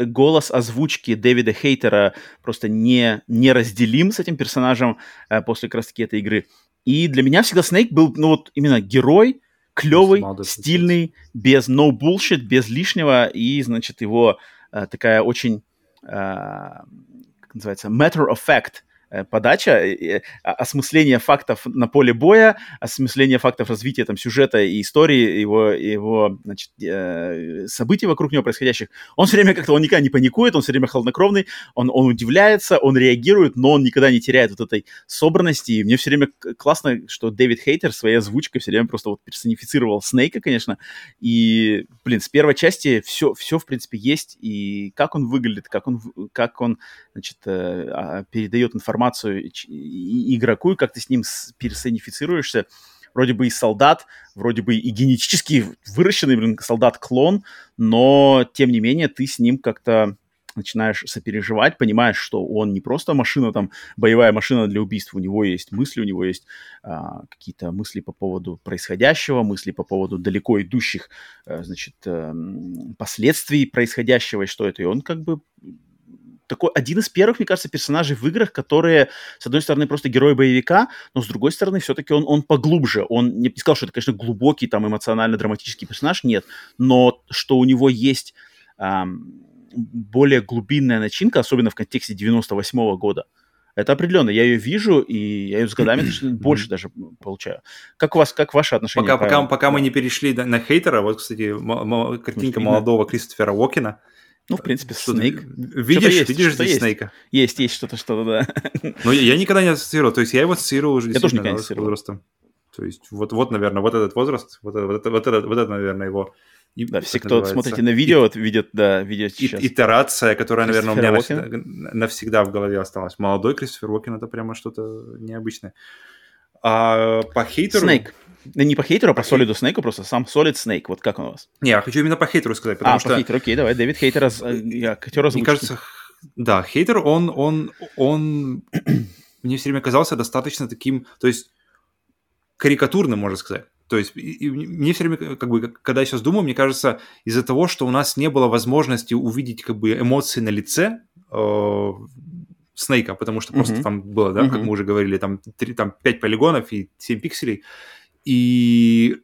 голос озвучки Дэвида Хейтера просто не, неразделим с этим персонажем после как раз-таки этой игры. И для меня всегда Снейк был, ну вот именно герой, клевый, стильный, без no bullshit, без лишнего, и, значит, его э, такая очень, э, как называется, matter of fact подача, э, осмысление фактов на поле боя, осмысление фактов развития там сюжета и истории, его, его значит, э, событий вокруг него происходящих. Он все время как-то, он никогда не паникует, он все время холоднокровный, он, он удивляется, он реагирует, но он никогда не теряет вот этой собранности. И мне все время классно, что Дэвид Хейтер своей озвучкой все время просто вот персонифицировал Снейка, конечно. И, блин, с первой части все, все в принципе, есть. И как он выглядит, как он, как он значит, а, передает информацию информацию игроку, и как ты с ним персонифицируешься. Вроде бы и солдат, вроде бы и генетически выращенный, блин, солдат-клон, но, тем не менее, ты с ним как-то начинаешь сопереживать, понимаешь, что он не просто машина, там, боевая машина для убийств, у него есть мысли, у него есть а, какие-то мысли по поводу происходящего, мысли по поводу далеко идущих, а, значит, а, последствий происходящего, и что это, и он как бы такой один из первых, мне кажется, персонажей в играх, которые, с одной стороны, просто герой боевика, но с другой стороны, все-таки он, он поглубже. Он не сказал, что это, конечно, глубокий, там, эмоционально-драматический персонаж, нет, но что у него есть эм, более глубинная начинка, особенно в контексте 98 -го года. Это определенно. Я ее вижу, и я ее с годами [CLEARS THROAT] больше даже получаю. Как у вас, как ваше отношение? Пока, пока, пока мы не перешли на хейтера, вот, кстати, картинка молодого Кристофера Уокена – ну, в принципе, Снейк. Видишь, есть, видишь здесь есть. Снейка? Есть, есть что-то, что-то, да. [LAUGHS] Но я, я никогда не ассоциировал. То есть я его ассоциировал уже я тоже никогда не ассоциировал. возрастом. То есть вот, вот, наверное, вот этот возраст, вот, вот, вот, вот, это, вот это, наверное, его... И, да, все, кто смотрите на видео, вот видят, да, видят сейчас. И, итерация, которая, наверное, у меня навсегда, навсегда в голове осталась. Молодой Кристофер Уокен — это прямо что-то необычное. А по хейтеру... Снейк. Не по хейтеру, а по Solid Snake, просто сам Solid Snake. Вот как он у вас? Не, я хочу именно по хейтеру сказать, потому а, что... по хейтеру, окей, давай. Дэвид Хейтер, я актер Мне кажется, да, хейтер, он, он, он [CLEARS THROAT] мне все время казался достаточно таким, то есть карикатурным, можно сказать. То есть и, и мне все время, как бы, когда я сейчас думаю, мне кажется, из-за того, что у нас не было возможности увидеть как бы эмоции на лице э, Снейка, потому что просто uh-huh. там было, да, uh-huh. как мы уже говорили, там, 3, там 5 полигонов и 7 пикселей, и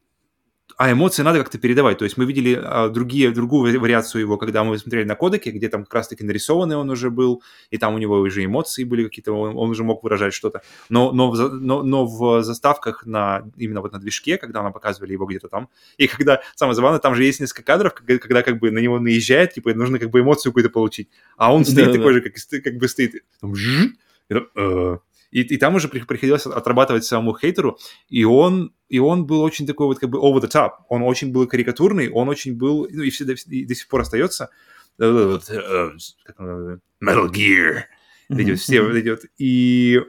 а эмоции надо как-то передавать. То есть мы видели а, другие, другую вариацию его, когда мы смотрели на кодеке, где там как раз-таки нарисованный он уже был, и там у него уже эмоции были какие-то, он, он уже мог выражать что-то. Но, но, в, но, но в заставках на, именно вот на движке, когда нам показывали его где-то там, и когда, самое забавное, там же есть несколько кадров, когда, когда как бы на него наезжает, типа, нужно как бы эмоцию какую-то получить, а он стоит да, такой да. же, как, как бы стоит, там, и, э, и, там уже приходилось отрабатывать самому хейтеру, и он, и он был очень такой вот как бы over the top. Он очень был карикатурный, он очень был, ну и, всегда, и до сих пор остается. Э, э, Metal Gear. Идет, все идет. И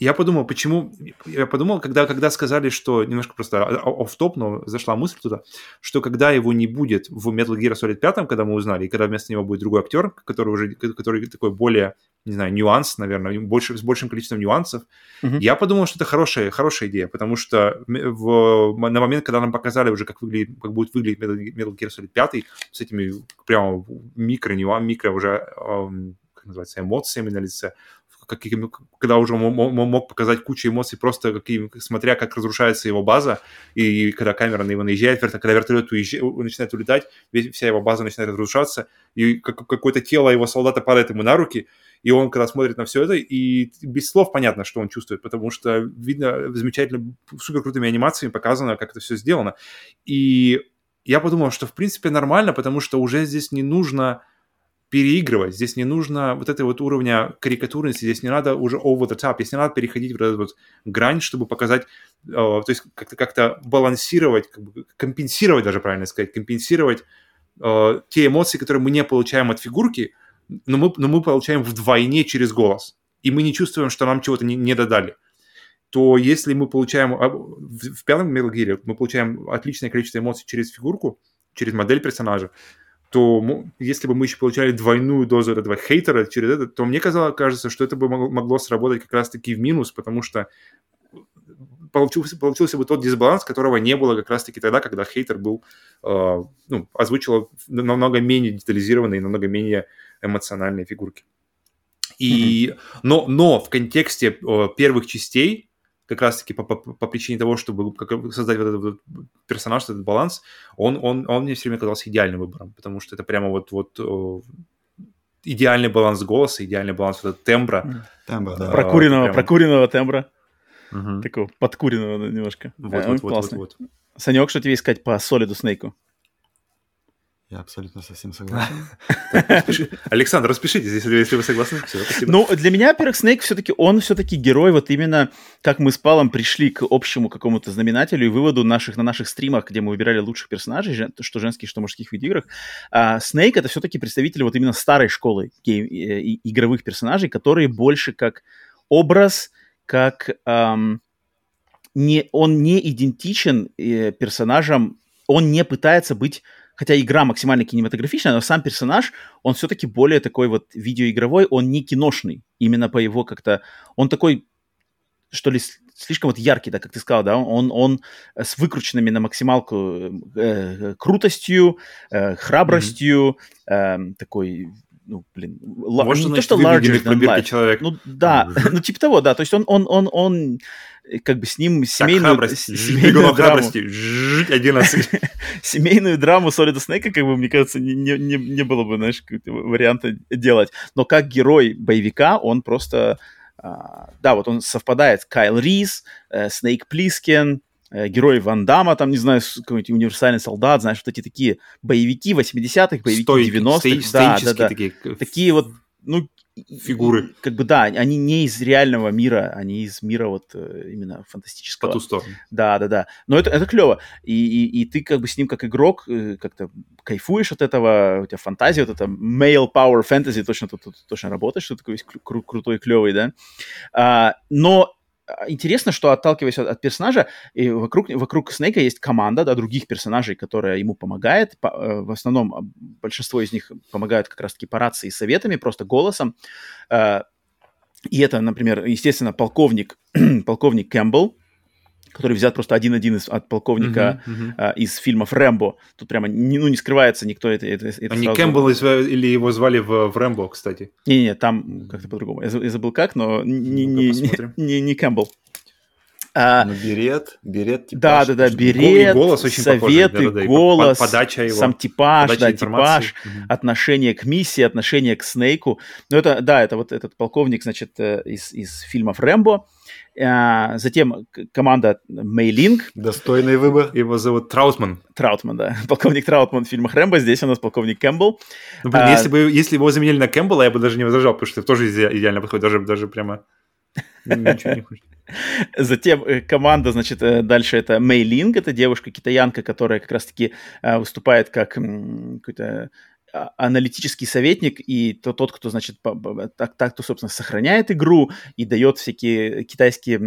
я подумал, почему... Я подумал, когда, когда сказали, что... Немножко просто оф топ но зашла мысль туда, что когда его не будет в Metal Gear Solid 5, когда мы узнали, и когда вместо него будет другой актер, который уже который такой более, не знаю, нюанс, наверное, больше, с большим количеством нюансов, mm-hmm. я подумал, что это хорошая, хорошая идея, потому что в, на момент, когда нам показали уже, как, выглядит, как будет выглядеть Metal Gear Solid 5, с этими прямо микро, микро уже, как называется, эмоциями на лице, каким, когда уже мог показать кучу эмоций, просто каким, смотря, как разрушается его база, и когда камера на него наезжает, когда вертолет уезжает, начинает улетать, вся его база начинает разрушаться, и какое-то тело его солдата падает ему на руки, и он когда смотрит на все это, и без слов понятно, что он чувствует, потому что видно замечательно, супер крутыми анимациями показано, как это все сделано. И я подумал, что в принципе нормально, потому что уже здесь не нужно переигрывать, здесь не нужно вот этой вот уровня карикатурности, здесь не надо уже over the top, здесь не надо переходить в эту вот грань, чтобы показать, э, то есть как-то как балансировать, как бы компенсировать даже, правильно сказать, компенсировать э, те эмоции, которые мы не получаем от фигурки, но мы, но мы получаем вдвойне через голос, и мы не чувствуем, что нам чего-то не, не додали. То если мы получаем а, в пятом Metal Gear мы получаем отличное количество эмоций через фигурку, через модель персонажа, то если бы мы еще получали двойную дозу этого хейтера через это, то мне казалось, кажется, что это бы могло сработать как раз-таки в минус, потому что получился, получился бы тот дисбаланс, которого не было как раз-таки тогда, когда хейтер был, э, ну, озвучивал намного менее детализированные, намного менее эмоциональные фигурки. И, mm-hmm. но, но в контексте э, первых частей, как раз-таки по, по, по причине того, чтобы создать вот этот вот персонаж, этот баланс, он, он, он мне все время казался идеальным выбором, потому что это прямо вот, вот э, идеальный баланс голоса, идеальный баланс вот тембра. Тембра, да. Прокуренного, прямо... прокуренного тембра. Угу. Такого подкуренного немножко. Вот, а, вот, вот, вот, вот. Санек, что тебе искать по Солиду Снейку? Я абсолютно совсем [LAUGHS] согласен. Александр, распишитесь, если, если вы согласны. Спасибо. Ну, для меня, во-первых, Снейк все-таки, он все-таки герой, вот именно как мы с Палом пришли к общему какому-то знаменателю и выводу наших, на наших стримах, где мы выбирали лучших персонажей, что женских, что мужских видеоиграх. А, Снейк это все-таки представитель вот именно старой школы э, игровых персонажей, которые больше как образ, как... Не, он не идентичен э, персонажам, он не пытается быть хотя игра максимально кинематографичная, но сам персонаж, он все-таки более такой вот видеоигровой, он не киношный, именно по его как-то, он такой, что ли, слишком вот яркий, да, как ты сказал, да, он, он с выкрученными на максималку э, э крутостью, э, храбростью, mm-hmm. э, такой ну, блин, Может, не то, что larger than life. человек. Ну, да, [LAUGHS] ну, типа того, да, то есть он, он, он, он Э, как бы с ним семейную, так, семейную драму... 11. семейную драму Солида Снейка, как бы, мне кажется, не, не, не было бы, знаешь, варианта делать. Но как герой боевика он просто... Да, вот он совпадает. Кайл Рис, Снейк Плискин, э, герой Ван Дамма, там, не знаю, какой-нибудь универсальный солдат, знаешь, вот эти такие боевики 80-х, боевики Стойки, 90-х. Да, да, да. Такие... такие вот, ну, фигуры. Как бы да, они не из реального мира, они из мира вот э, именно фантастического. По ту сторону. Да, да, да. Но это, это клево. И, и, и ты как бы с ним как игрок э, как-то кайфуешь от этого, у тебя фантазия, вот это male power fantasy точно тут, тут точно работает, что такой кру- крутой, клевый, да. А, но интересно, что отталкиваясь от, от персонажа, и вокруг, вокруг Снейка есть команда да, других персонажей, которая ему помогает. По, э, в основном а, большинство из них помогают как раз-таки по рации и советами, просто голосом. Э, и это, например, естественно, полковник, [CLEARS THROAT] полковник Кэмпбелл, который взят просто один-один из, от полковника uh-huh, uh-huh. А, из фильмов «Рэмбо». Тут прямо не, ну, не скрывается никто это, это, это А не Кэмпбелл или его звали в, в «Рэмбо», кстати? Не-не, там как-то по-другому. Я, я забыл как, но не, не, не, не, не Кэмпбелл. А, ну, берет, берет, типаж. Да, да, да, берет, голос очень советы, похожий, да, да, голос, подача его, сам типаж, да, типаж, угу. отношение к миссии, отношение к Снейку. Ну, это, да, это вот этот полковник, значит, э, из, из фильмов «Рэмбо». А, затем команда Мэй Лин. Достойный выбор. Его зовут Траутман. Траутман, да. [LAUGHS] Полковник Траутман в фильмах Рэмбо. Здесь у нас полковник Кэмпбелл. Ну, блин, а, если, бы, если его заменили на Кэмпбелла, я бы даже не возражал, потому что это тоже идеально подходит, даже, даже прямо... Ничего не хочет. Затем э, команда, значит, э, дальше это Мэй Линг, это девушка-китаянка, которая как раз-таки э, выступает как какой-то а, аналитический советник и то, тот, кто, значит, так, так, кто, собственно, сохраняет игру и дает всякие китайские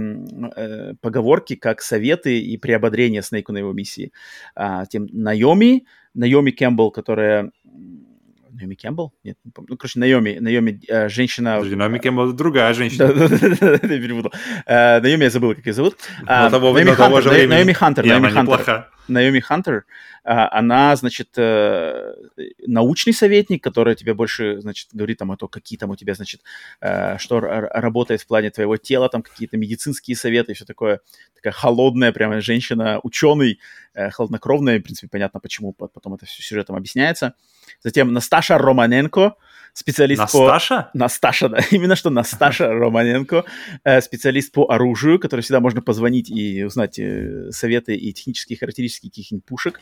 э, поговорки, как советы и приободрение Снейку на его миссии. А, тем Наоми, Наоми Кэмпбелл, которая Наоми Кэмпбелл? Нет, не помню. Ну, короче, Наоми, Наоми э, женщина... Подожди, Наоми Кэмпбелл другая женщина. Да-да-да, я перепутал. Э, Наоми я забыл, как ее зовут. Наоми Хантер. Наоми Хантер. Наоми Хантер. А, она, значит, э, научный советник, который тебе больше, значит, говорит там о том, какие там у тебя, значит, э, что работает в плане твоего тела, там какие-то медицинские советы и все такое. Такая холодная прямо женщина, ученый, э, холоднокровная, в принципе, понятно, почему потом это все сюжетом объясняется. Затем Насташа Романенко, специалист Насташа? по... Насташа? да. [LAUGHS] Именно что Насташа Романенко, э, специалист по оружию, который всегда можно позвонить и узнать э, советы и технические характеристики каких-нибудь пушек.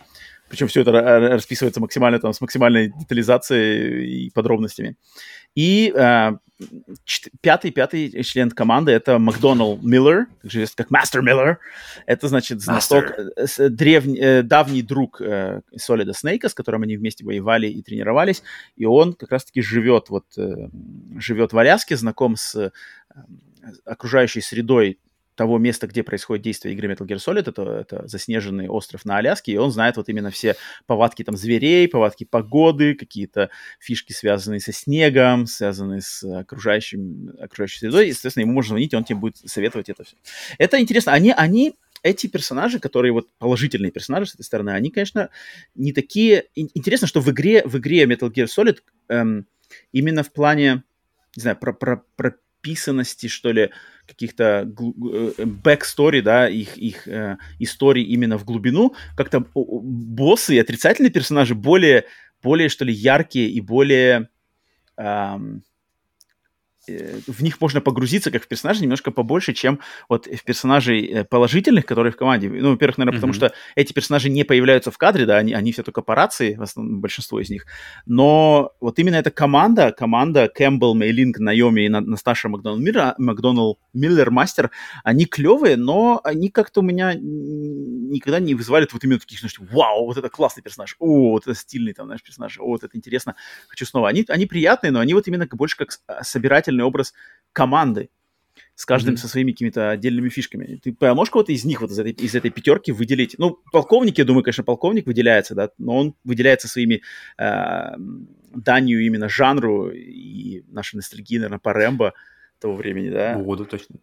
Причем все это расписывается максимально там с максимальной детализацией и подробностями. И э, пятый, пятый член команды это Макдоналл Миллер, также известный как Мастер Миллер. Это, значит, знаток, э, древний, э, давний друг э, Солида Снейка, с которым они вместе воевали и тренировались. И он как раз-таки живет, вот, э, живет в Аляске, знаком с э, окружающей средой того места, где происходит действие игры Metal Gear Solid, это, это заснеженный остров на Аляске, и он знает вот именно все повадки там зверей, повадки погоды, какие-то фишки, связанные со снегом, связанные с окружающим, окружающей средой, и, естественно, ему можно звонить, и он тебе будет советовать это все. Это интересно. Они, они эти персонажи, которые вот положительные персонажи с этой стороны, они, конечно, не такие... Интересно, что в игре, в игре Metal Gear Solid эм, именно в плане, не знаю, про, про, прописанности, что ли, каких-то backstory, да, их, их э, историй именно в глубину, как-то боссы и отрицательные персонажи более, более, что ли, яркие и более... Эм, в них можно погрузиться как в персонажей немножко побольше, чем вот в персонажей э, положительных, которые в команде. Ну, во-первых, наверное, mm-hmm. потому что эти персонажи не появляются в кадре, да, они, они все только по рации, в основном большинство из них. Но вот именно эта команда, команда Кэмпбелл, Мейлинг, Найоми и Насташа Макдоналд Миллер, Макдоналд Миллер Мастер, они клевые, но они как-то у меня никогда не вызывали вот именно таких, знаешь, вау, вот это классный персонаж, о, вот это стильный там наш персонаж, о, вот это интересно, хочу снова. Они, они приятные, но они вот именно больше как а, собиратель цельный образ команды с каждым mm-hmm. со своими какими-то отдельными фишками. Ты можешь кого-то из них вот из этой, из этой пятерки выделить? Ну, полковник, я думаю, конечно, полковник выделяется, да, но он выделяется своими э, данью именно жанру и нашей ностальгии, наверное, по Рэмбо того времени, да? О, да, точно.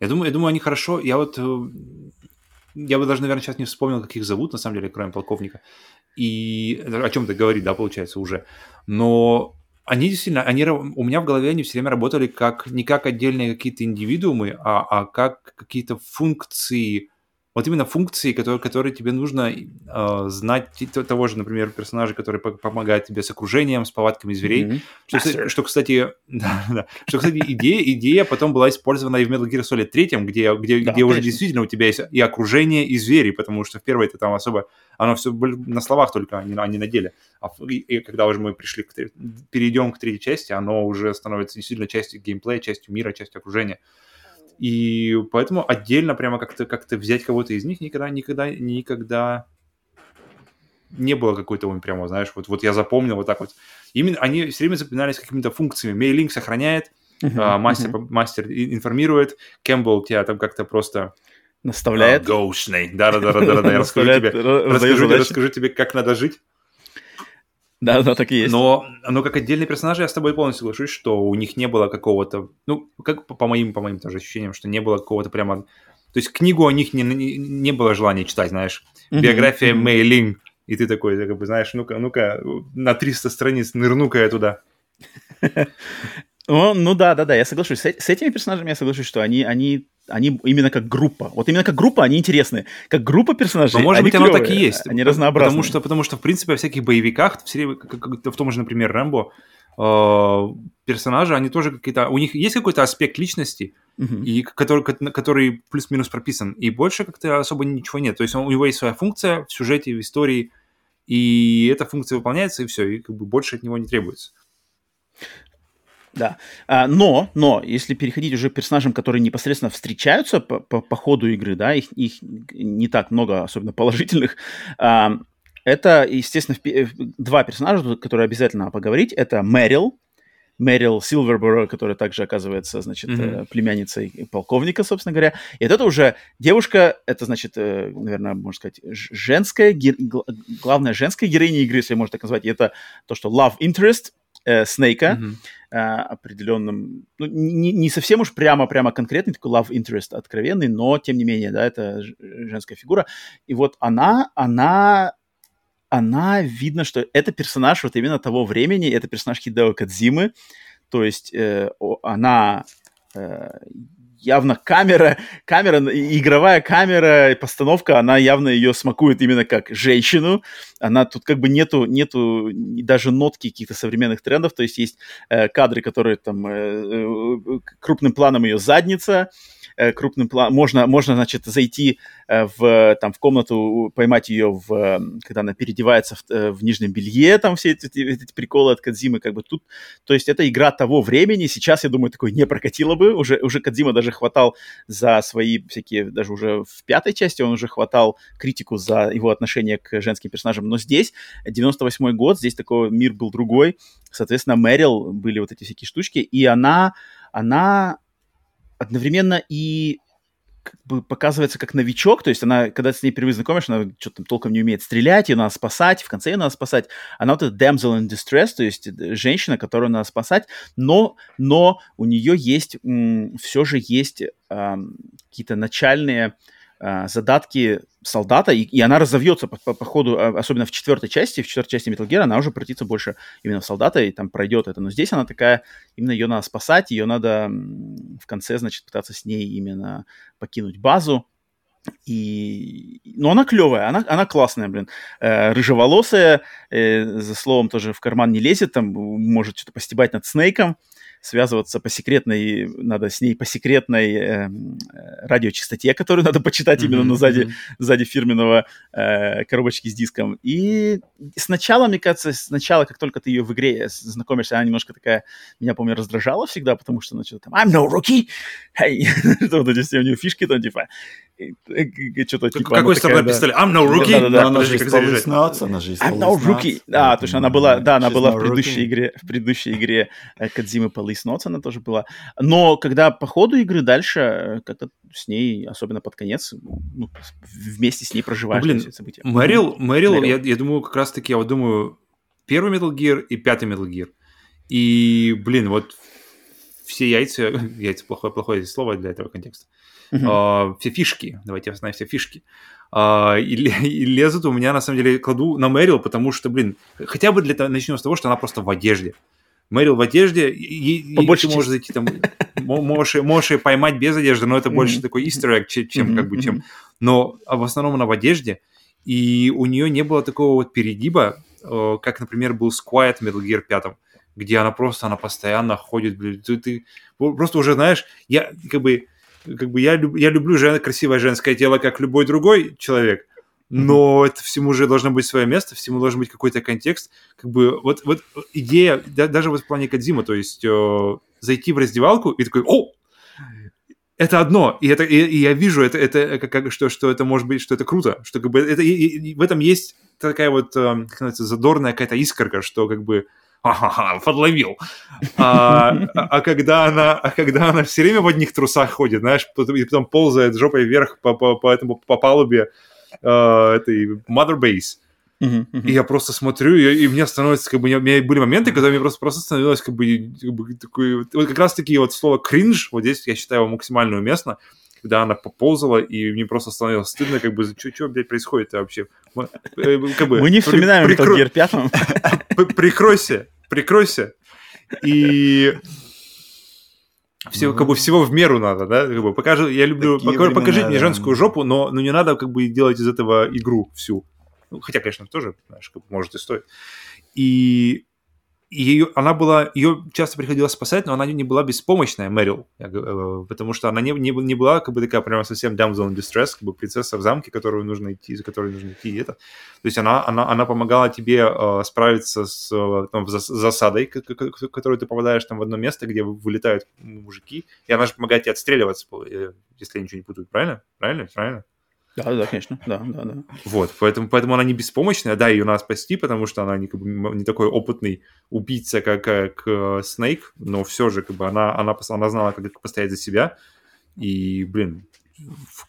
Я думаю, я думаю, они хорошо. Я вот э, я бы даже, наверное, сейчас не вспомнил, как их зовут, на самом деле, кроме полковника. И о чем-то говорит, да, получается, уже. Но они действительно, они, у меня в голове они все время работали как не как отдельные какие-то индивидуумы, а, а как какие-то функции вот именно функции, которые, которые тебе нужно э, знать того же, например, персонажа, который по помогает тебе с окружением, с повадками зверей. Mm-hmm. Что, кстати, что, [LAUGHS] кстати, да, да, что, кстати, идея, идея потом была использована и в Metal Gear Solid 3, где, где, да, где уже действительно у тебя есть и окружение, и звери, потому что в первой это там особо, оно все на словах только, а не, а не на деле. А и, и когда уже мы пришли, к, перейдем к третьей части, оно уже становится действительно частью геймплея, частью мира, частью окружения. И поэтому отдельно прямо как-то как взять кого-то из них никогда, никогда, никогда не было какой-то он прямо, знаешь, вот, вот я запомнил вот так вот. Именно они все время запоминались какими-то функциями. Мейлинг сохраняет, uh-huh, а, мастер, uh-huh. мастер информирует, Кэмпбелл тебя там как-то просто наставляет. Гоушный. Да-да-да-да-да. Я [LAUGHS] расскажу тебе, расскажу, расскажу тебе, как надо жить. Да, да, так и есть. Но, но как отдельные персонажи я с тобой полностью соглашусь, что у них не было какого-то, ну, как по моим, по моим тоже ощущениям, что не было какого-то прямо... То есть книгу о них не, не, не было желания читать, знаешь. Биография mm-hmm. И ты такой, как бы, знаешь, ну-ка, ну-ка, на 300 страниц нырну-ка я туда. [LAUGHS] Ну, ну да, да, да, я соглашусь. С, с этими персонажами я соглашусь, что они, они, они именно как группа. Вот именно как группа они интересны. Как группа персонажей. Но, может быть, клевые, оно так и есть. Они разнообразны. Потому что, потому что, в принципе, во всяких боевиках, в, в том же, например, Рэмбо, э, персонажи, они тоже какие-то... У них есть какой-то аспект личности, uh-huh. и который, который плюс-минус прописан. И больше как-то особо ничего нет. То есть он, у него есть своя функция в сюжете, в истории, и эта функция выполняется, и все, и как бы больше от него не требуется. Да. А, но, но, если переходить уже к персонажам, которые непосредственно встречаются по, по, по ходу игры, да, их, их не так много, особенно положительных, а, это, естественно, два персонажа, которые обязательно поговорить. Это Мэрил, Мэрил Силверборо, которая также оказывается, значит, mm-hmm. племянницей полковника, собственно говоря. И вот это уже девушка, это, значит, э, наверное, можно сказать, женская, главная женская героиня игры, если можно так назвать. И это то, что love interest э, Снейка, mm-hmm. Э, определенным, ну, не, не совсем уж прямо-прямо конкретный, такой love interest откровенный, но, тем не менее, да, это женская фигура. И вот она, она она, видно, что это персонаж вот именно того времени, это персонаж Хидео Кадзимы, то есть э, она э, явно камера, камера, игровая камера, постановка, она явно ее смакует именно как женщину. Она тут как бы нету, нету даже нотки каких-то современных трендов, то есть есть э, кадры, которые там э, э, крупным планом ее задница, э, крупным планом, можно, можно, значит, зайти э, в, там, в комнату, поймать ее, в, когда она переодевается в, э, в нижнем белье, там все эти, эти приколы от Кадзимы, как бы тут, то есть это игра того времени, сейчас, я думаю, такой не прокатило бы, уже, уже Кадзима даже хватал за свои всякие, даже уже в пятой части он уже хватал критику за его отношение к женским персонажам, но здесь, 98 год, здесь такой мир был другой, соответственно, Мэрил были вот эти всякие штучки, и она, она одновременно и как бы показывается как новичок, то есть она, когда с ней впервые знакомишь, она что-то толком не умеет стрелять, ее надо спасать, в конце ее надо спасать. Она вот эта damsel in distress, то есть э, женщина, которую надо спасать, но, но у нее есть, все же есть э, какие-то начальные задатки солдата, и, и она разовьется по, по, по ходу, а, особенно в четвертой части, в четвертой части Metal Gear, она уже превратится больше именно в солдата, и там пройдет это. Но здесь она такая, именно ее надо спасать, ее надо в конце, значит, пытаться с ней именно покинуть базу. И... Но она клевая, она, она классная, блин. Э, рыжеволосая, э, за словом тоже в карман не лезет, там может что-то постебать над Снейком связываться по секретной, надо с ней по секретной э, радиочастоте, которую надо почитать mm-hmm, именно на сзади, mm-hmm. сзади фирменного э, коробочки с диском. И сначала, мне кажется, сначала, как только ты ее в игре знакомишься, она немножко такая, меня, помню, раздражала всегда, потому что, значит, там, I'm no rookie, hey, [LAUGHS] вот эти все у нее фишки там, типа, что-то типа... Какой стороны пистолет? I'm no rookie? Да, да, да. Она же I'm no rookie. Да, то есть она была, да, она была в предыдущей игре, в предыдущей игре Кадзимы Police Notes она тоже была. Но когда по ходу игры дальше, э, как-то с ней, особенно под конец, ну, вместе с ней проживаешь ну, блин, события. Мэрил, Мэрил, я, я думаю, как раз-таки, я вот думаю, первый Metal Gear и пятый Metal Gear. И, блин, вот все яйца, [LAUGHS] яйца плохое, плохое слово для этого контекста, uh-huh. uh, все фишки, давайте я знаю все фишки, uh, и, [LAUGHS] и лезут у меня, на самом деле, кладу на Мэрил, потому что, блин, хотя бы для начнем с того, что она просто в одежде. Мэрил в одежде, и, и ты можешь зайти там, можешь, можешь ее поймать без одежды, но это больше такой egg, чем, как бы, чем... Но в основном она в одежде, и у нее не было такого вот перегиба, э, как, например, был с Quiet Metal Gear 5, где она просто, она постоянно ходит, блин, ты, ты просто уже знаешь, я как бы, как бы я, люб, я люблю жен, красивое женское тело, как любой другой человек, но это всему же должно быть свое место, всему должен быть какой-то контекст. Как бы вот, вот идея, да, даже вот в плане Кадзима, то есть э, зайти в раздевалку и такой, о, это одно, и это и, и я вижу это, это как, как что, что это может быть, что это круто, что как бы это и, и, в этом есть такая вот, э, как называется, задорная какая-то искорка, что как бы ха-ха-ха, подловил. А, а, а, когда она, а когда она все время в одних трусах ходит, знаешь, и потом ползает жопой вверх по, по, по, этому, по палубе э, этой Mother Base, Uh-huh, uh-huh. И я просто смотрю, и, и мне становится, как бы, у меня были моменты, когда мне просто, просто становилось, как бы, как бы такой, вот как раз таки вот слово кринж, вот здесь, я считаю, его максимально уместно, когда она поползала, и мне просто становилось стыдно, как бы, что, что блядь, происходит вообще? Э, как бы, Мы не вспоминаем Metal Gear 5. [LAUGHS] Прикройся, прикройся. И все, как бы всего в меру надо, да? Как бы покажи, я люблю, покажи, покажите мне женскую жопу, но, но не надо как бы делать из этого игру всю. Ну, хотя, конечно, тоже, знаешь, как бы, может и стоит. И ее, она была, ее часто приходилось спасать, но она не была беспомощная, Мэрил, э, потому что она не, не, не была как бы такая прямо совсем damsel in distress, как бы принцесса в замке, которую нужно идти, за которой нужно идти, и это. То есть она, она, она помогала тебе э, справиться с э, там, засадой, которую ты попадаешь там в одно место, где вылетают мужики, и она же помогает тебе отстреливаться, э, если я ничего не путаю, правильно? Правильно? Правильно? Да, да, конечно, да, да, да. Вот, поэтому, поэтому она не беспомощная, да, ее надо спасти, потому что она не, как бы, не такой опытный убийца, как, как э, Снейк, но все же, как бы, она, она, она знала, как постоять за себя, и, блин,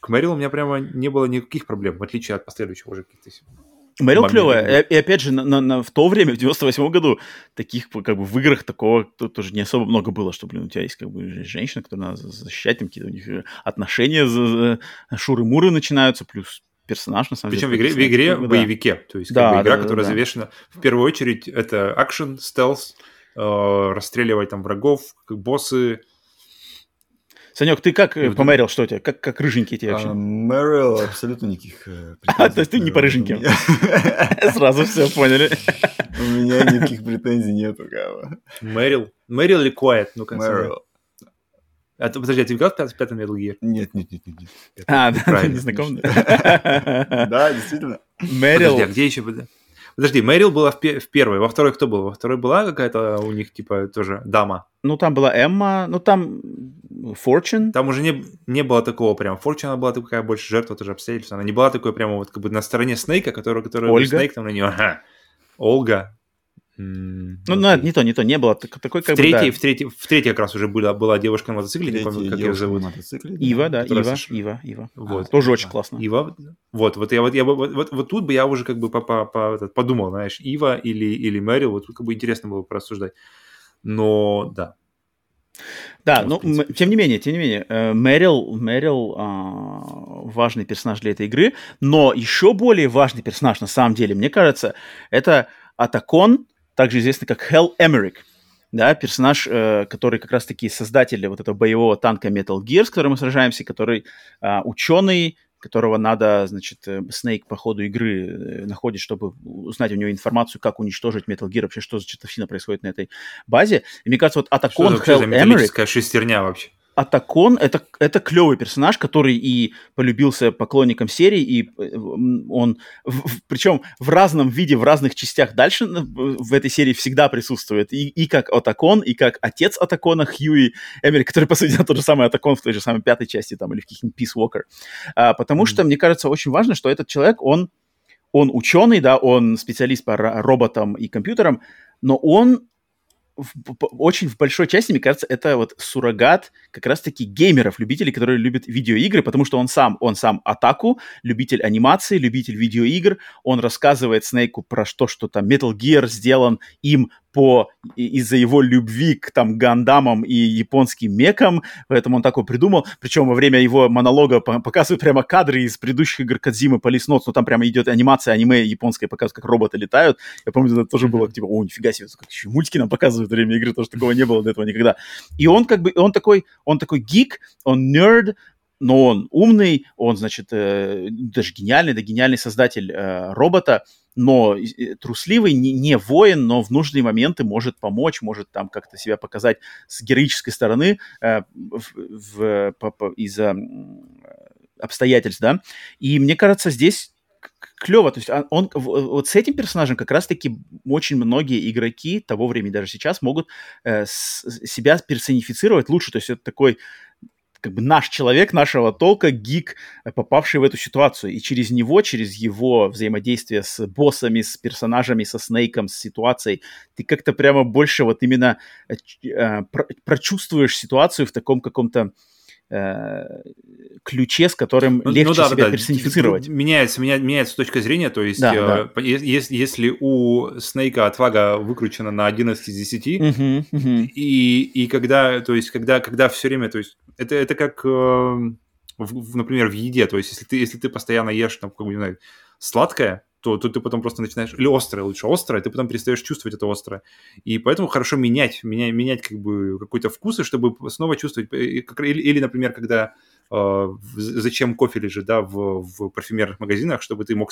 к Мэрил у меня прямо не было никаких проблем, в отличие от последующих уже каких-то Мэрил клевая. И, и опять же, на, на, на, в то время, в 98 году, таких как бы в играх такого тоже не особо много было, что, блин, у тебя есть как бы женщина, которая надо защищать, там какие-то у них отношения, шуры-муры начинаются, плюс персонаж, на самом Причем деле. в игре, в игре Да. боевике. То есть Да, как бы игра, да, да, которая да. завешена в первую очередь это акшен, стелс, э, расстреливать там врагов, боссы. Санек, ты как И э, вот- померил, что у тебя? Как, как рыженький тебе А, вообще? Мэрил абсолютно никаких А, [LAUGHS] то есть ты не по рыженьким. [LAUGHS] Сразу все поняли. [LAUGHS] У меня никаких претензий нету, Гава. Мэрил. Мэрил или Quiet? Ну, как Мэрил. А, ты- подожди, а ты играл в пят- в пятом Metal Gear? Нет, нет, нет, нет. нет. А, да, правильно, не знаком? Да, действительно. Мэрил. Подожди, а где еще? Подожди, Мэрил была в, пе- в первой, во второй кто был? Во второй была какая-то у них, типа, тоже дама. Ну, там была Эмма, ну, там Fortune. Там уже не, не было такого прям. Форчуна была такая больше жертва тоже обстоятельств. Она не была такой прямо вот как бы на стороне Снейка, который, который Ольга. Снейк там на нее. Ага. Олга. М, Ну, ну, не то, не то, не было. Так- Такой, в, как бы, третьей, да. в, третьей, в третьей как раз уже была, была девушка на мотоцикле, не помню, Третья как ее зовут. на мотоцикле. Ива, да, Ива, сош- Ива, Ива. Вот. Тоже очень да. классно. Ива. Вот, вот я вот, я бы- вот, вот, вот тут бы я уже как бы по, по, по- этот, подумал, знаешь, Ива или, или Мэрил, вот тут как бы интересно было порассуждать. Но да. Да, Ну, в принципе, м- тем не менее, тем не менее, э, Мэрил, Мэрил а, важный персонаж для этой игры, но еще более важный персонаж, на самом деле, мне кажется, это Атакон, также известный как Хелл Эмерик. Да, персонаж, э, который как раз-таки создатель вот этого боевого танка Metal Gear, с которым мы сражаемся, который а, ученый, которого надо, значит, э, Снейк по ходу игры э, находит, чтобы узнать у него информацию, как уничтожить Metal Gear, вообще, что за чертовщина происходит на этой базе. И мне кажется, вот Атакон Хелл Эмерик, шестерня вообще? Атакон это, это клевый персонаж, который и полюбился поклонникам серии, и э, он, в- причем в разном виде, в разных частях дальше э, в этой серии всегда присутствует. И, и как Атакон, и как отец Атакона Хьюи Эмери, который, [LAUGHS] по сути, тот же самый Атакон в той же самой пятой части, там, или в каких-нибудь Peace Walker. А, потому Мгм. что, мне кажется, очень важно, что этот человек, он, он ученый, да, он специалист по ро- роботам и компьютерам, но он в- очень в большой части, мне кажется, это вот суррогат как раз-таки геймеров, любителей, которые любят видеоигры, потому что он сам, он сам атаку, любитель анимации, любитель видеоигр, он рассказывает Снейку про то, что там Metal Gear сделан им по из-за его любви к там гандамам и японским мекам, поэтому он такой придумал. Причем во время его монолога по- показывают прямо кадры из предыдущих игр Кадзимы Police Notes, но там прямо идет анимация аниме японская, показывает, как роботы летают. Я помню, это тоже было типа, о, нифига себе, как еще мультики нам показывают во время игры, тоже такого не было до этого никогда. И он как бы, он такой, он такой гик, он нерд, но он умный, он, значит, э, даже гениальный, да, гениальный создатель э, робота, но трусливый, не, не воин, но в нужные моменты может помочь, может там как-то себя показать с героической стороны э, в, в- из-за обстоятельств, да. И мне кажется, здесь клево, то есть а, он в- вот с этим персонажем как раз-таки очень многие игроки того времени, даже сейчас, могут э, с- себя персонифицировать лучше, то есть это такой как бы наш человек, нашего толка, гик, э, попавший в эту ситуацию. И через него, через его взаимодействие с боссами, с персонажами, со Снейком, с ситуацией, ты как-то прямо больше вот именно э, э, про- прочувствуешь ситуацию в таком каком-то ключе, с которым Ну, легче ну да, себя да, персонифицировать. Меняется, меня- меняется точка зрения, то есть, Да, э, да. по- е- ес- если у Снейка отвага выкручена на 11 из 10, Мгм, мгм. и, и когда, то есть, когда, когда все время, то есть, это, это как, э, в- в- например, в еде, то есть, если ты, если ты постоянно ешь, там, как бы, не знаю, сладкое, то, то ты потом просто начинаешь, или острое лучше, острое, ты потом перестаешь чувствовать это острое. И поэтому хорошо менять, менять, менять как бы какой-то вкус, чтобы снова чувствовать, э, или, или, например, когда э, зачем кофе лежит, да, в, в парфюмерных магазинах, чтобы ты мог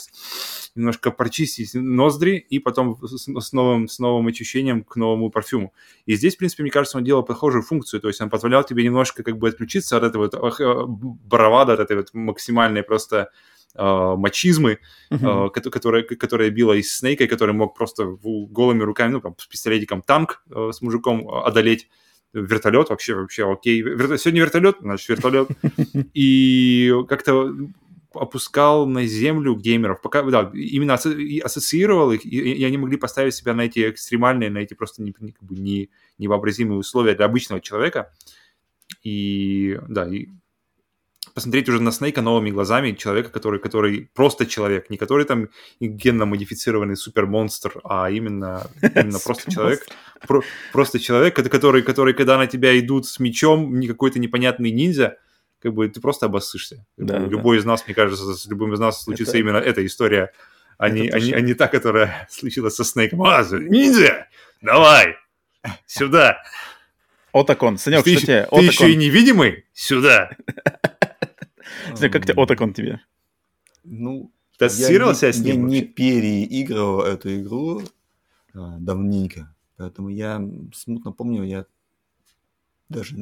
немножко прочистить ноздри и потом с, с новым, с новым ощущением к новому парфюму. И здесь, в принципе, мне кажется, он делал похожую функцию, то есть он позволял тебе немножко как бы отключиться от этой вот э, бравады, от этой вот максимальной просто мачизмы, Мгм. э, кото- которая, которая била из Снейка, который мог просто голыми руками, ну, там, с пистолетиком танк э, с мужиком одолеть, вертолет вообще, вообще окей. Верто- Сегодня вертолет, значит, вертолет. [LAUGHS] И как-то опускал на землю геймеров, пока, да, именно и ассоциировал их, и, и они могли поставить себя на эти экстремальные, на эти просто не, не- как бы не, невообразимые условия для обычного человека. И, да, и посмотреть уже на Снейка новыми глазами человека, который, который просто человек, не который там генно-модифицированный супермонстр, а именно, именно [LAUGHS] просто человек, про- просто человек, который, который, когда на тебя идут с мечом, не какой-то непонятный ниндзя, как бы ты просто обоссышься. Да, да. Любой из нас, мне кажется, с любым из нас случится Это- именно эта история, а не, а не- а не та, которая [LAUGHS] случилась со Снейком. А, ниндзя, давай, сюда. Отакон. Санек, ты что тебе? ты еще и невидимый? Сюда. [LAUGHS] Санек, как тебе Отакон тебе? Ну, Ты я ассоциировал не- себя с Я ним не вообще? переигрывал эту игру а, давненько, поэтому я смутно помню, я даже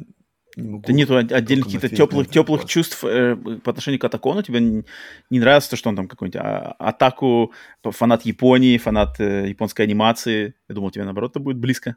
не могу... Ты нету от- отдельных каких-то теплых, теплых чувств э, по отношению к Атакону? Тебе не, не нравится то, что он там какой-нибудь а, атаку, фанат Японии, фанат э, японской анимации? Я думал, тебе наоборот это будет близко,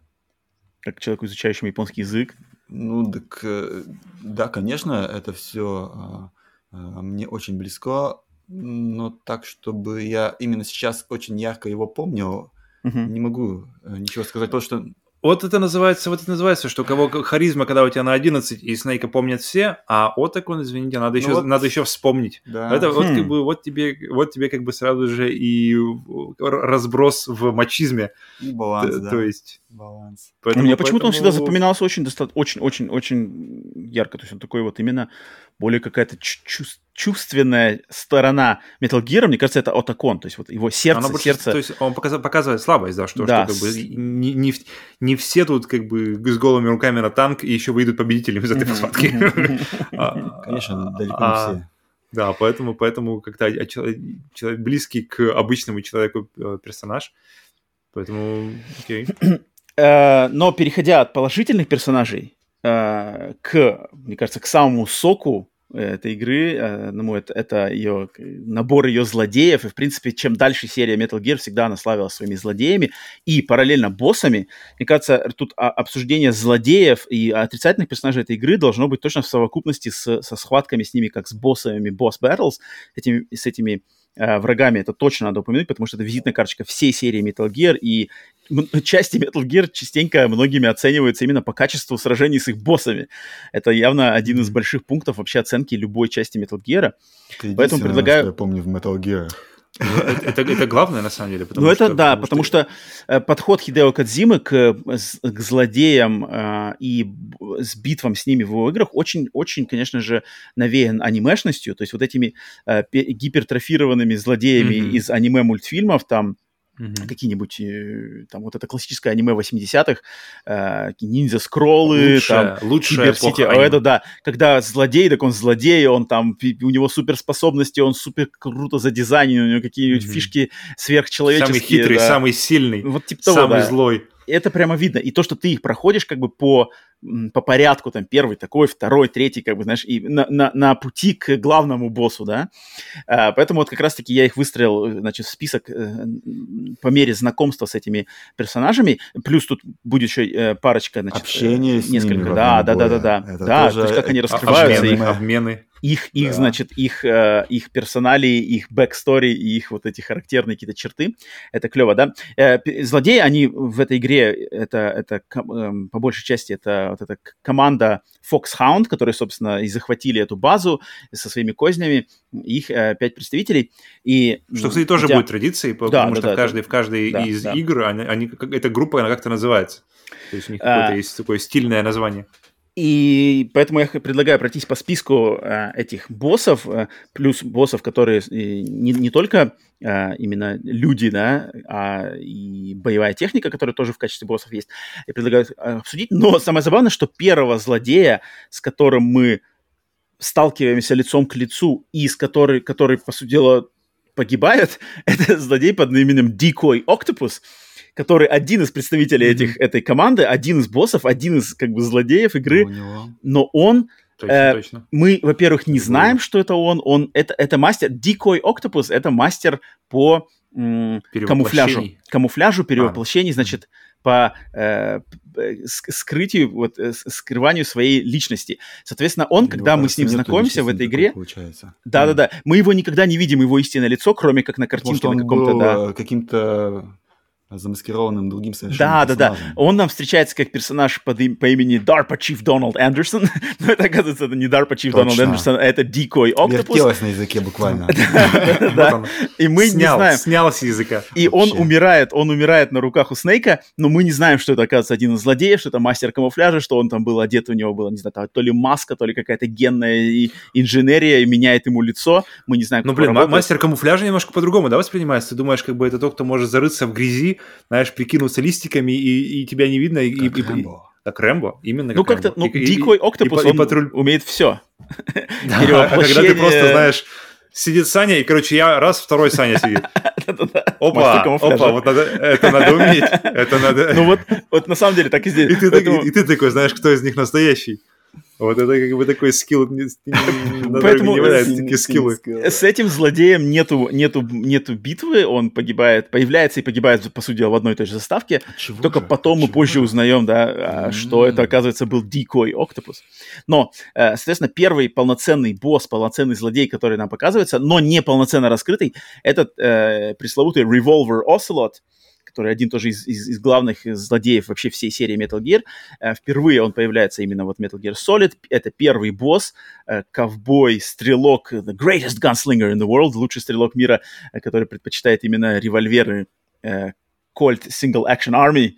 как человеку, изучающему японский язык. Ну, так, э, да, конечно, это все мне очень близко, но так, чтобы я именно сейчас очень ярко его помнил, Мгм. не могу э, ничего сказать. То, что Вот это называется, вот это называется, что у кого харизма, когда у тебя на 11, и Снейка помнят все, а Отакон, извините, надо Ну еще, вот- надо еще вспомнить. да, Это вот Хм. как бы вот тебе, вот тебе как бы сразу же и р- разброс в мачизме. и баланс, Т- да, То есть. баланс. поэтому- Мне почему-то он всегда поэтому- запоминался очень, доста- очень, очень, очень ярко. То есть он такой вот именно более какая-то чу- чувс- чувственная сторона Metal Gear. Мне кажется, это Отакон. То есть вот его сердце, Оно больше- сердце. То есть он показа- показывает слабость, да, что, Да, что как бы не, не, не все тут как бы с голыми руками на танк и еще выйдут победителями из этой мгм, [LAUGHS] А, Конечно, далеко а, не все. Да, поэтому, поэтому как-то а- человек, близкий к обычному человеку э, персонаж. Поэтому, окей. Э, Но переходя от положительных персонажей э, к, мне кажется, к самому соку этой игры, мой, это, это ее набор ее злодеев. И, в принципе, чем дальше серия Metal Gear, всегда она славилась своими злодеями и параллельно боссами. Мне кажется, тут обсуждение злодеев и отрицательных персонажей этой игры должно быть точно в совокупности с, со схватками с ними, как с боссами босс battles, этими, с этими э, врагами. Это точно надо упомянуть, потому что это визитная карточка всей серии Metal Gear, и части Metal Gear частенько многими оцениваются именно по качеству сражений с их боссами. Это явно один из больших пунктов вообще оценки любой части Metal Gear. Это Поэтому предлагаю- что я помню в Metal Gear. Ну, Это, это главное, на самом деле. потому ну, это что- да, потому что, э, подход Хидео Кадзимы к, э, к злодеям э, и с битвам с ними в его играх очень-очень, конечно же, навеян анимешностью, то есть вот этими э, пе- гипертрофированными злодеями из аниме-мультфильмов, там, Мгм. какие-нибудь, э, там, вот это классическое аниме 80-х, э, Ninja Scroll ы, там, Лучшая, лучшая Cyber City, а это да, когда злодей, так он злодей, он там, у него суперспособности, он супер круто задизайнен, у него какие-нибудь Мгм. фишки сверхчеловеческие. Самый хитрый, да. самый сильный, Вот типа того, самый да. злой. Это прямо видно. И то, что ты их проходишь как бы по, по порядку, там, первый такой, второй, третий, как бы, знаешь, и на, на, на пути к главному боссу, да. А, поэтому вот как раз-таки я их выстроил, э, значит, в список э, по мере знакомства с этими персонажами. Плюс тут будет еще э, парочка, значит, э, Общение с несколько. ними да, да, да, да, да. Это Да, тоже то есть как они э, раскрываются, Обмены, их, обмены. Их, их Да. значит, их, э, их персоналии, их backstory и их вот эти характерные какие-то черты. Это клево, да? Э, злодеи, они в этой игре, это, это эм, по большей части, это вот эта команда Foxhound, которые, собственно, и захватили эту базу со своими кознями, их э, пять представителей. И, Что, кстати, тоже хотя- будет традицией, Да, потому да, что да, в каждой, в каждой да, из да. игр они, они эта группа, она как-то называется. То есть у них А. какое-то есть такое стильное название. И поэтому я предлагаю пройтись по списку э, этих боссов, э, плюс боссов, которые э, не, не только э, именно люди, да, а и боевая техника, которая тоже в качестве боссов есть. Я предлагаю э, обсудить. Но самое забавное, что первого злодея, с которым мы сталкиваемся лицом к лицу и с который, который, по сути дела, погибает, [LAUGHS] это злодей под именем Decoy Octopus, который один из представителей Мгм. этих, этой команды, один из боссов, один из как бы злодеев игры, У него но он, Точно, Э, точно. мы, во-первых, не знаем, что это он, он это, это мастер, Decoy Octopus, это мастер по м, камуфляжу, Перевоплощений. камуфляжу, А. перевоплощений, значит, по э, э, ск- скрытию, вот, э, скрыванию своей личности. Соответственно, он, него, когда мы с ним знакомимся в этой игре, Получается. да-да-да, мы его никогда не видим, его истинное лицо, кроме как на картинке что на каком-то, да. э, каким-то замаскированным другим совершенно Да, да, да. Он нам встречается как персонаж под им, по имени DARPA Chief Дональд Андерсон, [LAUGHS] но это, оказывается, это не DARPA Chief Дональд Андерсон, а это Decoy Octopus. Вертелось на языке буквально. [LAUGHS] И мы не знаем. Снял с языка. И он умирает, он умирает на руках у Снейка, но мы не знаем, что это, оказывается, один из злодеев, что это мастер камуфляжа, что он там был одет, у него было, не знаю, то ли маска, то ли какая-то генная инженерия, меняет ему лицо. Мы не знаем, Ну, блин, мастер камуфляжа немножко по-другому, да, воспринимается? Ты думаешь, как бы это тот, кто может зарыться в грязи, знаешь, прикинуться листиками, и, и тебя не видно. И, как и, Рэмбо. Как Рэмбо, именно Ну, как-то, ну, и, дикой октопус, и, он и патруль... умеет все. [LAUGHS] [LAUGHS] Да, а когда ты просто, знаешь, сидит Саня, и, короче, я раз, второй Саня сидит. [LAUGHS] Опа, опа, вот надо, это надо уметь, это надо... Ну вот, вот на самом деле так и здесь. И ты такой, знаешь, кто из них настоящий. Вот это как бы такой скилл, Поэтому такие скиллы. С этим злодеем нету, нету, нету битвы, он погибает, появляется и погибает, по сути, в одной и той же заставке. А Только же? потом мы позже узнаем, да, что это, оказывается, был Decoy Octopus. Но, э, соответственно, первый полноценный босс, полноценный злодей, который нам показывается, но не полноценно раскрытый, этот э, пресловутый Revolver Ocelot, который один тоже из, из, из главных злодеев вообще всей серии Metal Gear. Э, впервые он появляется именно вот Metal Gear Solid. Это первый босс, э, ковбой, стрелок, the greatest gunslinger in the world, лучший стрелок мира, э, который предпочитает именно револьверы Colt Single Action Army.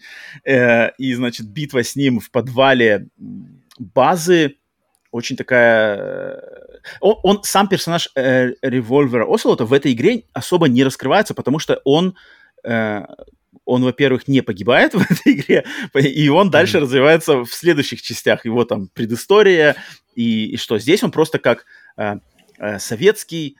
И, значит, битва с ним в подвале базы очень такая... Он, он сам персонаж револьвера э, Оселота в этой игре особо не раскрывается, потому что он э, он, во-первых, не погибает [LAUGHS] в этой игре, и он дальше mm-hmm. развивается в следующих частях. Его там предыстория, и, и что здесь он просто как э, э, советский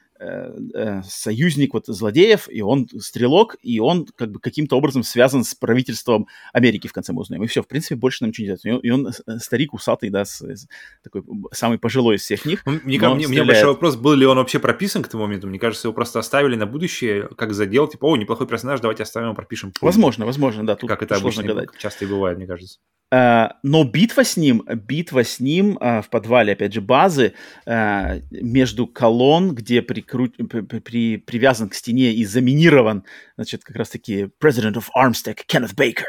союзник вот злодеев, и он стрелок, и он как бы каким-то образом связан с правительством Америки, в конце мы узнаем. И все, в принципе, больше нам ничего не знает. И он, и он старик усатый, да, с, с, такой самый пожилой из всех них. Ну, мне, мне, мне большой вопрос, был ли он вообще прописан к тому моменту? Мне кажется, его просто оставили на будущее как задел, типа, о, неплохой персонаж, давайте оставим пропишем. Возможно, возможно, да. Тут как это обычно гадать. часто и бывает, мне кажется. Но битва с ним, битва с ним в подвале, опять же, базы между колонн, где прикру... при... привязан к стене и заминирован, значит, как раз-таки President of Armstead Кеннет Бейкер.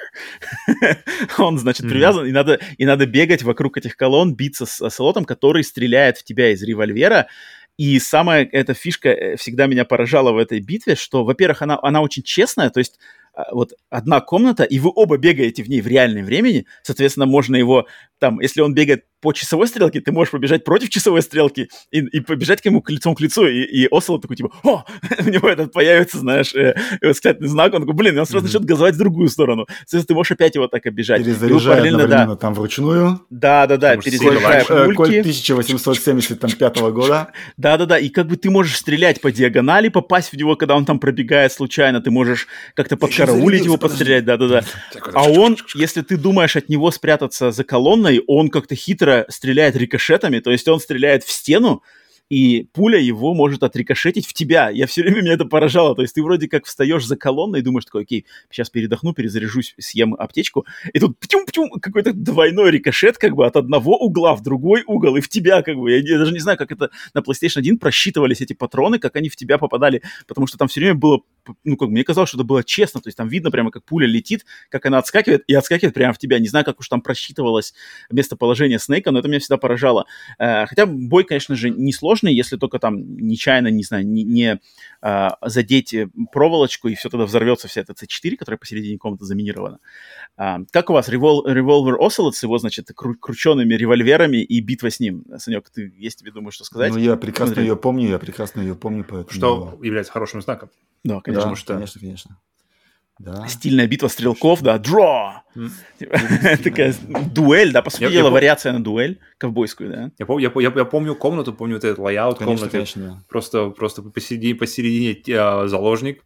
Он, значит, привязан, и, надо, и надо бегать вокруг этих колонн, биться с оселотом, который стреляет в тебя из револьвера. И самая эта фишка э, всегда меня поражала в этой битве, что, во-первых, она, она очень честная, то есть а, вот одна комната, и вы оба бегаете в ней в реальном времени, соответственно, можно его там, если он бегает по часовой стрелке, ты можешь побежать против часовой стрелки и, и побежать к нему лицом к лицу, и, и Осло такой, типа, о, [LAUGHS] у него этот появится, знаешь, э, восклицательный знак, он такой, блин, он сразу mm-hmm. начнет газовать в другую сторону. Соответственно, ты можешь опять его так оббежать. Перезаряжая одновременно да. там вручную. Да-да-да, перезаряжая пульки. Коль 1875 года. [LAUGHS] Да-да-да, и как бы ты можешь стрелять по диагонали, попасть в него, когда он там пробегает случайно, ты можешь как-то подкараулить его, подстрелять, да-да-да. А он, если ты думаешь от него спрятаться за колонной, он как-то хитро стреляет рикошетами, то есть он стреляет в стену, и пуля его может отрикошетить в тебя. Я все время меня это поражало. То есть ты вроде как встаешь за колонной и думаешь такой, окей, сейчас передохну, перезаряжусь, съем аптечку. И тут птюм-птюм, какой-то двойной рикошет как бы от одного угла в другой угол и в тебя как бы. Я, я даже не знаю, как это на PlayStation 1 просчитывались эти патроны, как они в тебя попадали, потому что там все время было, ну как мне казалось, что это было честно. То есть там видно прямо, как пуля летит, как она отскакивает и отскакивает прямо в тебя. Не знаю, как уж там просчитывалось местоположение Снейка, но это меня всегда поражало. Э, хотя бой, конечно же, не сложный сложный, если только там нечаянно, не знаю, не, не а, задеть э, проволочку, и все тогда взорвется вся эта C4, которая посередине комнаты заминирована. А, как у вас Revol- Revolver Ocelot с его, значит, кру- крученными револьверами и битва с ним? Санек, ты есть тебе думаешь, что сказать? Ну, я прекрасно Смотри. ее помню, я прекрасно ее помню, поэтому... Что является хорошим знаком. Да, конечно. Да, что... конечно, конечно. Да. Стильная битва стрелков, да, draw. [LAUGHS] Такая дуэль, да, по сути дела, вариация на дуэль ковбойскую, да. Я, я, я, я помню комнату, помню вот этот layout комнаты. Просто, просто посередине, посередине а, заложник.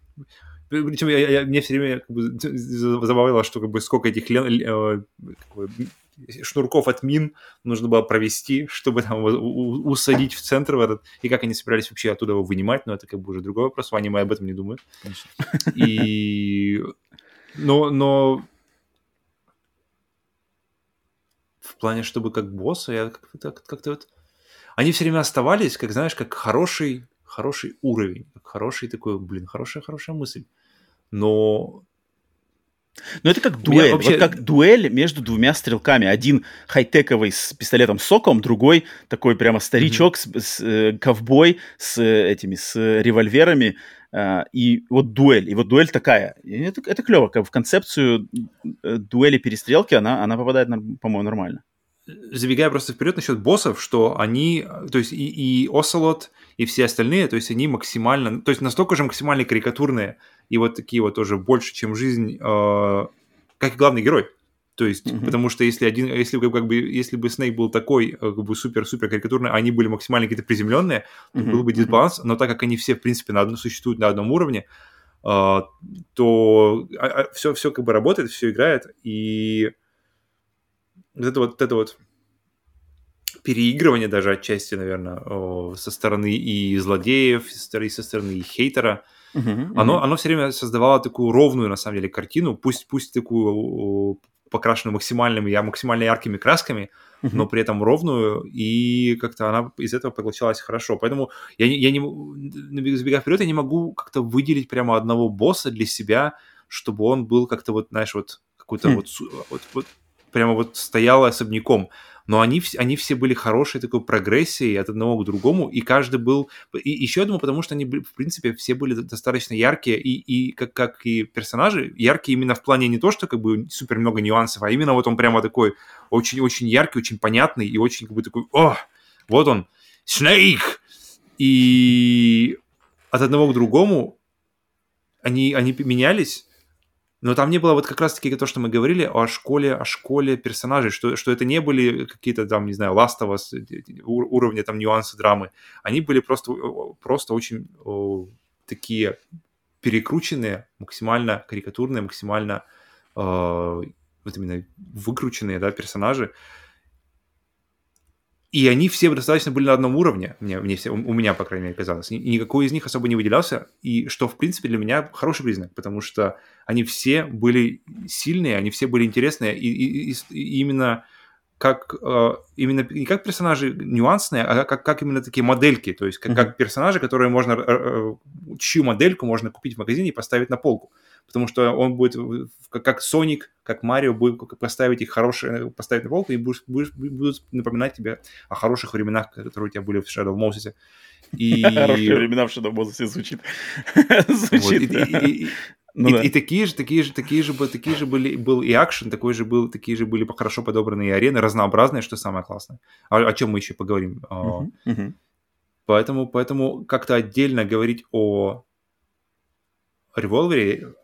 Причем я, я, мне все время как бы, забавляло, что как бы сколько этих лен, э, как бы, шнурков от мин нужно было провести, чтобы там усадить в центр в этот, и как они собирались вообще оттуда его вынимать, но это как бы уже другой вопрос, в аниме об этом не думают. И... Но, но в плане, чтобы как босса, я как-то как вот... Они все время оставались, как, знаешь, как хороший, хороший уровень, как хороший такой, блин, хорошая-хорошая мысль. Но Ну, это как дуэль. Вообще... Вот как дуэль между двумя стрелками. Один хай-тековый с пистолетом соком, другой такой прямо старичок, mm-hmm. с, с, э, ковбой с э, этими, с револьверами. Э, и вот дуэль. И вот дуэль такая. И это, это клево. Как в концепцию э, дуэли-перестрелки она, она попадает, по-моему, нормально забегая просто вперед насчет боссов, что они, то есть и, и Ocelot, и все остальные, то есть они максимально, то есть настолько же максимально карикатурные, и вот такие вот тоже больше, чем жизнь, э, как и главный герой. То есть, mm-hmm. потому что если один, если бы как бы, если бы Снейк был такой, э, как бы супер супер карикатурный, а они были максимально какие-то приземленные, mm-hmm. был бы дисбаланс. Но так как они все в принципе на одном существуют на одном уровне, э, то а, а, все все как бы работает, все играет и вот это вот, вот это вот переигрывание даже отчасти, наверное, со стороны и злодеев, и со стороны и хейтера, uh-huh, оно, оно все время создавало такую ровную, на самом деле, картину, пусть, пусть такую покрашенную максимальными, я максимально яркими красками, uh-huh. но при этом ровную, и как-то она из этого поглощалась хорошо. Поэтому я, я не, забегая вперед, я не могу как-то выделить прямо одного босса для себя, чтобы он был как-то вот, знаешь, вот какой-то хм. вот, вот, вот прямо вот стоял особняком но они, они все были хорошей такой прогрессией от одного к другому, и каждый был... И еще я думаю, потому что они, в принципе, все были достаточно яркие, и, и как, как и персонажи, яркие именно в плане не то, что как бы супер много нюансов, а именно вот он прямо такой очень-очень яркий, очень понятный, и очень как бы такой, о, вот он, Снейк! И от одного к другому они, они менялись, но там не было вот как раз-таки то, что мы говорили о школе, о школе персонажей, что, что это не были какие-то там, не знаю, ластовос уровня там нюансы драмы. Они были просто, просто очень о, такие перекрученные, максимально карикатурные, максимально э, вот именно выкрученные да, персонажи, и они все достаточно были на одном уровне, мне, мне все, у меня, по крайней мере, казалось. И никакой из них особо не выделялся, и что, в принципе, для меня хороший признак, потому что они все были сильные, они все были интересные, и, и, и, и именно как э, именно не как персонажи нюансные, а как, как именно такие модельки, то есть как, mm-hmm. как персонажи, которые можно, э, э, чью модельку можно купить в магазине и поставить на полку потому что он будет как Соник, как Марио, будет поставить их хорошие, поставить на полку и будешь, будешь, будут напоминать тебе о хороших временах, которые у тебя были в Shadow Moses. И... [LAUGHS] Хорошие времена в Shadow Moses звучит. [LAUGHS] звучит, и, ну, и, да. и такие же, такие же, такие же, такие же были, был и акшен, такой же был, такие же были хорошо подобранные арены, разнообразные, что самое классное. О, о чем мы еще поговорим. Uh-huh, uh-huh. Поэтому, поэтому как-то отдельно говорить о Револвере,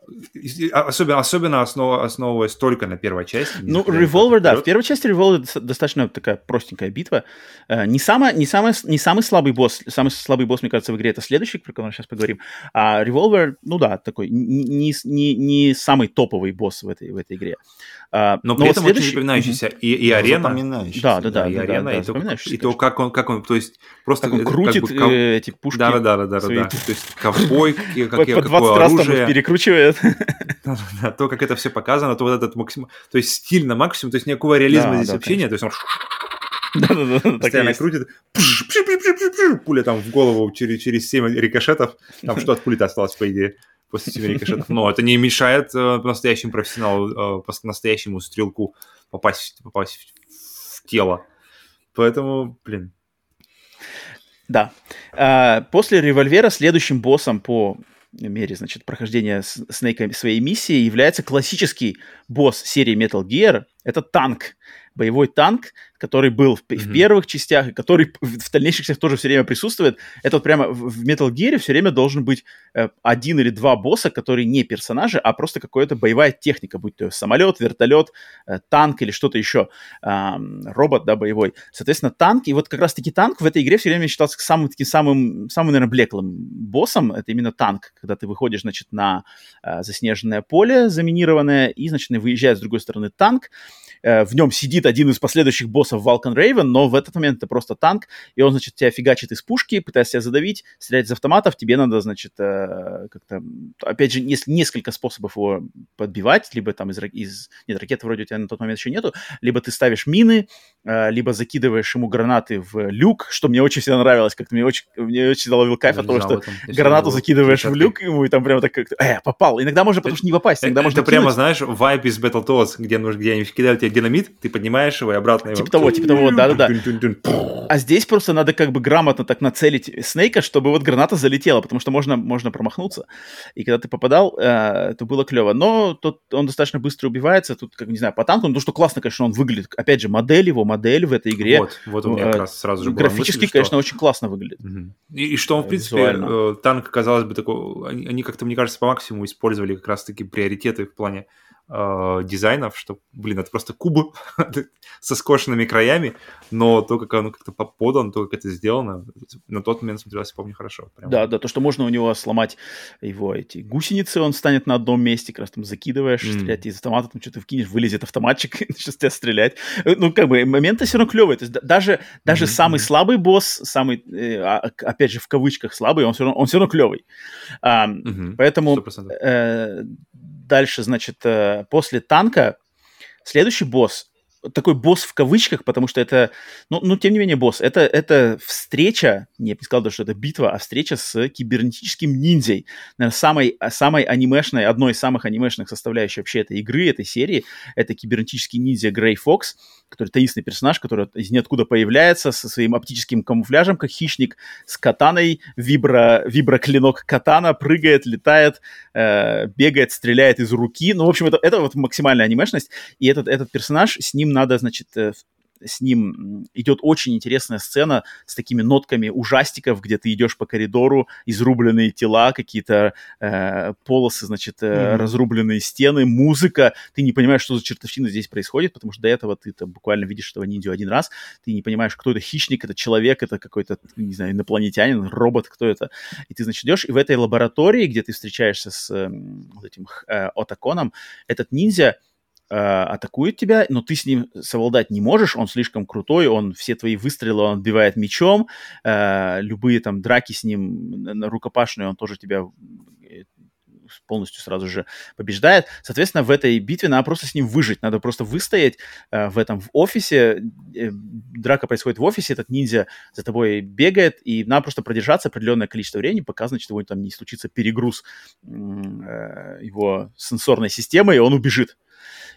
особенно, особенно основ, основываясь только на первой части. Ну, Револвер, да, в первой части Револвер достаточно такая простенькая битва. Э, не, самая, не, самая, не самый слабый босс, самый слабый босс, мне кажется, в игре это следующий, про который мы сейчас поговорим. А Револвер, ну да, такой не, не, не самый топовый босс в этой, в этой игре. А, но, но при вот этом следующий... очень запоминающийся и, и арена. Да, да, да. И да, арена, да, и, то, и то, как он, как он, то есть просто... Как он крутит как бы, ков... Э, эти пушки. Да, да, да, да, да, да. То есть ковбой, как, [LAUGHS] По 20 раз там перекручивает. [LAUGHS] То, как это все показано, то вот этот максимум... То есть стиль на максимум, то есть никакого реализма здесь вообще нет. То есть он да-да-да. Постоянно крутит. Пуля там в голову через, через 7 рикошетов. Там что от пули осталось, по идее после семи рикошетов. Но это не мешает э, настоящему профессионалу, э, настоящему стрелку попасть, попасть в тело. Поэтому, блин. Да. После револьвера следующим боссом по мере, значит, прохождения Снейка своей миссии является классический босс серии Metal Gear. Это танк. Боевой танк, который был в, mm-hmm. в первых частях, и который в дальнейших частях тоже все время присутствует. Это вот прямо в Metal Gear все время должен быть э, один или два босса, которые не персонажи, а просто какая-то боевая техника, будь то самолет, вертолет, э, танк или что-то еще, э, робот, да, боевой. Соответственно, танк, и вот как раз-таки танк в этой игре все время считался самым таким самым, самым, наверное, блеклым боссом. Это именно танк, когда ты выходишь, значит, на э, заснеженное поле заминированное, и, значит, выезжает с другой стороны танк, э, в нем сидит один из последующих боссов Vulcan Raven, но в этот момент это просто танк, и он, значит, тебя фигачит из пушки, пытается тебя задавить, стрелять из автоматов, тебе надо, значит, э, как-то, опять же, есть несколько способов его подбивать, либо там из, из... Нет, ракеты вроде у тебя на тот момент еще нету, либо ты ставишь мины, э, либо закидываешь ему гранаты в люк, что мне очень всегда нравилось, как-то мне очень, мне очень всегда ловил кайф от того, что этом, гранату закидываешь в люк ему, и там прямо так как-то, э, попал. Иногда можно, потому что не попасть, иногда это, можно Это прямо, знаешь, вайп из Battletoads, где, где они кидают тебе динамит, ты поднимаешь его и обратно Типа того, типа того, да-да-да. А здесь просто надо как бы грамотно так нацелить Снейка, чтобы вот граната залетела, потому что можно, можно промахнуться. И когда ты попадал, э, то было клево. Но тут он достаточно быстро убивается, тут, как не знаю, по танку, ну, то, что классно, конечно, он выглядит. Опять же, модель его, модель в этой игре. Вот, вот у меня э, как раз сразу же Графически, мысль, конечно, очень классно выглядит. Угу. И, и что он, в принципе, э, танк, казалось бы, такой... Они, они как-то, мне кажется, по максимуму использовали как раз-таки приоритеты в плане э, дизайнов, что, блин, это просто куб [LAUGHS] со скошенными краями, но то, как оно как-то подан, то, как это сделано, на тот момент смотрелось, помню, хорошо. Прям. Да, да, то, что можно у него сломать его эти гусеницы, он станет на одном месте, как раз там закидываешь, mm. стрелять из автомата, там что-то вкинешь, вылезет автоматчик [LAUGHS] и начнет тебя стрелять. Э, ну, как бы, моменты все равно клевые, то есть даже, даже mm-hmm. самый слабый босс, самый, э, а, опять же, в кавычках слабый, он все равно, он все равно клевый. А, mm-hmm. Поэтому э, дальше, значит, э, после танка следующий босс такой босс в кавычках, потому что это, ну, ну тем не менее, босс, это, это встреча, не, я бы не сказал, что это битва, а встреча с кибернетическим ниндзей. Наверное, самой, самой анимешной, одной из самых анимешных составляющих вообще этой игры, этой серии, это кибернетический ниндзя Грей Фокс, который таинственный персонаж, который из ниоткуда появляется со своим оптическим камуфляжем, как хищник, с катаной, вибро, виброклинок катана, прыгает, летает, э, бегает, стреляет из руки. Ну, в общем, это, это вот максимальная анимешность, и этот, этот персонаж, с ним надо, значит, э, с ним идет очень интересная сцена с такими нотками ужастиков, где ты идешь по коридору, изрубленные тела, какие-то э, полосы, значит, э, mm-hmm. разрубленные стены, музыка. Ты не понимаешь, что за чертовщина здесь происходит, потому что до этого ты буквально видишь этого ниндзю один раз, ты не понимаешь, кто это хищник, это человек, это какой-то, не знаю, инопланетянин, робот, кто это. И ты, значит, идешь, и в этой лаборатории, где ты встречаешься с э, этим э, Отаконом, этот ниндзя Э, атакует тебя, но ты с ним совладать не можешь, он слишком крутой, он все твои выстрелы он отбивает мечом, э, любые там драки с ним рукопашные, он тоже тебя э, полностью сразу же побеждает. Соответственно, в этой битве надо просто с ним выжить, надо просто выстоять э, в этом в офисе. Э, драка происходит в офисе, этот ниндзя за тобой бегает, и надо просто продержаться определенное количество времени, пока, значит, его там не случится перегруз э, его сенсорной системы, и он убежит.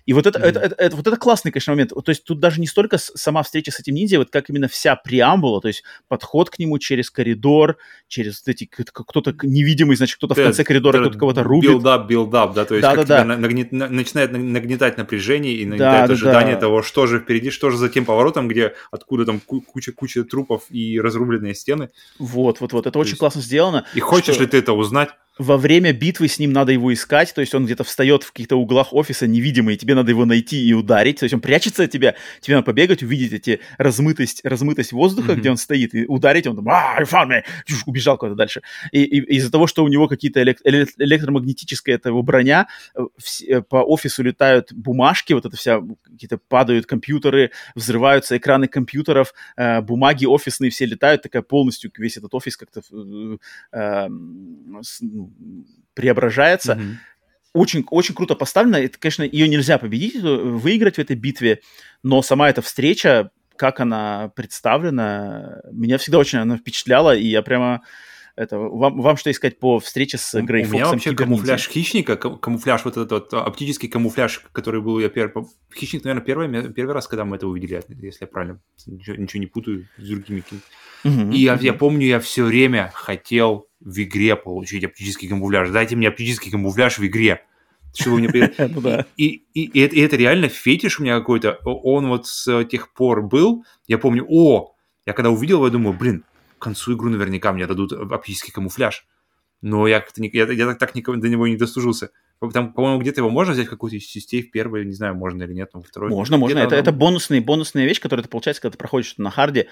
И вот это, mm-hmm. это, это, это, вот это классный, конечно, момент. То есть тут даже не столько сама встреча с этим ниндзя, вот как именно вся преамбула, то есть подход к нему через коридор, через эти, кто-то невидимый, значит, кто-то в конце коридора, кто-то кого-то рубит. Build-up, build-up, да, то есть да, как да, да. Нагнет, начинает нагнетать напряжение и нагнетает да, ожидание да. того, что же впереди, что же за тем поворотом, где откуда там куча-куча трупов и разрубленные стены. Вот, вот, вот, это то очень есть... классно сделано. И хочешь что... ли ты это узнать? Во время битвы с ним надо его искать, то есть он где-то встает в каких-то углах офиса невидимый, и тебе надо его найти и ударить, то есть он прячется от тебя, тебе надо побегать, увидеть эти размытость, размытость воздуха, mm-hmm. где он стоит, и ударить, он там, а, you found me! Убежал куда-то дальше. И, и из-за того, что у него какие-то элект- электромагнетическая это его броня, э, э, по офису летают бумажки, вот это вся, какие-то падают компьютеры, взрываются экраны компьютеров, э, бумаги офисные все летают, такая полностью весь этот офис как-то э, э, преображается. Mm-hmm. Очень, очень круто поставлено. Это, конечно, ее нельзя победить, выиграть в этой битве, но сама эта встреча, как она представлена, меня всегда очень она впечатляла, и я прямо это, вам, вам что искать по встрече с Грей У меня вообще камуфляж хищника, камуфляж, вот этот вот оптический камуфляж, который был я первый... Хищник, наверное, первый, первый раз, когда мы это увидели, если я правильно ничего, ничего не путаю с другими. Uh-huh, и я, uh-huh. я помню, я все время хотел в игре получить оптический камуфляж. Дайте мне оптический камуфляж в игре. Чтобы мне... [LAUGHS] Ну и, и, и, это, и это реально фетиш у меня какой-то. Он вот с тех пор был. Я помню, о, я когда увидел его, я думаю, блин, концу игры наверняка мне дадут оптический камуфляж. Но я как-то не, я, я так, так никого, до него не достужился. Там, по-моему, где-то его можно взять какую-то из частей в первой, не знаю, можно или нет, но во второй. Можно, можно. Это, это бонусный, бонусная вещь, которая ты получается, когда ты проходишь на харде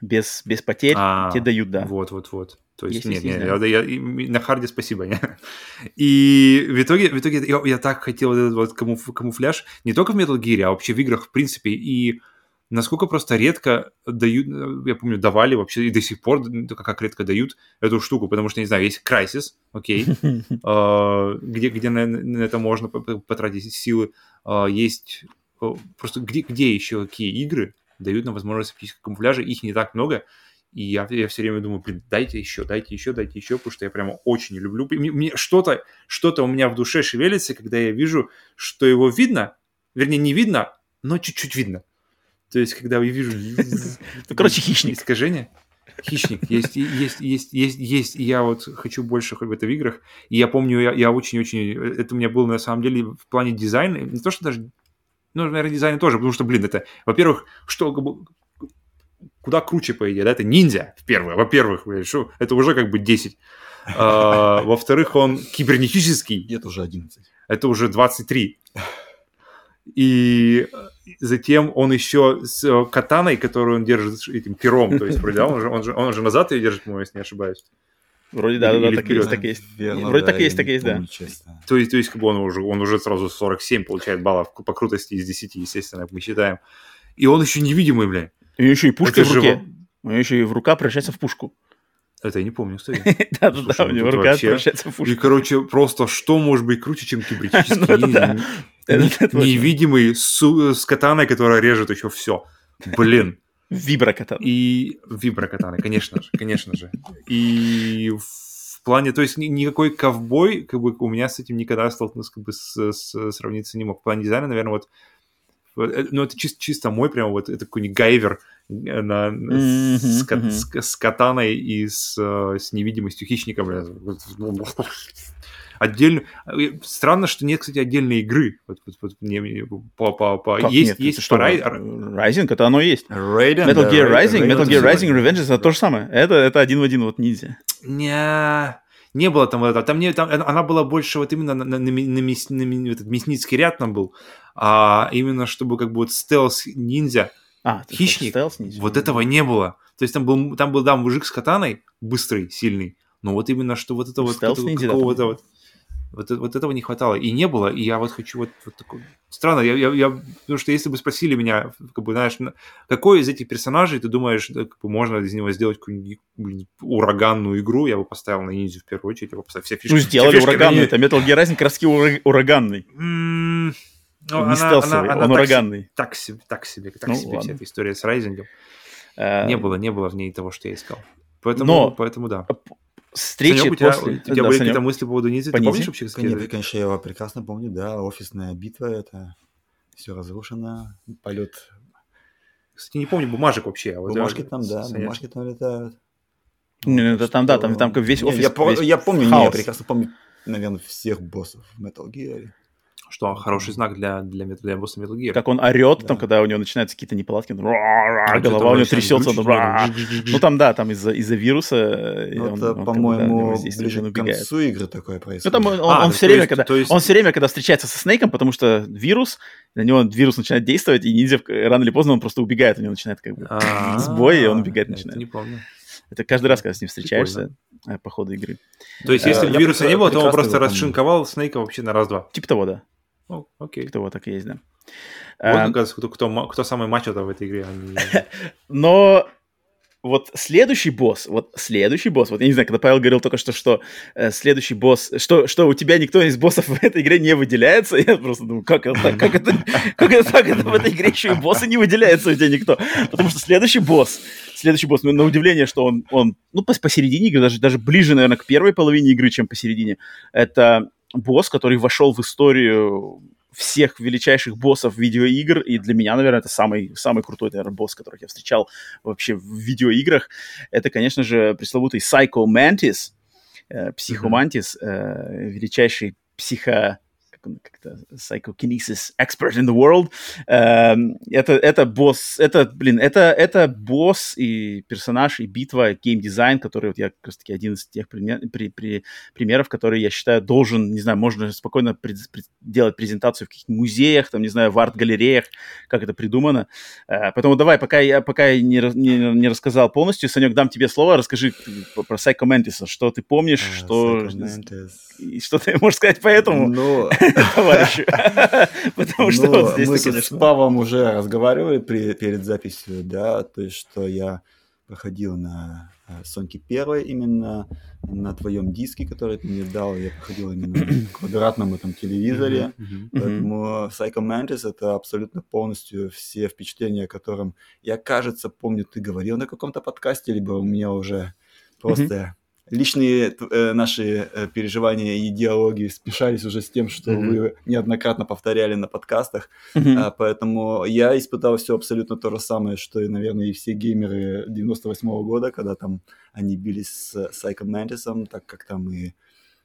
без, без потерь, а, тебе дают, да. Вот, вот, вот. То есть, есть нет, нет, я, я, на харде спасибо. Не. [LAUGHS] И в итоге, в итоге я, я так хотел этот вот камуф, камуфляж, не только в Metal Gear, а вообще в играх в принципе. И насколько просто редко дают, я помню, давали вообще и до сих пор, как редко дают эту штуку, потому что, не знаю, есть Crysis, окей, [LAUGHS] а, где, где на это можно потратить силы, а, есть просто где, где еще какие игры дают нам возможность оптического камуфляжа, их не так много, и я, я все время думаю, блин, дайте еще, дайте еще, дайте еще, потому что я прямо очень люблю. Мне, мне что-то, что-то у меня в душе шевелится, когда я вижу, что его видно, вернее, не видно, но чуть-чуть видно. То есть, когда я вижу... [LAUGHS] [LAUGHS] Ну, короче, хищник. Искажение. Хищник. Есть, есть, есть, есть, есть. И я вот хочу больше в это в играх. И я помню, я, я очень-очень... Это у меня было, на самом деле, в плане дизайна. Не то, что даже... Ну, наверное, дизайн тоже, потому что, блин, это... Во-первых, что куда круче, по идее, да, это ниндзя, в первое, во-первых, что, это уже как бы 10. А, во-вторых, он кибернетический. Это уже 11. Это уже 23. И затем он еще с э, катаной, которую он держит этим пером, то есть, вроде, он же, он же, он же назад ее держит, по-моему, если не ошибаюсь. Вроде да, да, да, так есть, так есть. Верно, Вроде да, так есть, так есть, да. Честно. То есть, то есть, как бы он уже, он уже сразу 47 получает баллов по крутости из 10, естественно, мы считаем. И он еще невидимый, блядь. У нее еще и пушка Это в руке. Живо... У нее еще и в рука превращается в пушку. Это я не помню, кстати. [LAUGHS] Да-да-да, у него рука превращается в пушку. И, короче, просто что может быть круче, чем кибернетический [LAUGHS] невидимый с катаной, которая режет еще все. Блин. Виброкатана. И виброкатана, конечно же, конечно же. И в плане, то есть никакой ковбой, как бы у меня с этим никогда столкнулся, как бы с, с, сравниться не мог. В плане дизайна, наверное, вот Э, ну, это чисто, чисто мой прям вот, это какой-нибудь гайвер э, на, mm-hmm, с, mm-hmm. С, с катаной и с, э, с невидимостью хищника, бля. Отдельно... Странно, что нет, кстати, отдельной игры. Вот, вот, вот, не, по, по, по... Как есть, нет? есть что, Рай... Rising, это оно и есть. Raiden, Metal Gear да, Rising, Metal Gear Rising Revenge это то же самое. Это, это один в один вот ниндзя. Не, не было там вот этого. Там, не, там она была больше вот именно на, на, на, на, мяс, на, на этот мясницкий ряд там был а именно чтобы как бы вот стелс-ниндзя, а, хищник, стелс вот этого не было. То есть там был, там был, да, мужик с катаной, быстрый, сильный, но вот именно что вот это вот какого-то вот, вот, вот этого не хватало. И не было, и я вот хочу вот, вот такой... Странно, я, я, я, потому что если бы спросили меня, как бы, знаешь, какой из этих персонажей, ты думаешь, как бы, можно из него сделать какую-нибудь ураганную игру, я бы поставил на ниндзю в первую очередь, я бы поставил все фишки. Ну, сделали ураганную, это Metal Gear Rising краски ураганный. Ну, не стелсовый, он ураганный. Так себе, так себе, так ну, себе вся эта история с Райзингом. А... Не было, не было в ней того, что я искал. Поэтому, Но... поэтому да. Встречи Санек, у тебя, после... у тебя да, были какие-то мысли по поводу Ниндзя? Ты помнишь вообще? Конечно, конечно, я его прекрасно помню, да. Офисная битва, это все разрушено, полет. Кстати, не помню бумажек вообще. А вот бумажки там, да, Санек. бумажки там летают. Не, ну, это там, да, там, там весь офис. Я, весь я помню, не, я прекрасно помню, наверное, всех боссов в Metal Gear что хороший знак для, для, для босса Metal Gear. Как он орет, да. там, когда у него начинаются какие-то неполадки, он, а голова у него трясется, ну там да, там из-за из вируса. Э, ну, это, по-моему, ближе к концу игры такое происходит. Ну там он, а, он все время, когда есть... он все время, когда встречается со Снейком, потому что вирус, на него вирус начинает действовать, и ниндзя рано или поздно он просто убегает, у него начинает как бы сбой, и он убегает начинает. Не помню. Это каждый раз, когда с ним встречаешься э, по ходу игры. То есть, если э, вируса не было, то он просто расшинковал Снейка вообще на раз-два. Типа того, да. О, окей. Кто вот так есть, да. Вот, а, кто, кто, кто самый мачо в этой игре. Они... [LAUGHS] Но вот следующий босс, вот следующий босс, вот я не знаю, когда Павел говорил только что, что э, следующий босс, что, что у тебя никто из боссов [LAUGHS] в этой игре не выделяется, [LAUGHS] я просто думаю, как это так, как это, как это так, это в этой игре еще и боссы не выделяются у тебя никто, потому что следующий босс, следующий босс, ну, на удивление, что он, он ну, посередине игры, даже, даже ближе, наверное, к первой половине игры, чем посередине, это босс, который вошел в историю всех величайших боссов видеоигр, и для меня, наверное, это самый, самый крутой, наверное, босс, которых я встречал вообще в видеоиграх. Это, конечно же, пресловутый Psycho Mantis, э, Psycho Mantis, э, величайший психо как-то psychokinesis expert in the world. Uh, это, это босс, это, блин, это, это босс и персонаж, и битва, геймдизайн, который вот я как раз таки один из тех пример, при, при, примеров, которые я считаю должен, не знаю, можно спокойно пред, пред, делать презентацию в каких-нибудь музеях, там, не знаю, в арт-галереях, как это придумано. Uh, поэтому давай, пока я, пока я не, не, не рассказал полностью, Санек, дам тебе слово, расскажи про Psycho Mantis, что ты помнишь, uh, что, что ты можешь сказать по этому? Ну, [LAUGHS] [LAUGHS] товарищу. [LAUGHS] Потому что вот здесь мы с Павлом уже разговаривали перед записью, да, то есть что я проходил на Соньке первой именно на твоем диске, который ты мне дал, я проходил именно на [COUGHS] квадратном этом телевизоре. Mm-hmm, mm-hmm. Поэтому Psycho Mantis это абсолютно полностью все впечатления, о котором я, кажется, помню, ты говорил на каком-то подкасте, либо у меня уже просто личные э, наши э, переживания и диалоги спешались уже с тем, что mm-hmm. вы неоднократно повторяли на подкастах, mm-hmm. а, поэтому я испытал все абсолютно то же самое, что и, наверное, и все геймеры 98-го года, когда там они бились с Psycho Mantis, так как там и,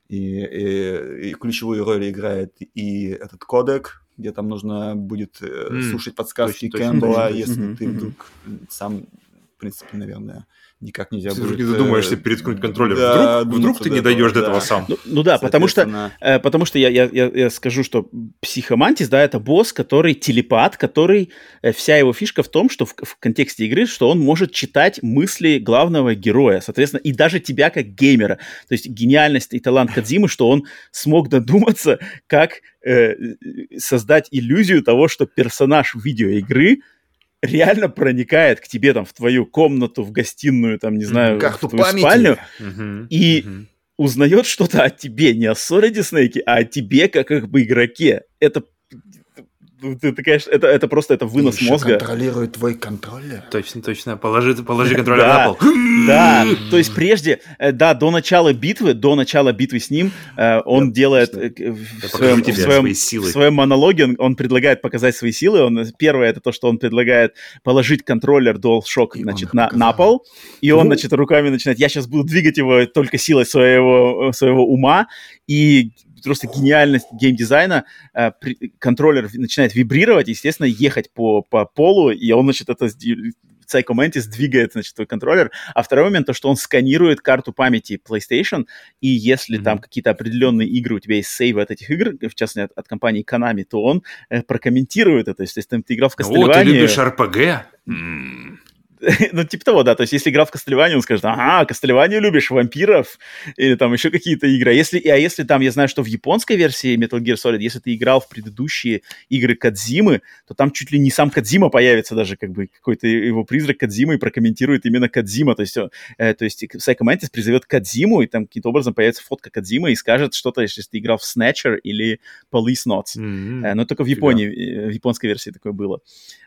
и, и, и ключевую роль играет и этот кодек, где там нужно будет mm, слушать подсказки точно, Кэмпбелла, точно, если mm-hmm. ты вдруг сам, в принципе, наверное, никак нельзя ты будет... Ты задумаешься э, переткнуть контроллер. Да, вдруг, вдруг ты не дойдешь до этого сам. Ну, ну да, потому что, э, потому что я, я, я, я скажу, что психомантис, да, это босс, который телепат, который... Э, вся его фишка в том, что в, в контексте игры, что он может читать мысли главного героя, соответственно, и даже тебя как геймера. То есть гениальность и талант Кадзимы, что он смог додуматься, как э, создать иллюзию того, что персонаж видеоигры реально проникает к тебе там в твою комнату, в гостиную, там, не знаю, Карту в твою памяти. спальню, Мгм, и мгм. узнает что-то о тебе, не о Солиде Снейке, а о тебе как как бы игроке. Это ты, ты, конечно, это, это просто это вынос Еще мозга. контролирует твой контроллер. Точно, точно. Положи, положи [LAUGHS] контроллер Да. на пол. Да, то есть прежде, э, да, до начала битвы, до начала битвы с ним, э, он делает э, в своем, в в монологе он, он предлагает показать свои силы. Он, первое, это то, что он предлагает положить контроллер DualShock, И значит, на, на пол, и он, Ну. значит, руками начинает, я сейчас буду двигать его только силой своего, своего ума, и просто гениальность геймдизайна, э, при- контроллер начинает вибрировать, естественно, ехать по, по полу, и он, значит, это Psycho Mantis двигает, значит, твой контроллер. А второй момент, то, что он сканирует карту памяти PlayStation, и если Мгм. там какие-то определенные игры, у тебя есть сейвы от этих игр, в частности, от, от компании Konami, то он э, прокомментирует это. То есть, если там ты играл в О, ты Castlevania... любишь РПГ? [LAUGHS] Ну, типа того, да. То есть, если играл в Castlevania, он скажет, ага, Castlevania любишь, вампиров, или там еще какие-то игры. А если, а если там, я знаю, что в японской версии Metal Gear Solid, если ты играл в предыдущие игры Кадзимы, то там чуть ли не сам Кадзима появится даже, как бы, какой-то его призрак Кадзимы и прокомментирует именно Кадзима. То есть, э, то есть Psycho Mantis призовет Кадзиму, и там каким-то образом появится фотка Кадзимы и скажет что-то, если ты играл в Snatcher или Police Notes. м, Э, Но только в. Японии, э, в японской версии такое было.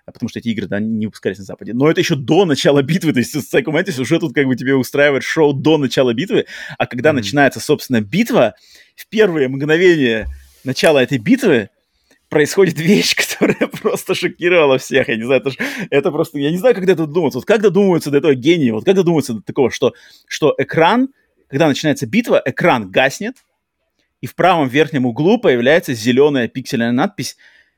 А Потому что эти игры, да, не выпускались на Западе. Но это еще до начала битвы. То есть Psycho Mantis уже тут как бы тебе устраивает шоу до начала битвы. А когда Мгм. начинается, собственно, битва, в первые мгновения начала этой битвы происходит вещь, [LAUGHS] которая просто шокировала всех. Я не знаю, это, ж- это просто... Я не знаю, как до этого додуматься. Вот как додумываются до этого гении? Вот как додумываются до такого, что, что экран, когда начинается битва, экран гаснет, и в правом верхнем углу появляется зеленая пиксельная надпись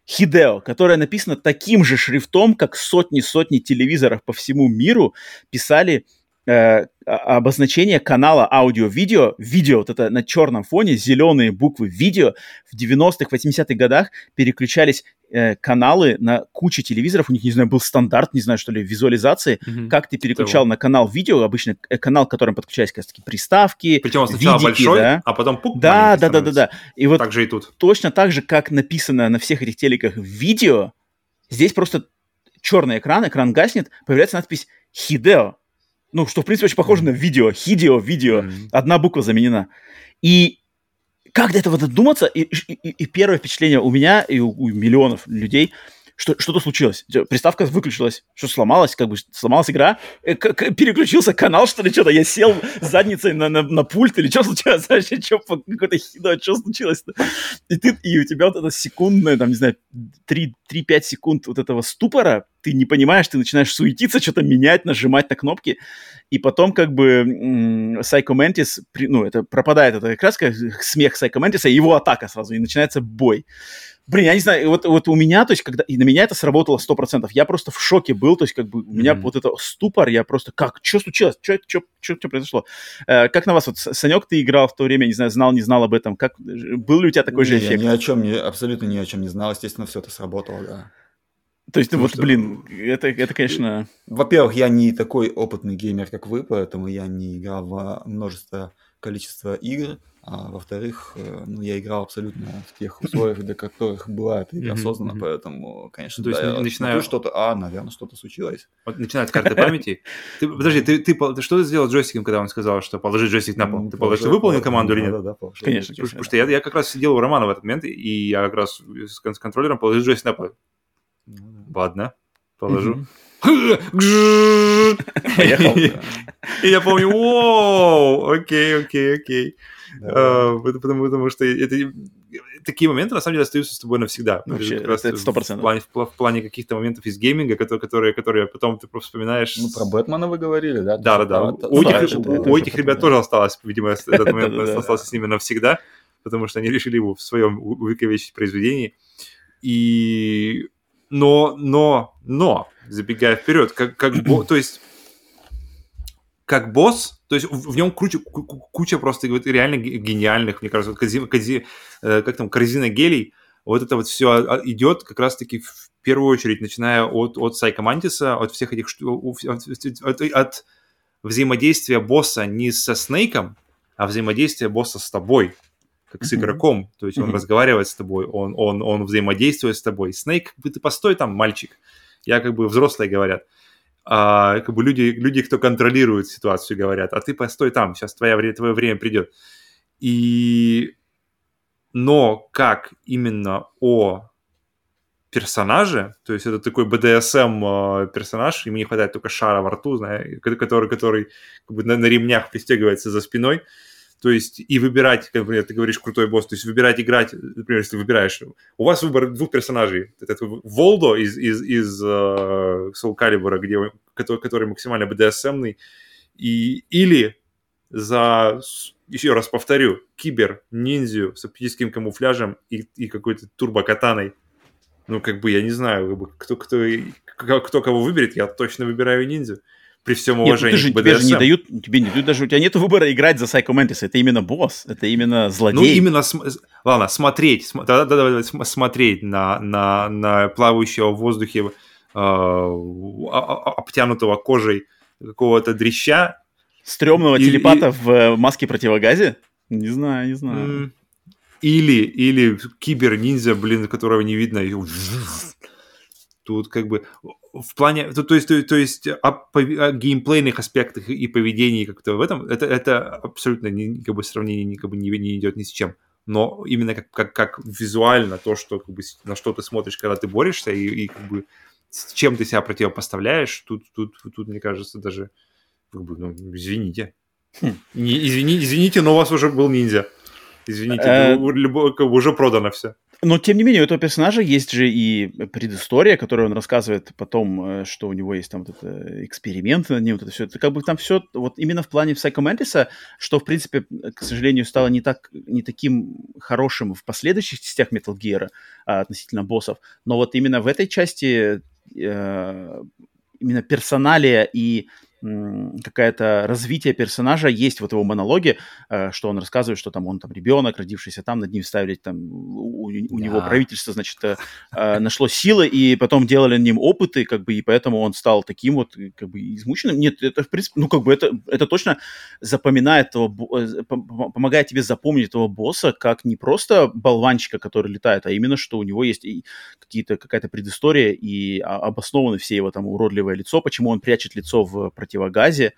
Хидео, которая написана таким же шрифтом, как сотни-сотни телевизоров по всему миру писали э, а- обозначение канала аудио-видео, видео вот это на черном фоне, зеленые буквы видео. В 90-х, 80-х годах переключались э, каналы на кучу телевизоров, у них, не знаю, был стандарт, не знаю, что ли, визуализации, мгм. как ты переключал на канал видео, обычно э, канал, к которым подключались как раз таки приставки, Причем сначала видики, большой, да. а потом пук, Да, да, да, да, да. И вот Так же и тут. точно так же, как написано на всех этих телеках видео, здесь просто черный экран, экран гаснет, появляется надпись Хидео. Ну, что, в принципе, очень похоже на видео. Хидео, видео. Мгм. Одна буква заменена. И как до этого додуматься? И, и- и- и первое впечатление у меня и у, у миллионов людей, что что-то случилось. Тё, Приставка выключилась, что сломалась, как бы сломалась игра, Э, переключился канал, что ли, что-то. Я сел задницей на, на, на пульт или что случилось? [LAUGHS] Вообще, что какой-то хидо, что случилось-то? И, ты, и у тебя вот это секундное, там, не знаю, 3-5 секунд вот этого ступора, ты не понимаешь, ты начинаешь суетиться, что-то менять, нажимать на кнопки, и потом как бы м, Psycho Mantis, ну, это пропадает, это как раз как смех Psycho Mantis, и его атака сразу, и начинается бой. Блин, я не знаю, вот, вот у меня, то есть, когда, и на меня это сработало 100%, я просто в шоке был, то есть, как бы, у меня Мгм. вот это ступор, я просто, как, что случилось, что произошло? Э, как на вас, вот, Санек, ты играл в то время, не знаю, знал, не знал об этом, как, был ли у тебя такой же Не, я эффект? ни о чем, не, абсолютно ни о чем не знал. Естественно, все это сработало, да. То есть, ну, вот, что- блин, это, это, конечно... Во-первых, я не такой опытный геймер, как вы, поэтому я не играл во множество количество игр, а во-вторых, э, ну, я играл абсолютно в тех условиях, для которых была эта игра создана, поэтому, конечно, То есть, да, я начиная- что-то, а, наверное, что-то случилось. Вот начинают карты памяти. [LAUGHS] Ты, подожди, ты, ты, ты что сделал с джойстиком, когда он сказал, что положи джойстик на пол? Ну, Ты положил, ты выполнил команду или нет? Да, да, да, положил. Конечно, Потому, потому что я, я как раз сидел у Романа в этот момент, и я как раз с, с контроллером положил джойстик на пол. Ну. Ладно, положу. Поехал. И я помню, вау, окей, окей, окей. Да. А, потому, потому- что это, такие моменты, на самом деле, остаются с тобой навсегда. Вообще, Как раз это сто В процентов. плане, в в плане каких-то моментов из гейминга, которые, которые, которые потом ты просто вспоминаешь. Ну, про Бэтмена вы говорили, да? Да, да, да. Это- У этих, у- этих ребят тоже осталось, видимо, этот [LAUGHS] момент остался с ними навсегда, потому что они решили его в своем увековечить произведении. И... Но, но, но, забегая вперед, как, как то есть, как босс, то есть в, в нем куча, ку- ку- куча просто вот реально ге- гениальных, мне кажется, вот кози- кози- э, как там, корзина гелей, вот это вот все идет как раз-таки в первую очередь, начиная от, от Сайка Мантиса, от всех этих от, от- от взаимодействия босса не со Снейком, а взаимодействие босса с тобой, как с Мгм. игроком. То есть он Мгм. разговаривает с тобой, он, он, он взаимодействует с тобой. Снейк, ты постой там, мальчик. Я как бы взрослые говорят. А, как бы люди, люди, кто контролирует ситуацию, говорят, а ты постой там, сейчас твоя, вре- твое время придет. И... Но как именно о персонаже, то есть это такой БДСМ э, персонаж, ему не хватает только шара во рту, знаешь, который, который как бы на, на ремнях пристегивается за спиной, то есть и выбирать, как например, ты говоришь крутой босс, то есть выбирать играть, например, если выбираешь, у вас выбор двух персонажей, это Волдо из, из, из э, Soul Calibur, где, который, который максимально БДСМный, и, или за, еще раз повторю, кибер, ниндзю с оптическим камуфляжем и, и какой-то турбокатаной. Ну, как бы, я не знаю, кто, кто, кто кого выберет, я точно выбираю ниндзю. При всем Нет, ну уважении ты же, к тебе же не дают, тебе не дают даже, у тебя нет выбора играть за Psycho Mantis, это именно босс, это именно злодей. Ну, именно, см- с- ладно, смотреть, см- да, да, да, да, см- смотреть на, на, на плавающего в воздухе э, о- о- обтянутого кожей какого-то дрища. Стрёмного И- телепата в э, маске противогазе? Не знаю, не знаю. Или, или кибер-ниндзя, блин, которого не видно. и Тут как бы в плане, то, то есть, то, то есть о, о геймплейных аспектах и поведении как-то в этом, это, это абсолютно не, как бы сравнение не, как бы не, не идет ни с чем. Но именно как, как, как визуально то, что, как бы, на что ты смотришь, когда ты борешься, и, и как бы с чем ты себя противопоставляешь, тут, тут, тут мне кажется, даже как бы, ну, извините. Хм. Не, извини, извините, но у вас уже был ниндзя. Извините, Э, уже продано все. Но, тем не менее, у этого персонажа есть же и предыстория, которую он рассказывает потом, э, что у него есть там вот это эксперимент над ним, вот это все. Это как бы там все, вот именно в плане Psycho Mantis, что, в принципе, к сожалению, стало не, так, не таким хорошим в последующих частях Metal Gear а, относительно боссов, но вот именно в этой части э, именно персоналия и какое-то развитие персонажа есть вот его монологе, э, что он рассказывает, что там он там ребенок, родившийся там, над ним ставили там, у, у него Да. правительство, значит, э, э, нашло силы, и потом делали над ним опыты, как бы, и поэтому он стал таким вот, как бы, измученным. Нет, это, в принципе, ну, как бы, это, это точно запоминает пом- помогает тебе запомнить этого босса как не просто болванчика, который летает, а именно, что у него есть какие-то, какая-то предыстория, и а- обоснованы все его там уродливое лицо, почему он прячет лицо в противогазе,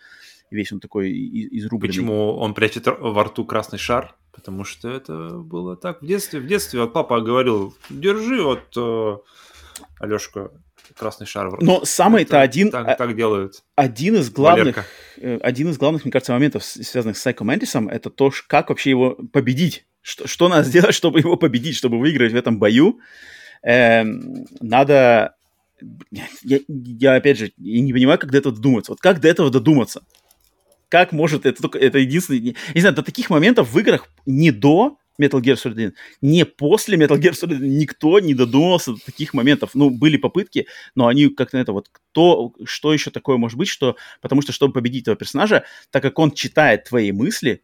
весь он такой изрубленный. Почему он прячет во рту красный шар? Потому что это было так в детстве. В детстве вот папа говорил, держи вот, э, Алешка, красный шар в рту. Но самый-то один, Так, а- так делают. один из главных, Валерка. э, один из главных, мне кажется, моментов, связанных с Psycho Mantis, это то, как вообще его победить. Что, что надо сделать, [LAUGHS] чтобы его победить, чтобы выиграть в этом бою. Эм, надо... Я, я, опять же, я не понимаю, как до этого додуматься. Вот как до этого додуматься? Как может это только... Это единственное... Не, не знаю, до таких моментов в играх не до Metal Gear Solid 1, не после Metal Gear Solid 1 никто не додумался до таких моментов. Ну, были попытки, но они как-то это вот... Кто, что еще такое может быть, что... Потому что, чтобы победить этого персонажа, так как он читает твои мысли,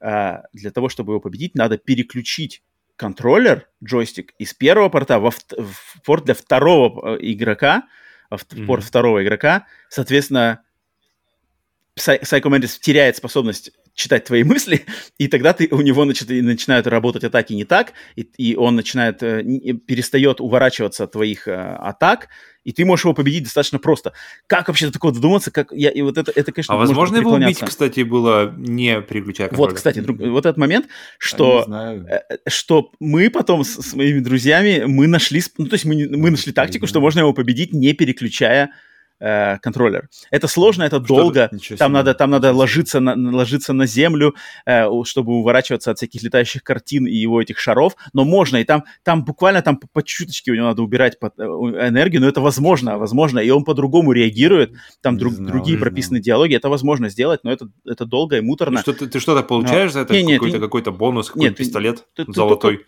а, для того, чтобы его победить, надо переключить контроллер, джойстик из первого порта во в порт для второго э, игрока, в порт Мгм. второго игрока. Соответственно, Psy- Psycho Mantis теряет способность читать твои [LAUGHS] мысли, и тогда ты, у него значит, начинают работать атаки не так, и, и он начинает, э, перестает уворачиваться от твоих э, атак, и ты можешь его победить достаточно просто. Как вообще до такого додуматься? Как я, и вот это, это конечно, А возможно его убить, кстати, было не переключая Вот, кстати, друг, вот этот момент, что, э, э, что мы потом с, с моими друзьями, мы нашли, ну, то есть мы, мы нашли тактику, что можно его победить, не переключая э, контроллер. Это сложно, это что долго. Там надо, там надо ложиться на, ложиться на землю, э, чтобы уворачиваться от всяких летающих картин и его этих шаров. Но можно, и там, там буквально там по, по чуточке у него надо убирать под, э, энергию, но это возможно, возможно. И он по-другому реагирует. Там друг, знал, другие прописаны диалоги. Это возможно сделать, но это, это долго и муторно. Что, ты, ты что-то получаешь но... за это? Нет, какой-то, какой-то бонус, какой-то нет, пистолет ты, золотой? Ты,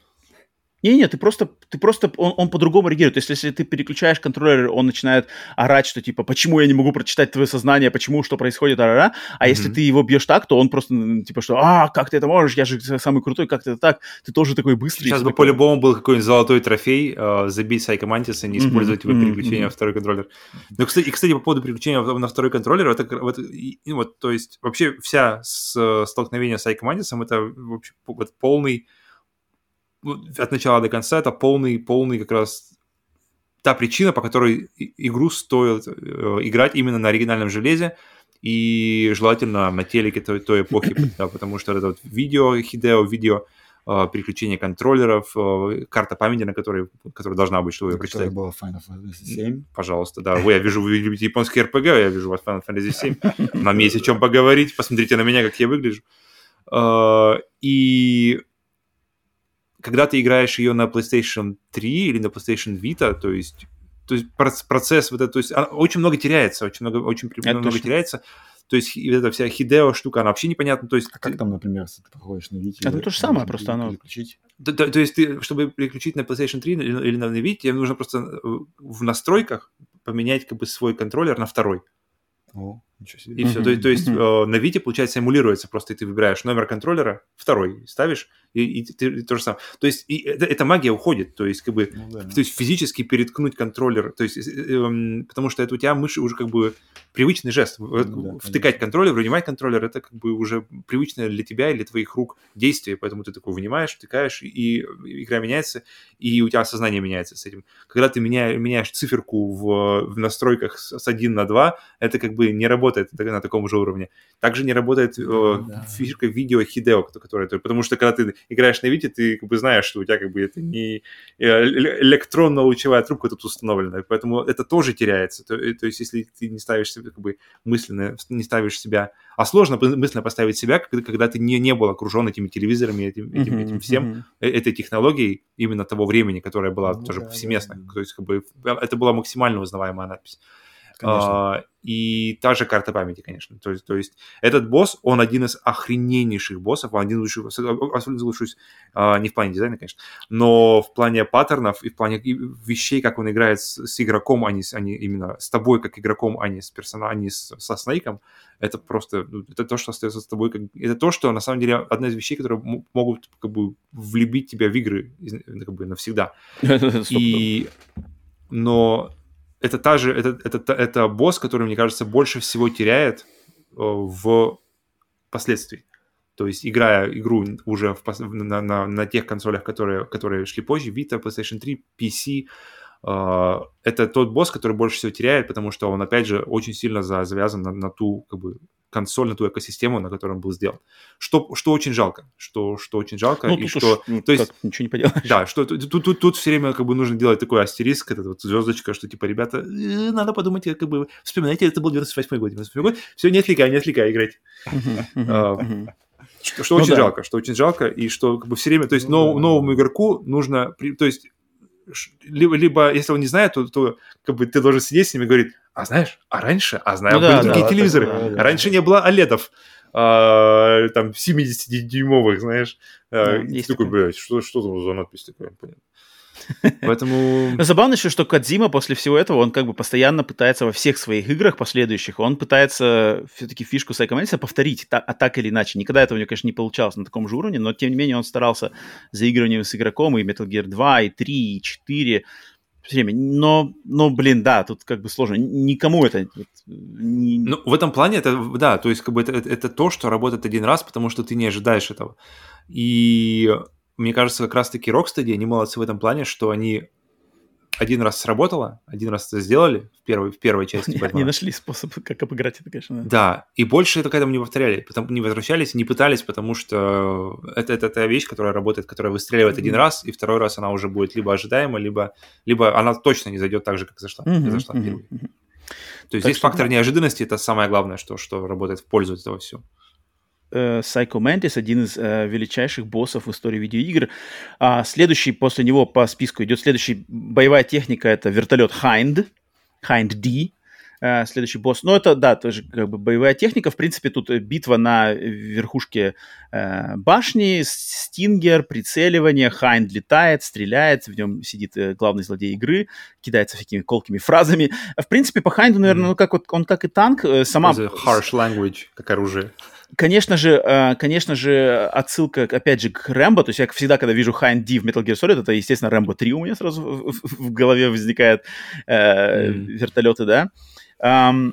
не, не, ты просто, ты просто, он, он по-другому реагирует. Есть, если ты переключаешь контроллер, он начинает орать, что типа, почему я не могу прочитать твое сознание, почему, что происходит, а, -а, mm-hmm. если ты его бьешь так, то он просто, типа, что, а, как ты это можешь, я же самый крутой, как ты это так, ты тоже такой быстрый. Сейчас бы такой... по-любому был какой-нибудь золотой трофей, э, забить Сайка Мантиса, не использовать mm-hmm. его переключение mm-hmm. на второй контроллер. Ну, кстати, и, кстати, по поводу переключения на второй контроллер, это, вот, и, вот, то есть, вообще вся с, столкновение с Сайка Мантисом, это вообще вот, полный от начала до конца это полный, полный как раз та причина, по которой игру стоит э, играть именно на оригинальном железе и желательно на телеке той, той эпохи, [CLEARS THROAT] да, потому что это вот видео, Хидео, видео, э, переключение контроллеров, э, карта памяти, на которой, которая должна быть, чтобы ее прочитать. была Final Fantasy 7. Пожалуйста, да. Вы, я вижу, вы любите японский RPG, я вижу у вас Final Fantasy 7. Нам есть о чем поговорить. Посмотрите на меня, как я выгляжу. И когда ты играешь ее на PlayStation 3 или на PlayStation Vita, то есть, то есть процесс вот это, то есть очень много теряется, очень много, очень это много точно. теряется. То есть эта вся Хидео штука, она вообще непонятна. То есть, а как там, например, если ты проходишь на Vita? Это то же самое, просто оно... Переключить? То, то, то есть ты, чтобы переключить на PlayStation 3 или, или на Vita, тебе нужно просто э, в настройках поменять как бы свой контроллер на второй. О, ничего себе. И все. То, то есть э, на Вите, получается, эмулируется. Просто ты выбираешь номер контроллера, второй ставишь, и, и, и то же самое. То есть и это, эта магия уходит. То есть как бы, ну, да. то есть физически переткнуть контроллер. То есть, э, э, потому что это у тебя мышь уже как бы привычный жест. Ну, да, Втыкать контроллер, вынимать контроллер, это как бы уже привычное для тебя или твоих рук действие. Поэтому ты такой вынимаешь, втыкаешь, и игра меняется, и у тебя сознание меняется с этим. Когда ты меняешь, меняешь циферку в, в настройках с 1 на 2, это как бы не работает на таком же уровне. Также не работает э, да. фишка видео Хидео, которая, потому что когда ты играешь на Вите, ты как бы знаешь, что у тебя как бы это не э, электронно-лучевая трубка тут установлена, поэтому это тоже теряется. То, э, то есть если ты не ставишь себя как бы мысленно, не ставишь себя, а сложно мысленно поставить себя, когда, когда ты не, не был окружен этими телевизорами, этим, этим, этим всем, uh-huh. этой технологией именно того времени, которая была ну, тоже да, повсеместно. Да. То есть как бы это была максимально узнаваемая надпись. А, и та же карта памяти, конечно. То есть, то есть этот босс, он один из охрененнейших боссов, он один из лучших, особенно лучшусь а, не в плане дизайна, конечно, но в плане паттернов и в плане вещей, как он играет с, с игроком, а не, а не именно с тобой как игроком, а не с персонажем, а не с, со Снейком, это просто, ну, это то, что остается с тобой, как, это то, что на самом деле одна из вещей, которые могут как бы влюбить тебя в игры как бы навсегда. [LAUGHS] И но это та же, это, это, это босс, который, мне кажется, больше всего теряет э, в последствии. То есть, играя игру уже в, на, на, на тех консолях, которые, которые шли позже, Vita, PlayStation 3, PC, это тот босс, который больше всего теряет, потому что он, опять же, очень сильно завязан на, на ту как бы, консоль, на ту экосистему, на которой он был сделан. Что, что очень жалко, что, что очень жалко. Ну, и что, уж, то есть, ничего не поделаешь. Да, что тут, тут, тут все время как бы нужно делать такой астериск, эта вот звездочка, что типа, ребята, э, надо подумать, как бы, вспоминайте, это был 98 год, 98 год, все, не отвлекай, не отвлекай, играть. А, что, что ну, очень да. жалко, что очень жалко, и что как бы все время, то есть ну, нов, да. новому игроку нужно, то есть либо, либо если он не знает, то, то как бы ты должен сидеть с ним и говорить, а знаешь, а раньше, а знаю, ну, были да, другие да, телевизоры, так, да, раньше да. не было OLEDов, а, там 70-дюймовых, знаешь, а, и ты такой, блядь, что, что там за надпись такая, понятно. [LAUGHS] Поэтому... Забавно еще, что Кадзима после всего этого, он как бы постоянно пытается во всех своих играх последующих, он пытается все-таки фишку Psychomantis повторить, так, а так или иначе. Никогда этого у него, конечно, не получалось на таком же уровне, но тем не менее он старался заигрыванием с игроком и Metal Gear 2, и 3, и 4, все время. Но, но, блин, да, тут как бы сложно. Никому это... Не... Ну, в этом плане это, да, то есть как бы это, это то, что работает один раз, потому что ты не ожидаешь этого. И мне кажется, как раз-таки Rocksteady, они молодцы в этом плане, что они один раз сработало, один раз это сделали в первой, в первой части. Они, они нашли способ, как обыграть это, конечно. Да. да, и больше это к этому не повторяли, потому, не возвращались, не пытались, потому что это, это та вещь, которая работает, которая выстреливает один раз, и второй раз она уже будет либо ожидаема, либо, либо она точно не зайдет так же, как зашла, mm-hmm, зашла mm-hmm, первой. Mm-hmm. То есть так здесь что, фактор да. неожиданности это самое главное, что, что работает в пользу этого всего. Э, Psycho Mantis, один из э, величайших боссов в истории видеоигр. А следующий после него по списку идет следующий боевая техника, это вертолет Hind, Hind D, э, следующий босс. Ну, это, да, тоже как бы боевая техника. В принципе, тут битва на верхушке э, башни, стингер, прицеливание, Хайнд летает, стреляет, в нем сидит э, главный злодей игры, кидается всякими колкими фразами. В принципе, по Хайнду, наверное, mm. ну, как вот он как и танк, э, сама... Harsh language, как оружие. Конечно же, э, конечно же, отсылка, опять же, к Рэмбо. То есть я всегда, когда вижу Хайн Ди в Metal Gear Solid, это, естественно, Рэмбо 3 у меня сразу в, в, в голове возникает э, mm. вертолеты, да. Um,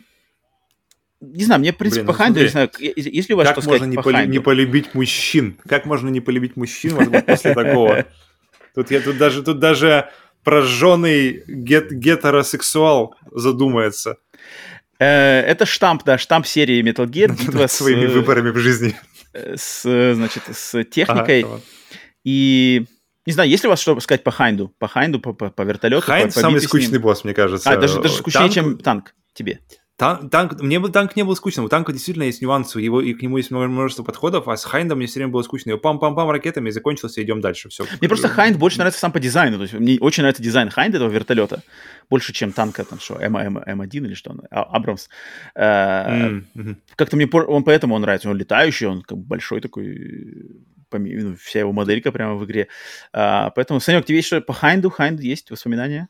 не знаю, мне, в принципе, Блин, по ну, Хайнду, не знаю, если у вас как что можно сказать не, по не полюбить мужчин? Как можно не полюбить мужчин после такого? [LAUGHS] Тут я тут даже, тут даже прожженный гет- гетеросексуал задумается. Э, это штамп, да, штамп серии Metal Gear. [LAUGHS] Битва с своими выборами в жизни. Э, с, значит, с техникой. Ага, и не знаю, есть ли у вас что сказать по Хайнду? По Хайнду, по, по, по вертолету? Хайнд по, самый скучный босс, мне кажется. А, даже, даже скучнее, танк... чем танк тебе. Танк, танк, мне бы танк не был скучным. У танка действительно есть нюансы, его, и к нему есть множество подходов, а с Хайндом мне все время было скучно. Его пам-пам-пам ракетами и закончился, идем дальше. Все. Мне просто Хайнд больше нравится сам по дизайну. То есть мне очень нравится дизайн Хайнда, этого вертолета. Больше, чем танка, там что, М, М, М1 или что, а, Абрамс. Mm-hmm. Как-то мне он поэтому он нравится. Он летающий, он как большой такой, ну, вся его моделька прямо в игре. А, поэтому, Санек, тебе есть что по Хайнду? Хайнд есть воспоминания?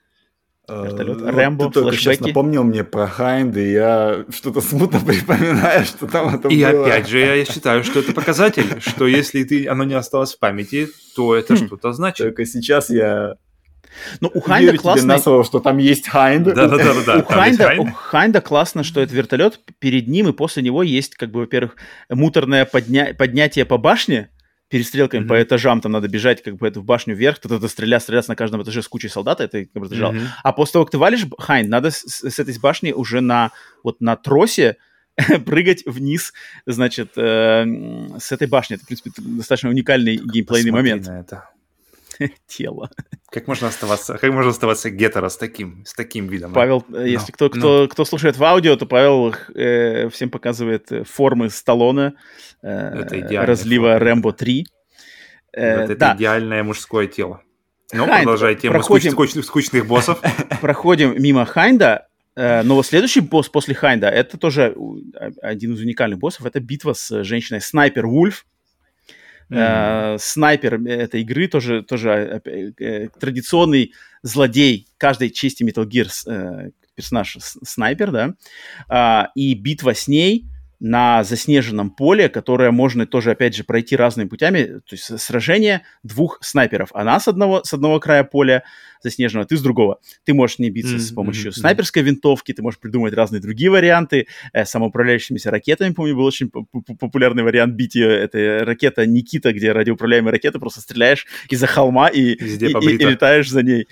Вертолет. Ну, Рэмбо, ты только сейчас напомнил мне про Хайнд, и я что-то смутно [LAUGHS] припоминаю, что там это и было. И опять же, я считаю, что это показатель, [LAUGHS] что если ты, оно не осталось в памяти, то это хм. что-то значит. Только сейчас я ну, у Хайнда классно... слово, что там есть Хайнд. Да, да, да, да. У Хайнда, у Хайнда классно, что это вертолет, перед ним и после него есть, как бы, во-первых, муторное подня... поднятие по башне, перестрелками mm-hmm. по этажам, там надо бежать как бы эту башню вверх, кто-то стрелять, стрелять на каждом этаже с кучей солдат, это как бы Mm-hmm. А после того, как ты валишь Хайн, надо с, с этой башни уже на вот на тросе [LAUGHS] прыгать вниз, значит, э, с этой башни. Это, в принципе, достаточно уникальный геймплейный момент. На это. [LAUGHS] тело. Как можно оставаться, как можно оставаться гетеро с таким, с таким видом? Павел, да? если no, кто, кто, no. кто слушает в аудио, то Павел э, всем показывает э, формы Сталлоне, э, разлива Рэмбо 3. Э, это да. идеальное мужское тело. Ну, Хайнд, продолжай тему проходим, скучных, скучных боссов. [LAUGHS] Проходим мимо Хайнда, э, но следующий босс после Хайнда, это тоже один из уникальных боссов, это битва с женщиной Снайпер Вульф. Mm-hmm. снайпер этой игры тоже, тоже э, традиционный злодей каждой части Metal Gear э, персонаж снайпер, да, а, и битва с ней на заснеженном поле, которое можно тоже, опять же, пройти разными путями. То есть сражение двух снайперов. Она с одного, с одного края поля заснеженного, ты с другого. Ты можешь не биться mm-hmm. с помощью снайперской винтовки, ты можешь придумать разные другие варианты. Э, самоуправляющимися ракетами, помню, был очень популярный вариант бить ее. Это ракета Никита, где радиоуправляемая ракета, просто стреляешь из-за холма и, и, и, и летаешь за ней.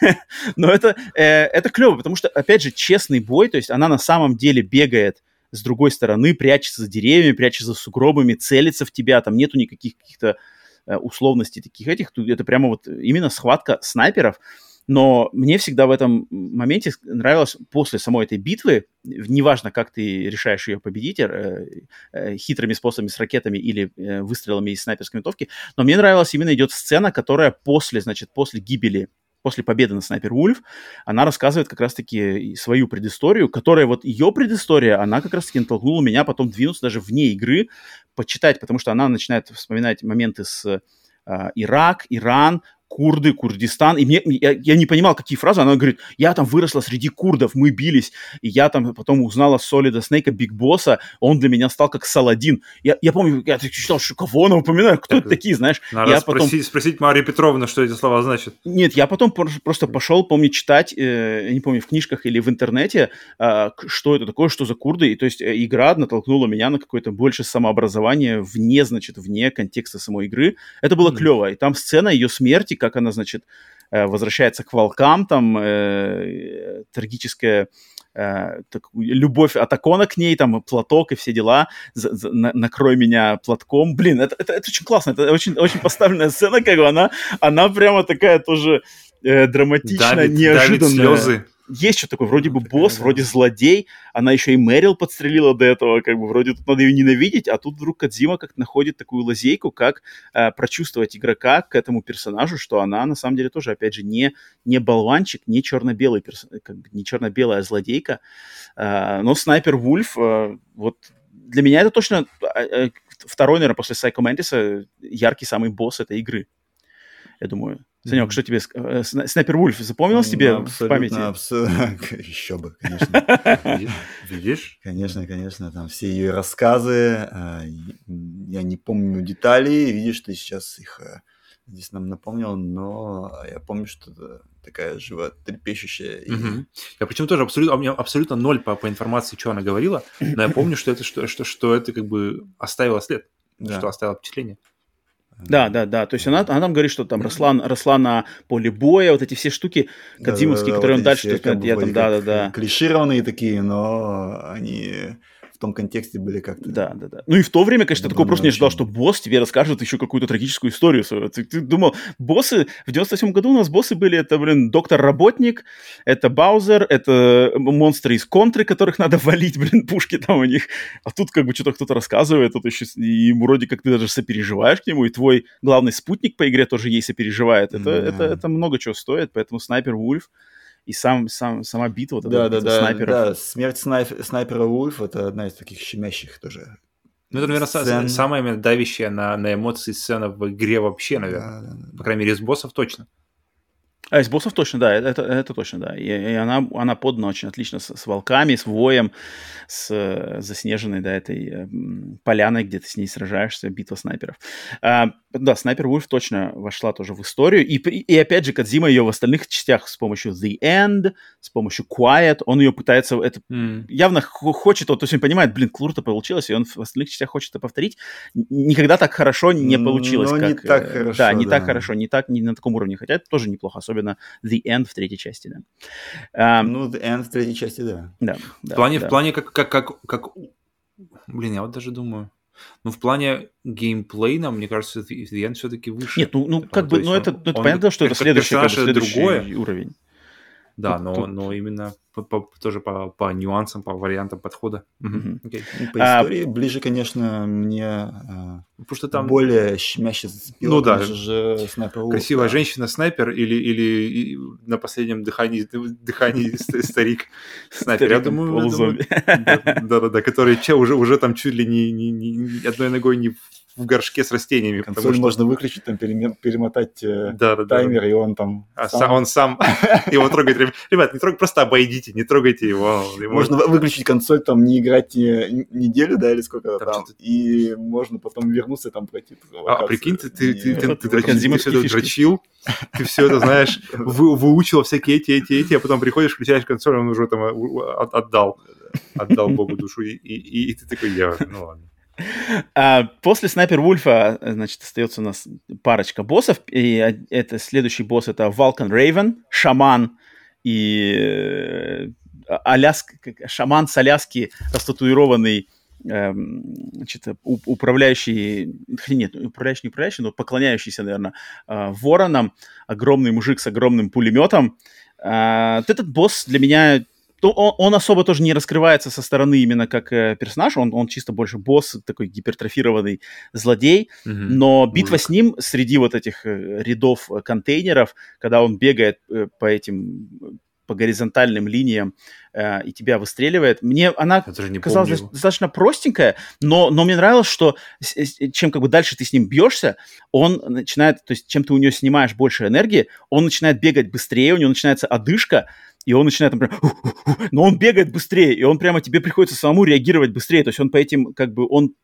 [LAUGHS] Но это, э, это клево, потому что, опять же, честный бой, то есть она на самом деле бегает с другой стороны прячется за деревьями, прячется за сугробами, целится в тебя, там нету никаких каких-то э, условностей таких этих, это прямо вот именно схватка снайперов. Но мне всегда в этом моменте нравилось после самой этой битвы, неважно, как ты решаешь ее победить, э, э, хитрыми способами с ракетами или выстрелами из снайперской винтовки, но мне нравилась именно идет сцена, которая после, значит, после гибели после победы на Снайпер Вульф, она рассказывает как раз-таки свою предысторию, которая вот ее предыстория, она как раз-таки натолкнула меня потом двинуться даже вне игры, почитать, потому что она начинает вспоминать моменты с э, Ирак, Иран, курды, Курдистан. И мне, я, я не понимал, какие фразы. Она говорит, я там выросла среди курдов, мы бились. И я там потом узнала Солида Снейка, Биг Босса. Он для меня стал как Саладин. Я, я помню, я читал, что кого она упоминает, кто это такие, знаешь. Надо я спросить, потом... спросить Марию Петровну, что эти слова значат. Нет, я потом просто пошел, помню, читать, э, не помню, в книжках или в интернете, э, что это такое, что за курды. И то есть э, игра натолкнула меня на какое-то больше самообразование вне, значит, вне контекста самой игры. Это было mm. клево. И там сцена ее смерти, как она, значит, э, возвращается к волкам, там э, трагическая э, так, любовь Атакона к ней, там, платок и все дела, за, за, на, накрой меня платком. Блин, это, это, это очень классно, это очень, очень поставленная сцена, как бы она, она прямо такая тоже э, драматичная, давит, неожиданная. Давит слезы. Есть что такое, вроде бы босс, вроде злодей, она еще и Мэрил подстрелила до этого, как бы вроде тут надо ее ненавидеть, а тут вдруг Кадзима как находит такую лазейку, как э, прочувствовать игрока к этому персонажу, что она на самом деле тоже, опять же, не, не болванчик, не черно-белый, перс... как бы, не черно-белая злодейка, э, но Снайпер Вульф, э, вот для меня это точно э, второй, наверное, после Psycho Mantis яркий самый босс этой игры, я думаю. Санек, что тебе... Э, Снайпер Вульф запомнилось тебе в памяти? Абсолютно. [LAUGHS] Еще бы, конечно. [LAUGHS] Видишь? Конечно, конечно. Там все ее рассказы. А, я не помню деталей. Видишь, ты сейчас их э, здесь нам напомнил, но я помню, что это такая животрепещущая. Угу. Я почему тоже абсолютно, у меня абсолютно ноль по, по информации, что она говорила, но я помню, что это, что, что, что это как бы оставило след, да. что оставило впечатление. Да, да, да. То есть она, она там говорит, что там росла, росла на поле боя, вот эти все штуки кадзимовские, да, да, да, которые вот он дальше... Все, я там, да, да, да. Клишированные такие, но они в том контексте были как-то... Да, да, да. Ну и в то время, конечно, такой просто не ожидал, что босс тебе расскажет еще какую-то трагическую историю свою. Ты, ты думал, боссы... В 98 году у нас боссы были, это, блин, доктор-работник, это Баузер, это монстры из контры, которых надо валить, [LAUGHS] блин, пушки там у них. А тут как бы что-то кто-то рассказывает, тут еще и вроде как ты даже сопереживаешь к нему, и твой главный спутник по игре тоже ей сопереживает. Это, mm-hmm. это, это много чего стоит, поэтому Снайпер Вульф и сам, сам, сама битва вот да, да, да, снайперов. Да, смерть снайп, снайпера Ульф это одна из таких щемящих тоже. Ну, это, наверное, сцен. самая давящая на, на эмоции сцена в игре вообще, наверное. Да, да, да. По крайней мере, из боссов точно. А из боссов точно, да, это, это точно, да. И, и она, она подана очень отлично с, с волками, с воем, с э, заснеженной, да, этой э, поляной, где ты с ней сражаешься, битва снайперов. А, да, Снайпер Вульф точно вошла тоже в историю. И, и опять же, Кадзима ее в остальных частях с помощью The End, с помощью Quiet, он ее пытается, это mm. явно хочет, вот, то есть он понимает, блин, круто получилось, и он в остальных частях хочет это повторить. Никогда так хорошо не получилось. Но как, не так хорошо, Да, не да. так хорошо, не так, не на таком уровне, хотя это тоже неплохо, особенно The End в третьей части, да. Ну, The End в третьей части, да. Да. В плане, да. в плане как, как, как, как... Блин, я вот даже думаю... Ну, в плане геймплейна, мне кажется, The End все-таки выше. Нет, ну, ну как бы, ну, это, ну, это понятно, что это следующий, как бы, следующий другое. уровень. Да, но, тут... но именно по, по, тоже по, по нюансам, по вариантам подхода. Mm-hmm. Okay. По а, истории ближе, конечно, мне а, потому что там более щемяще зацепило. Ну да, же снайпер красивая да. женщина-снайпер или, или на последнем дыхании, дыхании [LAUGHS] старик снайпер. Я думаю, да-да-да, который уже, уже там чуть ли не, не, не одной ногой не в горшке с растениями. Консоль что... можно выключить, там перемотать э, да, да, таймер, да. и он там а сам... он сам [LAUGHS] его трогает. Ребят, не трогайте, просто обойдите, не трогайте его. Можно выключить консоль, там не играть неделю, да, или сколько там, и можно потом вернуться там пройти. А прикинь, ты дрочил, ты все это знаешь, выучил всякие эти, эти, эти, а потом приходишь, включаешь консоль, он уже там э, отдал, отдал Богу душу, и ты такой, я, ну ладно. [LAUGHS] А, после Снайпер Вульфа, значит, остается у нас парочка боссов. И это следующий босс это Валкан Рейвен, шаман и э, Аляск, шаман с Аляски, растатуированный эм, значит, управляющий, нет, управляющий, не управляющий, но поклоняющийся, наверное, э, вороном, огромный мужик с огромным пулеметом. Э, вот этот босс для меня то он, он особо тоже не раскрывается со стороны именно как э, персонаж, он, он чисто больше босс, такой гипертрофированный злодей, mm-hmm. но битва Мужик. с ним среди вот этих э, рядов э, контейнеров, когда он бегает э, по этим по горизонтальным линиям э, и тебя выстреливает. Мне она казалась помню. достаточно простенькая, но, но мне нравилось, что чем как бы дальше ты с ним бьешься, он начинает, то есть чем ты у него снимаешь больше энергии, он начинает бегать быстрее, у него начинается одышка, и он начинает, например, но он бегает быстрее, и он прямо тебе приходится самому реагировать быстрее, то есть он по этим, как бы, он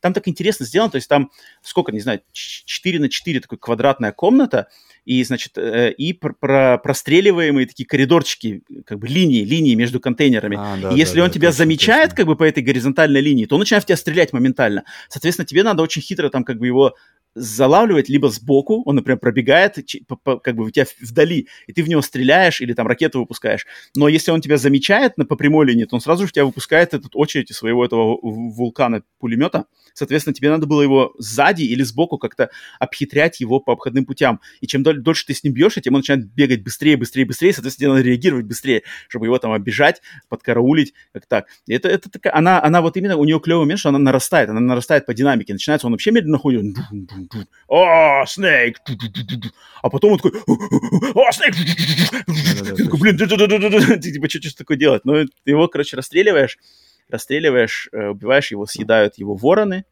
там так интересно сделано, то есть там сколько, не знаю, 4 на 4 такой квадратная комната, и, значит, э, и про, про простреливаемые такие коридорчики, как бы линии, линии между контейнерами. А, да, и если да, он да, тебя точно, замечает точно. как бы по этой горизонтальной линии, то он начинает в тебя стрелять моментально. Соответственно, тебе надо очень хитро там как бы его залавливать либо сбоку, он, например, пробегает как бы у тебя вдали, и ты в него стреляешь или там ракету выпускаешь. Но если он тебя замечает на, по прямой линии, то он сразу же тебя выпускает этот очередь из своего этого вулкана пулемета. Соответственно, тебе надо было его сзади или сбоку как-то обхитрять его по обходным путям. И чем дольше ты с ним бьешь, тем он начинает бегать быстрее, быстрее, быстрее. Соответственно, надо реагировать быстрее, чтобы его там обижать, подкараулить, как так. И это, это такая, она, она вот именно, у нее клевый момент, что она нарастает, она нарастает по динамике. Начинается он вообще медленно ходит, о, Снейк, а потом он такой, о, Снейк, блин, [LAUGHS] типа что-то такое делать. Ну, его, короче, расстреливаешь, расстреливаешь, э, убиваешь его, съедают его вороны.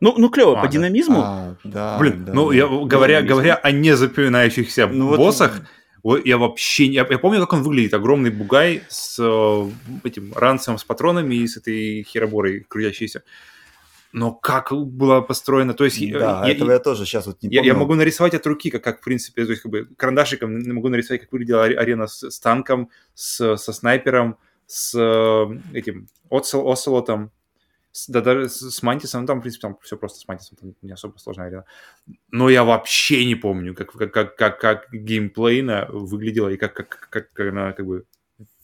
Ну, ну клево, а, по да. динамизму. А, да, Блин, да, ну, да, я, говоря, говоря о незапоминающихся ну, боссах, вот... я вообще... Я, я помню, как он выглядит. Огромный бугай с э, этим ранцем, с патронами и с этой хероборой крутящейся. Но как было построено, то есть... Да, я, этого я, я тоже сейчас вот не помню. Я, я могу нарисовать от руки, как, как в принципе, то есть как бы карандашиком могу нарисовать, как выглядела арена с, с танком, с, со снайпером, с э, этим оцел, оцелотом, да, даже с, с Мантисом, ну, там, в принципе, там все просто с Мантисом, там не особо сложная арена. Но я вообще не помню, как, как, как, как, как геймплейно выглядела и как, как, как, как она как бы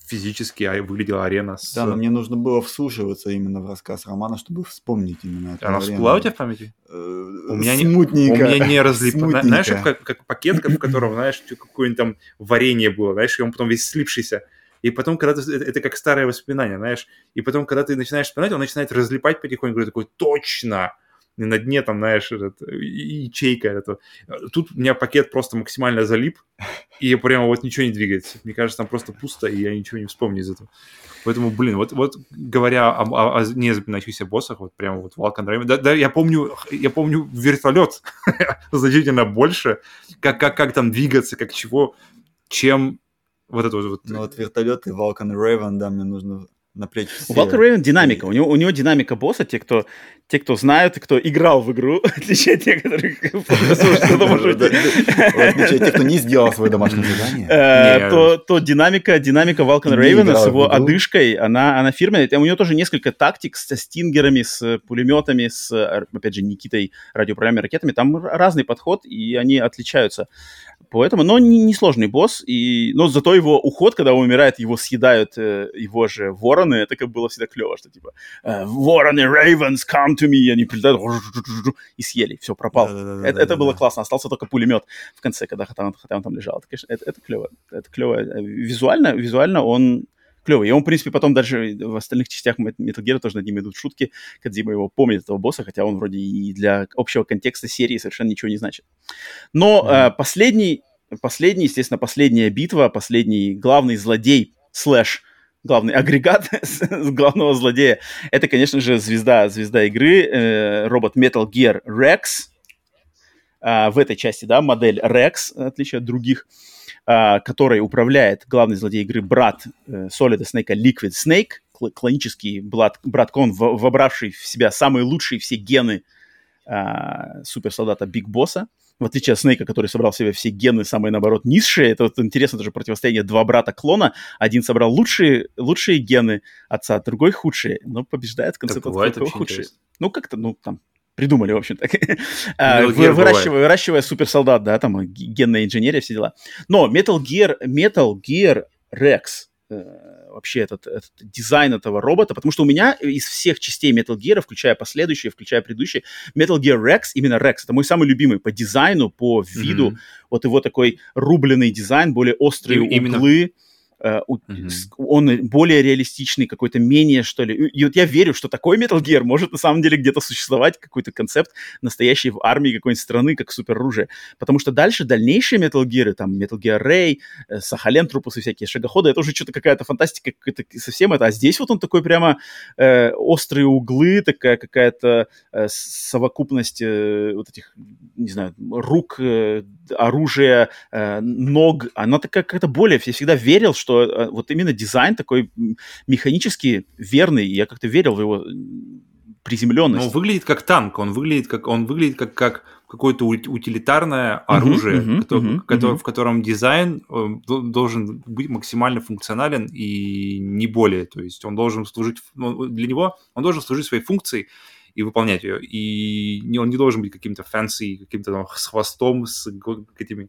физически а, выглядела арена. С... Да, но мне нужно было вслушиваться именно в рассказ Романа, чтобы вспомнить именно эту Она арену. всплыла у тебя в памяти? Э, у меня не, у меня не разлип... [LAUGHS] Знаешь, как, как пакет, в котором, знаешь, какое-нибудь там варенье было, знаешь, и он потом весь слипшийся. И потом, когда ты, это, это как старое воспоминание, знаешь, и потом, когда ты начинаешь вспоминать, он начинает разлипать потихоньку, и такой, точно, и на дне там, знаешь, этот, ячейка. Это. Тут у меня пакет просто максимально залип, и прямо вот ничего не двигается. Мне кажется, там просто пусто, и я ничего не вспомню из этого. Поэтому, блин, вот, вот говоря о, о, о незапоминающихся боссах, вот прямо вот Vulcan Raven, да, да, я помню, я помню вертолет [LAUGHS] значительно больше, как, как, как там двигаться, как чего, чем вот это вот. Ну вот вертолет и Vulcan Raven, да, мне нужно напрячь все. У Walker Raven динамика. У него, у него динамика босса. Те, кто, те, кто знают, кто играл в игру, [LAUGHS] отличие от тех, которые что-то может быть. Отличие от тех, кто не сделал свое домашнее [LAUGHS] задание. Э, то динамика, динамика Vulcan Raven с его одышкой, она она фирменная. У него тоже несколько тактик со стингерами, с пулеметами, с, опять же, Никитой радиоуправляемыми ракетами. Там разный подход, и они отличаются. Поэтому, но не, не сложный босс, и, но зато его уход, когда он умирает, его съедают э, его же вороны, это как было всегда клево, что типа э, вороны, ravens, come to me, и они прилетают и съели, все, пропал. Да, да, да, это, это было классно, остался только пулемет в конце, когда Хатан, Хатан там лежал. Это, конечно, это, это клево, это клево. Визуально, визуально он клевый. И он, в принципе, потом даже в остальных частях Metal Gear тоже над ним идут шутки. Кадзима его помнит, этого босса, хотя он вроде и для общего контекста серии совершенно ничего не значит. Но mm-hmm. э, последний, последний, естественно, последняя битва, последний главный злодей, слэш, главный агрегат [LAUGHS] главного злодея, это, конечно же, звезда, звезда игры, э, робот Metal Gear Rex. Э, в этой части, да, модель Rex, в отличие от других. А, который управляет главный злодей игры брат э, Solid Snake Liquid Snake, клонический брат, брат Кон, вобравший в себя самые лучшие все гены а, суперсолдата Биг Босса. В отличие от Снейка, который собрал в себе все гены, самые, наоборот, низшие. Это вот интересно тоже противостояние два брата-клона. Один собрал лучшие, лучшие гены отца, другой худшие. Но побеждает в конце концов худшие. Ну, как-то, ну, там, придумали, в общем так. [LAUGHS] А, выращивая, выращивая суперсолдат, да, там генная инженерия, все дела. Но Metal Gear, Metal Gear Rex, э, вообще этот, этот дизайн этого робота, потому что у меня из всех частей Metal Gear, включая последующие, включая предыдущие, Metal Gear Rex, именно Rex, это мой самый любимый по дизайну, по виду, mm-hmm. вот его такой рубленый дизайн, более острые И, углы, э, mm-hmm. он более реалистичный, какой-то менее, что ли. И вот я верю, что такой Metal Gear может на самом деле где-то существовать, какой-то концепт настоящий в армии какой-нибудь страны, как супероружие. Потому что дальше дальнейшие Metal Gear, там Metal Gear Ray, э, Сахален, трупусы всякие, шагоходы, это уже что-то какая-то фантастика, какая-то совсем это. А здесь вот он такой прямо э, острые углы, такая какая-то э, совокупность э, вот этих, не знаю, рук, э, оружия, э, ног. Она такая какая-то более... Я всегда верил, что э, вот именно дизайн такой механически верный. Я как-то верил в его приземленность. он выглядит как танк, он выглядит как, он выглядит как, как какое-то утилитарное оружие, uh-huh, uh-huh, которое, uh-huh, который, uh-huh. в котором дизайн э, должен быть максимально функционален и не более. То есть он должен служить, ну, для него он должен служить своей функцией и выполнять ее. И он не должен быть каким-то fancy, каким-то там с хвостом, с этими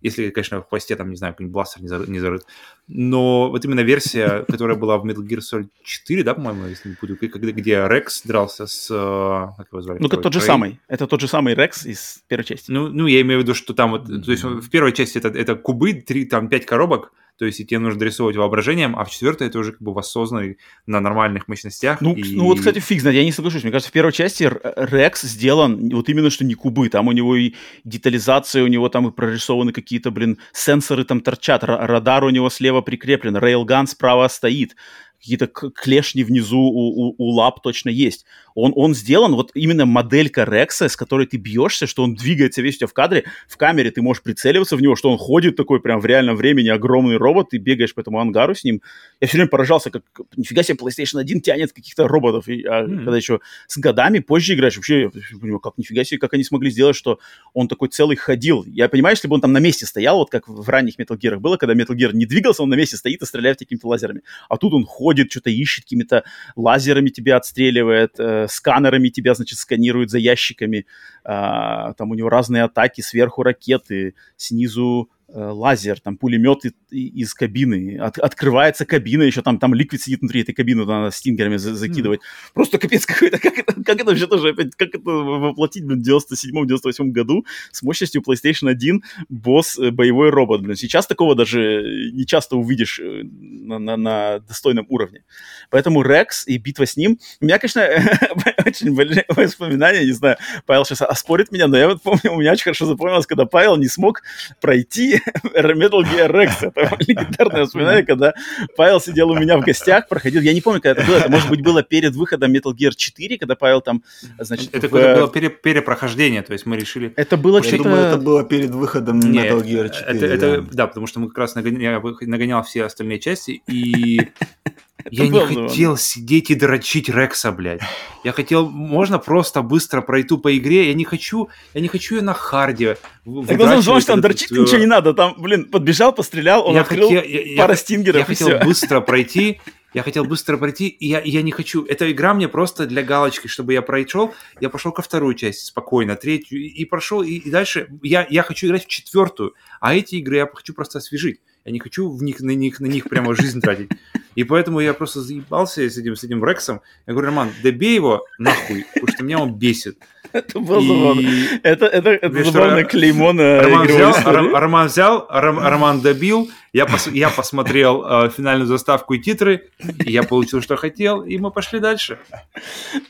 если, конечно, в хвосте там, не знаю, какой-нибудь бластер не, зарыт, не зарыт. Но вот именно версия, [LAUGHS] которая была в Metal Gear Solid 4, да, по-моему, если не буду, где, где Рекс дрался с... Э, как его звали? Ну, это тот же самый. Это тот же самый Рекс из первой части. Ну, ну я имею в виду, что там вот... То есть в первой части это, это кубы, три, там, пять коробок, то есть и тебе нужно дорисовывать воображением, а в четвертой это уже как бы воссозданный на нормальных мощностях. Ну, и... ну вот, кстати, фиг знает, я не соглашусь. Мне кажется, в первой части Рекс сделан вот именно что не кубы, там у него и детализация, у него там и прорисованы какие-то, блин, сенсоры там торчат, радар у него слева прикреплен, рейлган справа стоит, какие-то клешни внизу у, у, у лап точно есть. Он, он сделан, вот именно моделька Рекса, с которой ты бьешься, что он двигается весь у тебя в кадре, в камере ты можешь прицеливаться в него, что он ходит такой прям в реальном времени, огромный робот, ты бегаешь по этому ангару с ним. Я все время поражался, как нифига себе PlayStation 1 тянет каких-то роботов, и, а mm-hmm. когда еще с годами позже играешь, вообще я понимаю, как нифига себе, как они смогли сделать, что он такой целый ходил. Я понимаю, если бы он там на месте стоял, вот как в ранних Metal Gear было, когда Metal Gear не двигался, он на месте стоит и стреляет какими-то лазерами. А тут он ходит, что-то ищет, какими-то лазерами тебя отстреливает, э, сканерами тебя, значит, сканируют за ящиками. А, там у него разные атаки, сверху ракеты, снизу Э, лазер, там пулемет из кабины, от, открывается кабина, еще там, там ликвид сидит внутри этой кабины, надо стингерами за, закидывать. Mm. Просто капец какой-то, как это, как это вообще тоже опять, как это воплотить, блин, в 97-98 году с мощностью PlayStation 1 босс э, боевой робот, блин. Сейчас такого даже не часто увидишь э, на, на, на достойном уровне. Поэтому Рекс и битва с ним, у меня, конечно, [LAUGHS] очень большие воспоминания, не знаю, Павел сейчас оспорит меня, но я вот помню, у меня очень хорошо запомнилось, когда Павел не смог пройти Metal Gear Rex. Это [LAUGHS] легендарное воспоминание, когда Павел сидел у меня в гостях, проходил. Я не помню, когда это было. Это, может быть, было перед выходом Metal Gear 4, когда Павел там, значит... Это в... было пере, перепрохождение, то есть мы решили... Это было что-то... Я думаю, это было перед выходом Нет, Metal Gear 4. Это, это, да. да, потому что мы как раз нагонял, нагонял все остальные части, и [LAUGHS] [LAUGHS] я не хотел сидеть и дрочить Рекса, блядь. Я хотел, можно просто быстро пройти по игре. Я не хочу, я не хочу ее на харде. Так он знал, что там дрочить вот, ничего не надо. Там, блин, подбежал, пострелял, он открыл пара стингеров. Я хотел быстро [LAUGHS] пройти. Я хотел быстро пройти, и я, я не хочу. Эта игра мне просто для галочки, чтобы я прошел. Я пошел ко вторую части спокойно, третью, и, и прошел, и, и дальше я, я хочу играть в четвертую. А эти игры я хочу просто освежить. Я не хочу в них, на них, на них прямо жизнь тратить. И поэтому я просто заебался с этим, с этим Рексом. Я говорю, Роман, добей его нахуй, потому что меня он бесит. Это было и... забавно. Это, это, это забавное клеймо на Роман взял, Роман взял, Роман добил, я, пос, я посмотрел э, финальную заставку и титры, и я получил, что хотел, и мы пошли дальше.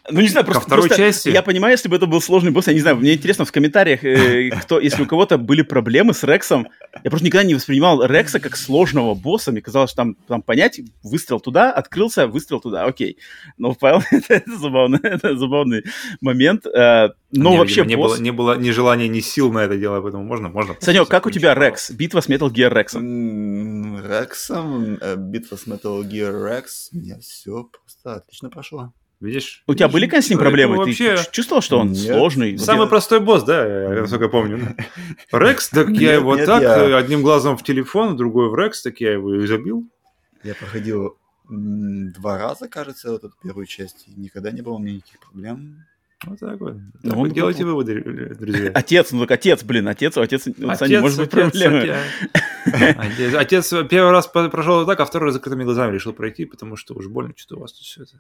Ну, не знаю, просто, Ко второй просто части. я понимаю, если бы это был сложный босс, я не знаю, мне интересно в комментариях, э, кто, если у кого-то были проблемы с Рексом, я просто никогда не воспринимал Рекса как сложного босса, мне казалось, что там, там понять, выстрел туда, открылся, выстрел туда, окей. Но Павел, [LAUGHS] это, забавно, это забавный момент. Э, но не, вообще не, босс... было, не было ни желания, ни сил на это дело, поэтому можно, можно. Санек, как у тебя Рекс? Битва с Metal Gear Рексом? Рексом, э, битва с Metal Gear Rex, у меня все просто отлично прошло. Видишь? У тебя были, конечно, с ним проблемы? Вообще... Ты чувствовал, что он нет. сложный? Самый нет. простой босс, да, я насколько помню. [LAUGHS] Рекс, так я его так, я... одним глазом в телефон, другой в Рекс, так я его и забил. Я проходил два раза, кажется, вот эту первую часть, и никогда не было у меня никаких проблем. Вот так вот. Ну, так вот делайте был... выводы, друзья. [LAUGHS] Отец, ну так отец, блин, отец, отец, отец отец, может быть проблемы. [LAUGHS] Отец, отец первый раз прошел так, а второй раз закрытыми глазами решил пройти, потому что уж больно что-то у вас тут все это.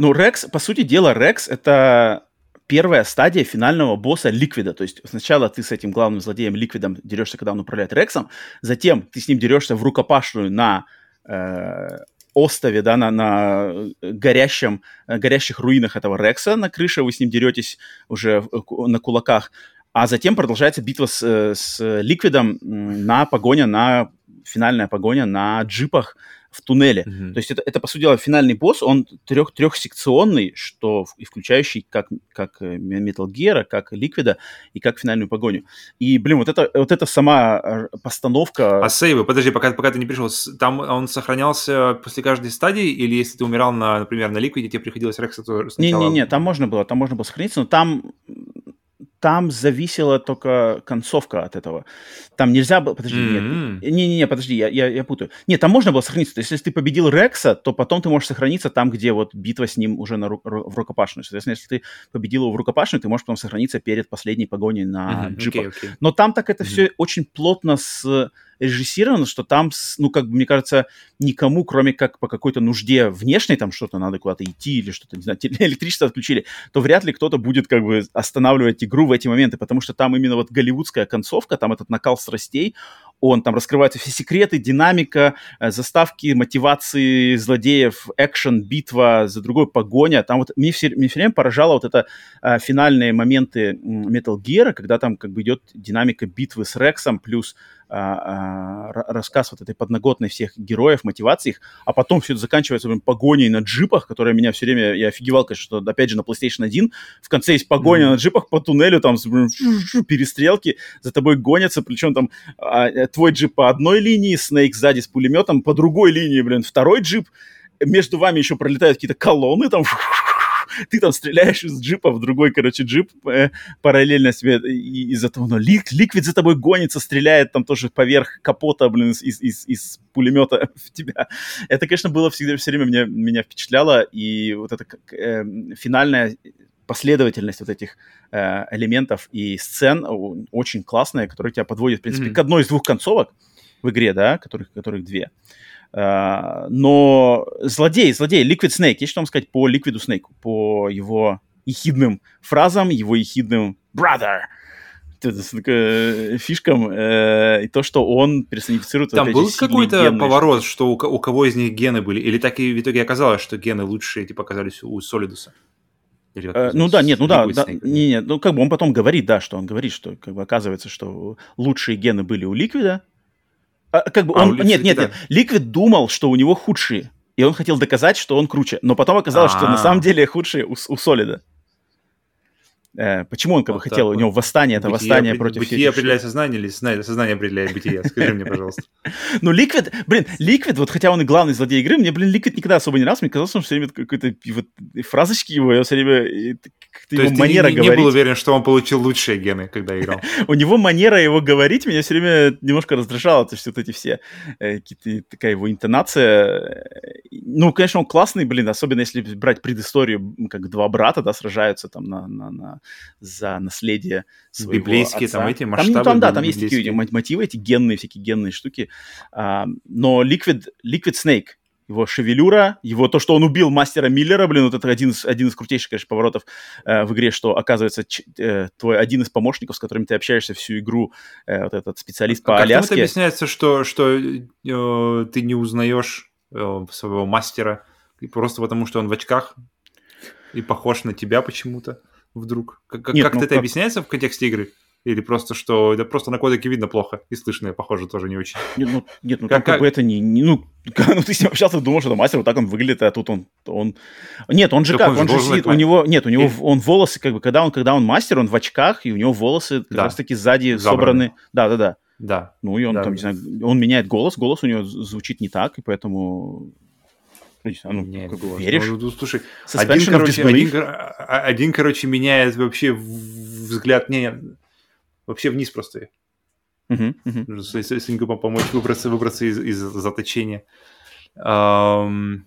Ну, Рекс, по сути дела, Рекс это первая стадия финального босса Ликвида. То есть сначала ты с этим главным злодеем Ликвидом дерешься, когда он управляет Рексом, затем ты с ним дерешься в рукопашную на э, острове, да, на, на горящем, горящих руинах этого Рекса на крыше, вы с ним деретесь уже на кулаках, а затем продолжается битва с, с Ликвидом на погоня, на финальная погоня на джипах, в туннеле. Mm-hmm. То есть это, это, по сути дела, финальный босс, он трех, трехсекционный, что и включающий как, как э, Metal Gear, как Ликвида и как финальную погоню. И, блин, вот это, вот это сама э, постановка... А сейвы, подожди, пока, пока ты не пришел, там он сохранялся после каждой стадии, или если ты умирал, на, например, на Ликвиде, тебе приходилось Рекса сначала... Не-не-не, там можно было, там можно было сохраниться, но там там зависела только концовка от этого. Там нельзя было... Подожди, mm-hmm. нет. Не-не-не, подожди, я, я, я путаю. Нет, там можно было сохраниться. То есть, если ты победил Рекса, то потом ты можешь сохраниться там, где вот битва с ним уже на ру- в рукопашную. Соответственно, если ты победил его в рукопашную, ты можешь потом сохраниться перед последней погоней на mm-hmm. джипах. Okay, okay. Но там так это mm-hmm. все очень плотно с режиссировано, что там, ну, как бы, мне кажется, никому, кроме как по какой-то нужде внешней, там что-то надо куда-то идти или что-то, не знаю, [LAUGHS] электричество отключили, то вряд ли кто-то будет как бы останавливать игру в эти моменты, потому что там именно вот голливудская концовка, там этот накал страстей, он, там раскрываются все секреты, динамика, э, заставки, мотивации злодеев, экшен, битва, за другой погоня. Там вот мне все, мне все время поражало вот это а, финальные моменты Metal Gear, когда там как бы идет динамика битвы с Рексом, плюс а, а, рассказ вот этой подноготной всех героев, мотивации их, а потом все это заканчивается блин, погоней на джипах, которая меня все время, я офигевал, конечно, что опять же на PlayStation 1 в конце есть погоня mm-hmm. на джипах по туннелю, там блин, перестрелки, за тобой гонятся, причем там а, э, твой джип по одной линии, Снейк сзади с пулеметом, по другой линии, блин, второй джип, между вами еще пролетают какие-то колонны, там [LAUGHS] ты там стреляешь из джипа в другой, короче, джип э, параллельно себе и, из-за того, но лик, ликвид за тобой гонится, стреляет там тоже поверх капота, блин, из, из, из пулемета [LAUGHS] в тебя. Это, конечно, было всегда все время меня, меня впечатляло, и вот эта э, финальная последовательность вот этих э, элементов и сцен очень классная, которая тебя подводит, в принципе, mm-hmm. к одной из двух концовок в игре, да, которых, которых две. Uh, но злодей, злодей, Liquid Snake, есть что вам сказать по Liquid Snake, по его ехидным фразам, его ехидным «brother», фишкам, э, и то, что он персонифицирует... Там был какой-то поворот, что у, у кого из них гены были, или так и в итоге оказалось, что гены лучшие, типа, оказались у Солидуса? Э, ну да, нет, ну да, да не, не, ну как бы он потом говорит, да, что он говорит, что как бы оказывается, что лучшие гены были у Ликвида, а, как бы а, он, нет, нет, нет, Ликвид думал, что у него худшие, и он хотел доказать, что он круче, но потом оказалось, А-а-а. что на самом деле худшие у, у Солида. Э, почему он как бы вот хотел, у него восстание, это бытие, восстание против... Бытие определяет сознание или сознание определяет бытие? Скажи мне, пожалуйста. [LAUGHS] Ну, Ликвид, блин, Ликвид, вот хотя он и главный злодей игры, мне, блин, Ликвид никогда особо не раз, мне казалось, что он все время какой-то вот, фразочки его, я все время как-то его манера говорить. не был уверен, что он получил лучшие гены, когда играл? [LAUGHS] У него манера его говорить меня все время немножко раздражала, то есть вот эти все э, какие-то, такая его интонация. Ну, конечно, он классный, блин, особенно если брать предысторию, как два брата, да, сражаются там на, на, на за наследие своего Библейские отца. там эти масштабы. Там, там да, там есть такие мотивы, эти генные, всякие генные штуки. А, но Liquid, Liquid Snake, его шевелюра, его то, что он убил мастера Миллера, блин, вот это один из, один из крутейших, конечно, поворотов э, в игре, что, оказывается, ч, э, твой один из помощников, с которыми ты общаешься всю игру, э, вот этот специалист а по как Аляске. Как это объясняется, что, что э, ты не узнаешь э, своего мастера просто потому, что он в очках и похож на тебя почему-то? Вдруг? Как, Нет, как ну, это как... объясняется в контексте игры? Или просто, что это просто на кодеке видно плохо и слышно, похоже, тоже не очень. Нет, ну, нет, ну как, как, как бы это не, не ну, [LAUGHS] ну, ты с ним общался, думал, что это мастер, вот так он выглядит, а тут он, он... Нет, он же так как, он, он же сидит, у него, нет, у него, и... он волосы, как бы, когда он, когда он мастер, он в очках, и у него волосы как да. раз таки сзади Забраны. собраны. Да, да, да. Да. Ну, и он да. там, не знаю, он меняет голос, голос у него звучит не так, и поэтому а ну, Нет, как бы, веришь? Ну, слушай, один короче, один, а, один, короче, меняет вообще взгляд, не, вообще вниз просто. Uh-huh, uh-huh. Если помочь выбраться, выбраться из, из заточения. Um,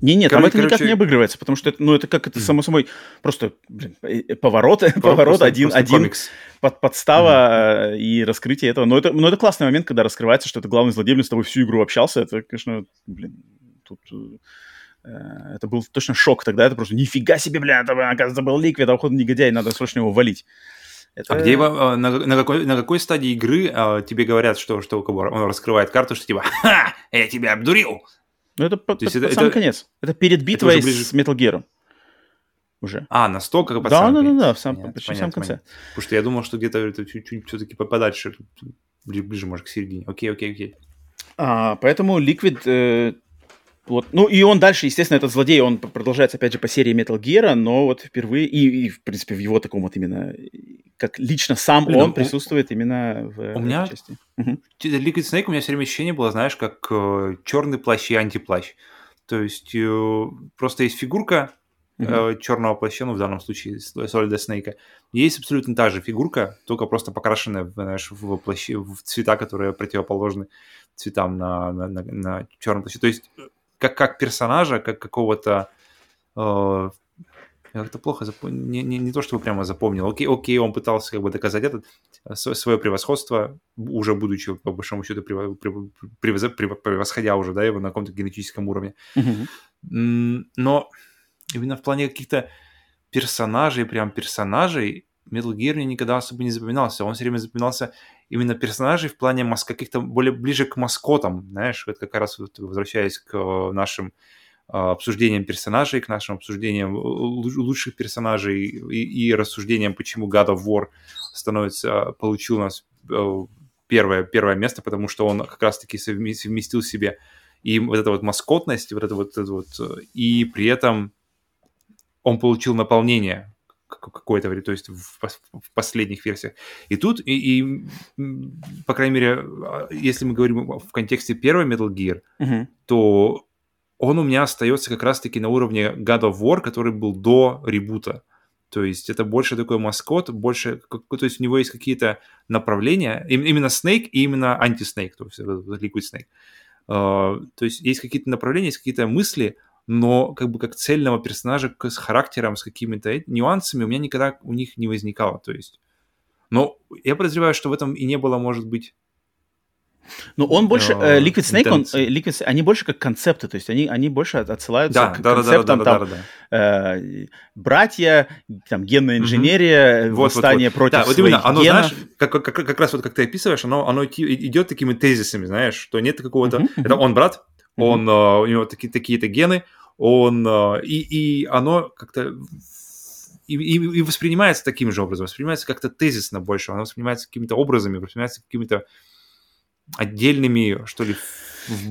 не, нет, там это короче... никак не обыгрывается, потому что это, ну, это как это само собой просто блин, поворот, [LAUGHS] поворот, поворот один, один под, подстава mm-hmm. и раскрытие этого. Но это, но это классный момент, когда раскрывается, что это главный злодей, блин, с тобой всю игру общался. Это, конечно, блин, тут э, это был точно шок тогда. Это просто нифига себе, блин, это, оказывается, был ликвид, а уходу негодяй, надо срочно его валить. Это... А где его, на, на, какой, на какой стадии игры а, тебе говорят, что, что он раскрывает карту, что типа «Ха! Я тебя обдурил!» Ну, это под, под, это, самый это... конец. Это перед битвой это ближе... с Metal Gear. Уже. А, настолько под Да, да, да, да, в сам, понятно, почти в самом конце. Понятно. Потому что я думал, что где-то чуть-чуть все-таки подальше, ближе, может, к середине. Окей, окей, окей. А, поэтому Liquid э, вот. Ну и он дальше, естественно, этот злодей, он продолжается, опять же, по серии Metal Gear, но вот впервые, и, и в принципе, в его таком вот именно, как лично сам Блин, он у... присутствует именно в у меня части. Угу. Liquid Snake у меня все время ощущение было, знаешь, как э, черный плащ и антиплащ. То есть э, просто есть фигурка uh-huh. э, черного плаща, ну, в данном случае Solid Snake. Есть абсолютно та же фигурка, только просто покрашенная знаешь, в, плаще, в цвета, которые противоположны цветам на, на, на, на черном плаще. То есть как, как персонажа, как какого-то... Э, как-то плохо запомнил, не, не, не то чтобы прямо запомнил. Окей, окей, он пытался как бы доказать этот, э, свое превосходство, уже будучи, по большому счету, превосходя уже, да, его на каком-то генетическом уровне. Mm-hmm. Но именно в плане каких-то персонажей, прям персонажей, Metal Gear мне никогда особо не запоминался. Он все время запоминался именно персонажей в плане мас- каких-то более ближе к маскотам, знаешь, вот как раз вот возвращаясь к э, нашим э, обсуждениям персонажей, к нашим обсуждениям лучших персонажей и, и рассуждениям, почему God of War становится, получил у нас э, первое, первое место, потому что он как раз-таки совместил в себе и вот эту вот маскотность, вот это вот, это вот, и при этом он получил наполнение какое-то время, то есть в, в последних версиях. И тут, и, и, по крайней мере, а, если мы говорим в контексте первой Metal Gear, uh-huh. то он у меня остается как раз-таки на уровне God of War, который был до ребута. То есть это больше такой маскот, больше, то есть у него есть какие-то направления, именно Snake и именно анти-Snake, то есть Liquid Snake. Uh, то есть есть какие-то направления, есть какие-то мысли, но как бы как цельного персонажа с характером, с какими-то нюансами у меня никогда у них не возникало, то есть. Но я подозреваю, что в этом и не было, может быть, ну, он больше, э, Liquid Snake, он, э, Liquid, они больше как концепты, то есть они, они больше отсылаются да, к да, концептам, да, да, да, там, да, да, э, братья, там, генная инженерия, угу. восстание вот, вот, вот. против да, вот именно, оно, генов. знаешь, как, как, как раз вот как ты описываешь, оно, оно идет такими тезисами, знаешь, что нет какого-то, угу, это он брат, он, mm-hmm. у него такие, такие-то гены, он, а, и, и оно как-то и, и, и воспринимается таким же образом, воспринимается как-то тезисно больше, оно воспринимается какими-то образами, воспринимается какими-то отдельными, что ли,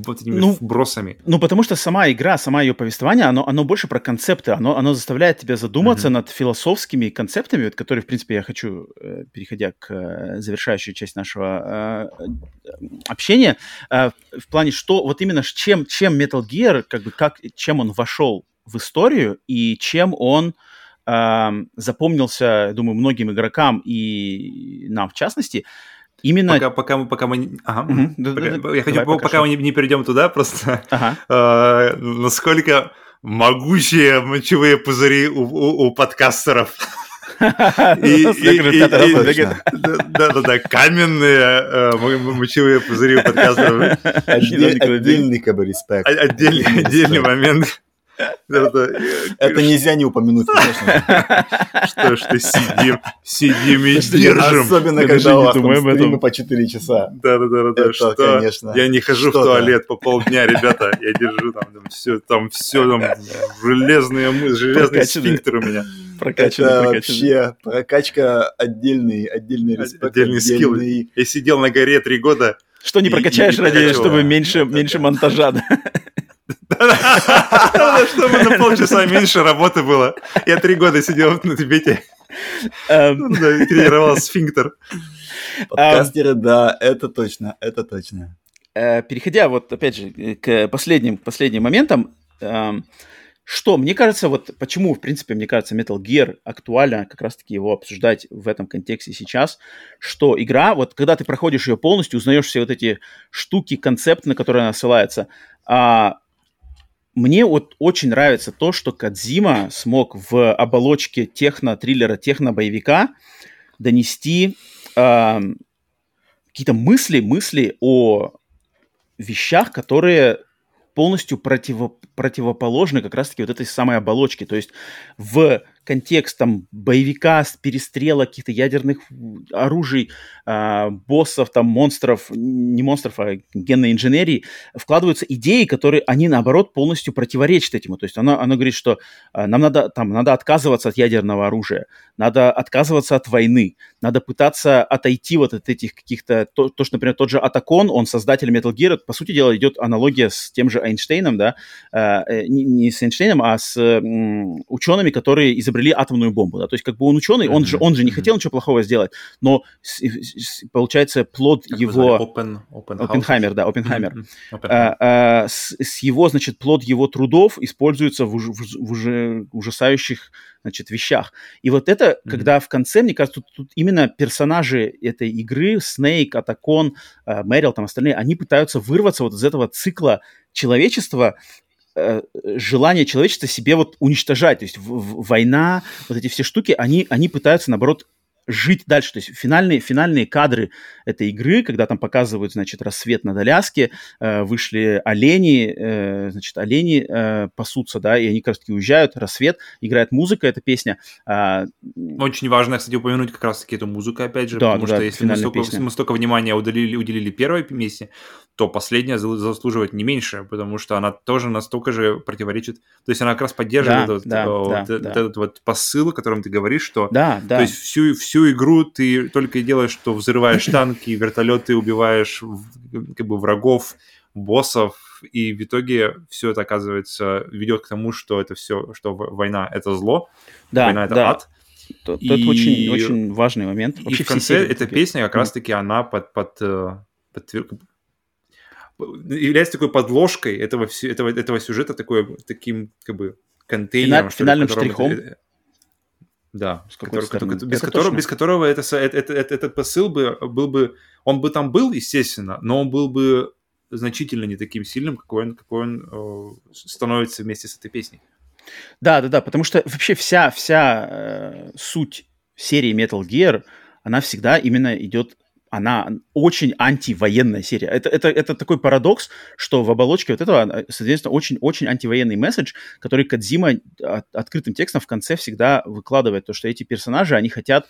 вот этими ну, вбросами. Ну, потому что сама игра, сама ее повествование, оно, оно больше про концепты, оно, оно заставляет тебя задуматься mm-hmm. над философскими концептами, вот, которые, в принципе, я хочу, э, переходя к э, завершающей части нашего э, общения, э, в плане, что вот именно чем, чем Metal Gear, как бы, как, чем он вошел в историю и чем он э, запомнился, думаю, многим игрокам и нам в частности, Именно... Пока, пока, мы, пока мы... Ага. Угу. Пока, да, я хочу, пока, пока мы не, не перейдем туда, просто ага. э, [LAUGHS] насколько могучие мочевые пузыри у, у, у подкастеров. [LAUGHS] Да-да-да, каменные э, мочевые пузыри у подкастеров. Отдельный как бы респект. Отдельный момент. Это нельзя не упомянуть, конечно. Что ж ты сидим, сидим и держим. Особенно, когда у вас стримы по 4 часа. Да-да-да, что? конечно. Я не хожу в туалет по полдня, ребята. Я держу там все, там все, там железные мы, железный сфинктер у меня. Прокачанный, Это вообще прокачка отдельный, отдельный респект. Отдельный скилл. Я сидел на горе три года. Что не прокачаешь ради, чтобы меньше, меньше монтажа, да? [LAUGHS] Чтобы на полчаса меньше работы было. Я три года сидел на Тибете. Эм. Тренировал сфинктер. Подкастеры, да, это точно, это точно. Э, переходя вот, опять же, к последним, последним моментам, эм, что, мне кажется, вот почему, в принципе, мне кажется, Metal Gear актуально как раз-таки его обсуждать в этом контексте сейчас, что игра, вот когда ты проходишь ее полностью, узнаешь все вот эти штуки, концепты, на которые она ссылается, а, мне вот очень нравится то, что Кадзима смог в оболочке техно-триллера, техно-боевика донести э, какие-то мысли, мысли о вещах, которые полностью противо, противоположны как раз-таки вот этой самой оболочке. То есть в контекст там боевика, перестрелок, каких-то ядерных оружий, э, боссов, там монстров, не монстров, а генной инженерии, вкладываются идеи, которые они наоборот полностью противоречат этому. То есть она, она говорит, что э, нам надо там надо отказываться от ядерного оружия, надо отказываться от войны, надо пытаться отойти вот от этих каких-то то, то что, например, тот же Атакон, он создатель Metal Gear, по сути дела идет аналогия с тем же Эйнштейном, да, э, э не, не с Эйнштейном, а с э, учеными, которые изобрели атомную бомбу, да, то есть как бы он ученый, он же он же не хотел ничего плохого сделать, но получается плод его Оппенхаймер, да, Оппенхаймер, а, а, с, его значит плод его трудов используется в, в, в уже ужасающих значит, вещах. И вот это, mm-hmm. когда в конце, мне кажется, тут, тут именно персонажи этой игры, Снейк, Атакон, э, Мэрил, там остальные, они пытаются вырваться вот из этого цикла человечества, желание человечества себе вот уничтожать. То есть в, в, война, вот эти все штуки, они, они пытаются, наоборот, жить дальше. То есть финальные, финальные кадры этой игры, когда там показывают, значит, рассвет над Аляске, э, вышли олени, э, значит, олени э, пасутся, да, и они как раз-таки уезжают, рассвет, играет музыка, эта песня. Э, Очень важно, кстати, упомянуть как раз-таки эту музыку, опять же, да, потому да, что если мы столько, мы столько внимания уделили, уделили первой песне, то последняя заслуживает не меньше, потому что она тоже настолько же противоречит, то есть она как раз поддерживает да, вот, да, вот, да, вот да. этот вот посыл, о котором ты говоришь, что да, да. то есть всю, всю игру ты только и делаешь, что взрываешь танки, вертолеты, убиваешь как бы врагов, боссов, и в итоге все это, оказывается, ведет к тому, что это все, что война — это зло, да, война — это да. ад. Это и... очень, очень важный момент. Вообще и в конце эта песня как раз-таки она под, под, э, под, является такой подложкой этого, этого, этого сюжета, такой, таким как бы контейнером. Финаль, финальным штрихом. Да, который, который, без, которого, без которого это, это, это, этот посыл бы был бы, он бы там был, естественно, но он был бы значительно не таким сильным, какой он, какой он э, становится вместе с этой песней. Да, да, да, потому что вообще вся, вся э, суть серии Metal Gear, она всегда именно идет она очень антивоенная серия. Это, это, это такой парадокс, что в оболочке вот этого, соответственно, очень-очень антивоенный месседж, который Кадзима от, открытым текстом в конце всегда выкладывает, то, что эти персонажи, они хотят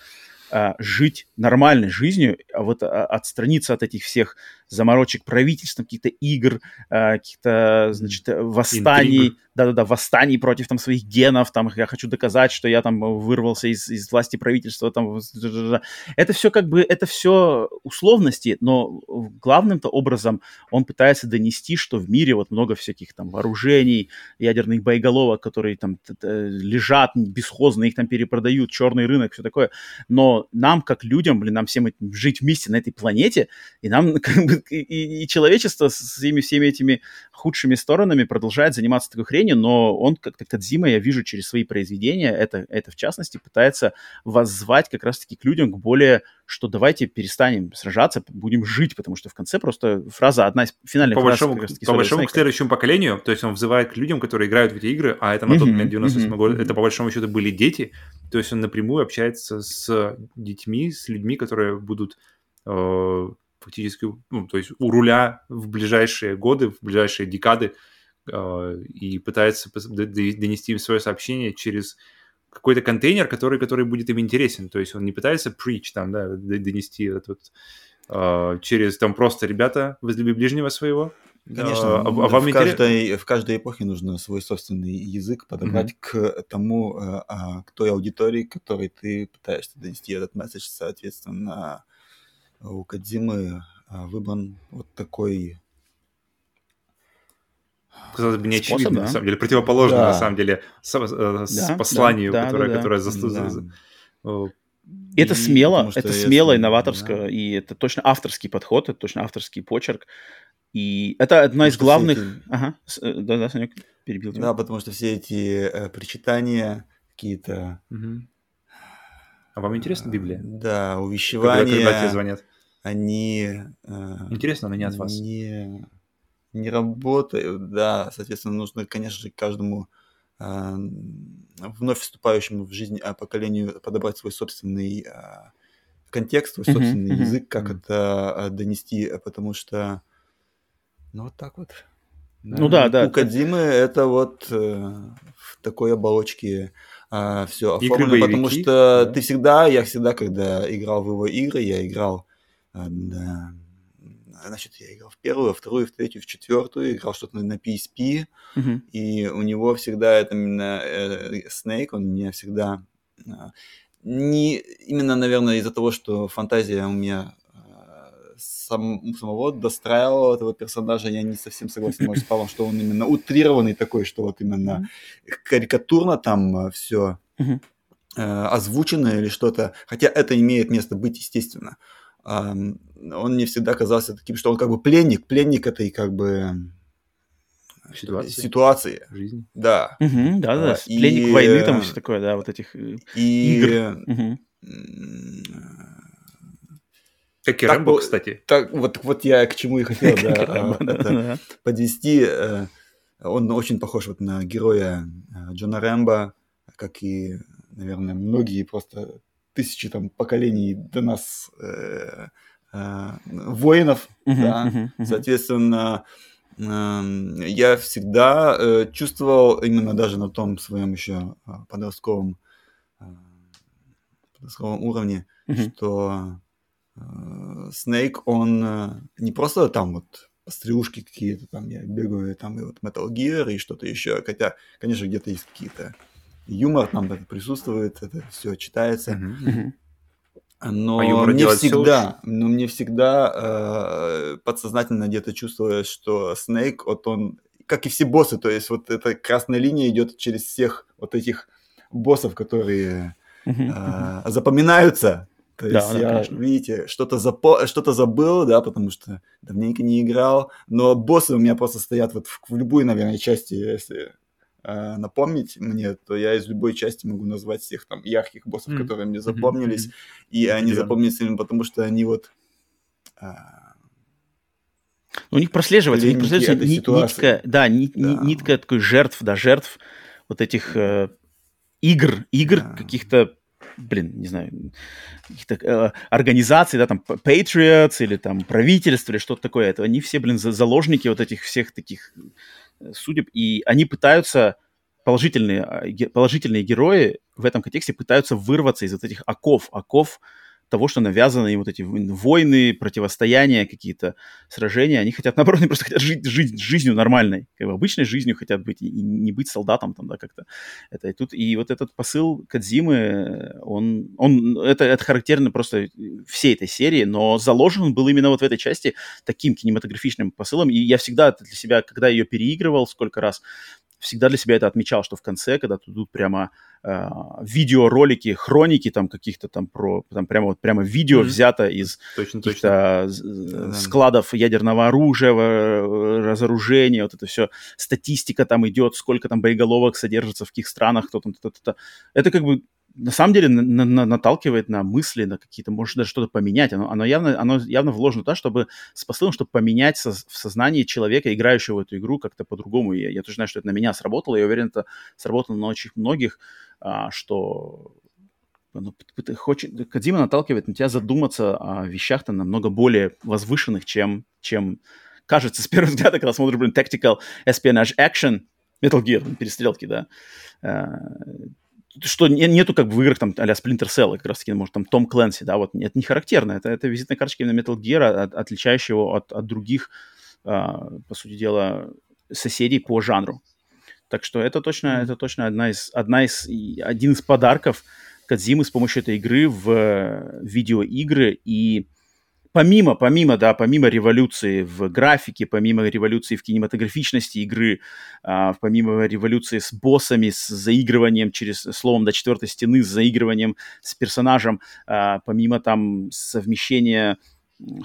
а, жить нормальной жизнью, а вот а, отстраниться от этих всех заморочек правительства, каких-то игр, а, каких-то, значит, восстаний, да-да-да, восстаний против там своих генов, там, я хочу доказать, что я там вырвался из, из власти правительства, там, это все как бы, это все условности, но главным-то образом он пытается донести, что в мире вот много всяких там вооружений, ядерных боеголовок, которые там лежат бесхозно, их там перепродают, черный рынок, все такое, но нам, как людям, блин, нам всем жить вместе на этой планете, и нам [LAUGHS] как бы и, и человечество с своими всеми этими худшими сторонами продолжает заниматься такой хренью, но он как-то Кадзима, я вижу через свои произведения, это, это в частности, пытается воззвать как раз-таки к людям, к более, что давайте перестанем сражаться, будем жить, потому что в конце просто фраза, одна из финальных по фраз... Большому, по большому, к следующему поколению, то есть он взывает к людям, которые играют в эти игры, а это на тот момент 98 mm-hmm. год, это по большому счету были дети, то есть он напрямую общается с детьми, с людьми, которые будут э, фактически, ну, то есть у руля в ближайшие годы, в ближайшие декады э, и пытается донести им свое сообщение через какой-то контейнер, который, который будет им интересен. То есть он не пытается preach там, да, донести этот э, через там просто ребята возлюби ближнего своего. Конечно, а, а вам в, интерес... каждой, в каждой эпохе нужно свой собственный язык подобрать mm-hmm. к тому, а, к той аудитории, которой ты пытаешься донести этот месседж, соответственно, у Кадзимы а, выбран вот такой казалось бы, не очевидно, да? на самом деле, противоположно, да. на самом деле, с, э, с да, посланию, да, которое, да, которое да. Да. Это смело, это смело, если... инноваторско, да. и это точно авторский подход, это точно авторский почерк. И это одна из главных... Эти... Ага, да-да, Санек, перебил тебя. Да, потому что все эти э, причитания какие-то... Угу. А вам интересна Библия? Да, увещевания... Когда, когда тебе звонят? они... Э, Интересно, но не от вас. Не, не работают, да. Соответственно, нужно, конечно же, каждому э, вновь вступающему в жизнь э, поколению подобрать свой собственный э, контекст, свой собственный uh-huh, язык, как uh-huh. это э, донести, потому что, ну, вот так вот. Ну да, да. У Кадзимы это вот э, в такой оболочке а, все оформлено, потому что да. ты всегда, я всегда, когда играл в его игры, я играл, а, да, значит, я играл в первую, во вторую, в третью, в четвертую, играл что-то на PSP, Мгм. и у него всегда это именно э, Snake, он меня всегда а, не именно, наверное, из-за того, что фантазия у меня а, сам, самого достраивала этого персонажа, я не совсем согласен может, с Павлом, что он именно утрированный такой, что вот именно карикатурно там все Мгм. озвучено или что-то, хотя это имеет место быть, естественно. Он не всегда казался таким, что он как бы пленник, пленник этой как бы Ситуации. ситуации. Жизнь. Да. Мгм, да, да, А, пленник и, войны там и э, все такое, да, вот этих э, И Игр. М, Как и Так Рэмбо, кстати. так вот, вот я к чему и хотел, да, а, Рэмбо, да, это да. подвести. э, Он очень похож вот на героя э, Джона Рэмбо, как и, наверное, многие просто тысячи там поколений до нас э, э, воинов, да. Соответственно, эм, я всегда э, чувствовал именно даже на том своем еще подростковом, э, подростковом уровне, что Снейк, он э, не просто там вот стрелушки какие-то, там я бегаю, там и вот Metal Gear и что-то еще, хотя, конечно, где-то есть какие-то юмор там присутствует, это все читается, но А мне всегда, но мне всегда э, подсознательно где-то чувствовалось, что Снейк, вот он, как и все боссы, то есть вот эта красная линия идет через всех вот этих боссов, которые а, запоминаются. То Да, есть да, я, конечно. видите, что-то, запо- что-то забыл, да, потому что давненько не играл, но боссы у меня просто стоят вот в, в любой, наверное, части, если а, напомнить мне, то я из любой части могу назвать всех там ярких боссов, Мгм. которые мне запомнились, Мгм. и они Определенно. запомнились именно потому, что они вот а, У них прослеживается, у них прослеживается ни- нитка, да, ни- Да. нитка такой жертв, да, жертв вот этих э, игр, игр Да. каких-то, блин, не знаю, каких-то э, организаций, да, там Patriots или там правительство или что-то такое. Это они все, блин, за- заложники вот этих всех таких э, судеб, и они пытаются положительные, ге- положительные герои в этом контексте пытаются вырваться из вот этих оков, оков того, что навязаны им вот эти войны, противостояния, какие-то сражения. Они хотят, [LAUGHS] наоборот, они просто хотят жить, жить жизнью нормальной, как бы обычной жизнью хотят быть и не быть солдатом там, да, как-то. Это и тут, и вот этот посыл Кадзимы, он, он, это, это характерно просто всей этой серии, но заложен он был именно вот в этой части таким кинематографичным посылом, и я всегда для себя, когда ее переигрывал сколько раз, всегда для себя это отмечал, что в конце, когда тут прямо э, видеоролики, хроники там каких-то там про, там прямо вот прямо видео Мгм. взято из Точно, точно. каких-то Да. складов ядерного оружия, разоружения, вот это все, статистика там идет, сколько там боеголовок содержится в каких странах, кто там, то-то, Это как бы на самом деле на- на- наталкивает на мысли, на какие-то, может даже что-то поменять. Оно, оно, явно, оно явно вложено туда, чтобы с посылом, чтобы поменять со- в сознании человека, играющего в эту игру, как-то по-другому. Я, я тоже знаю, что это на меня сработало. Я уверен, это сработало на очень многих, а, что ну, хочет, Кодзима наталкивает на тебя задуматься о вещах-то намного более возвышенных, чем, чем кажется с первого [LAUGHS] взгляда, когда смотришь, блин, Tactical Espionage Action, Metal Gear, перестрелки, да, А, что не- нету как бы в играх там а-ля Splinter Cell, как раз таки, может, там Том Кленси, да, вот это не характерно, это, это визитная карточка именно Metal Gear, от- отличающая его от, от других, а, по сути дела, соседей по жанру. Так что это точно, это точно одна из, одна из, один из подарков Кадзимы с помощью этой игры в э, видеоигры. И помимо, помимо, да, помимо революции в графике, помимо революции в кинематографичности игры, а, помимо революции с боссами, с заигрыванием через, словом, до четвертой стены, с заигрыванием с персонажем, а, помимо там совмещения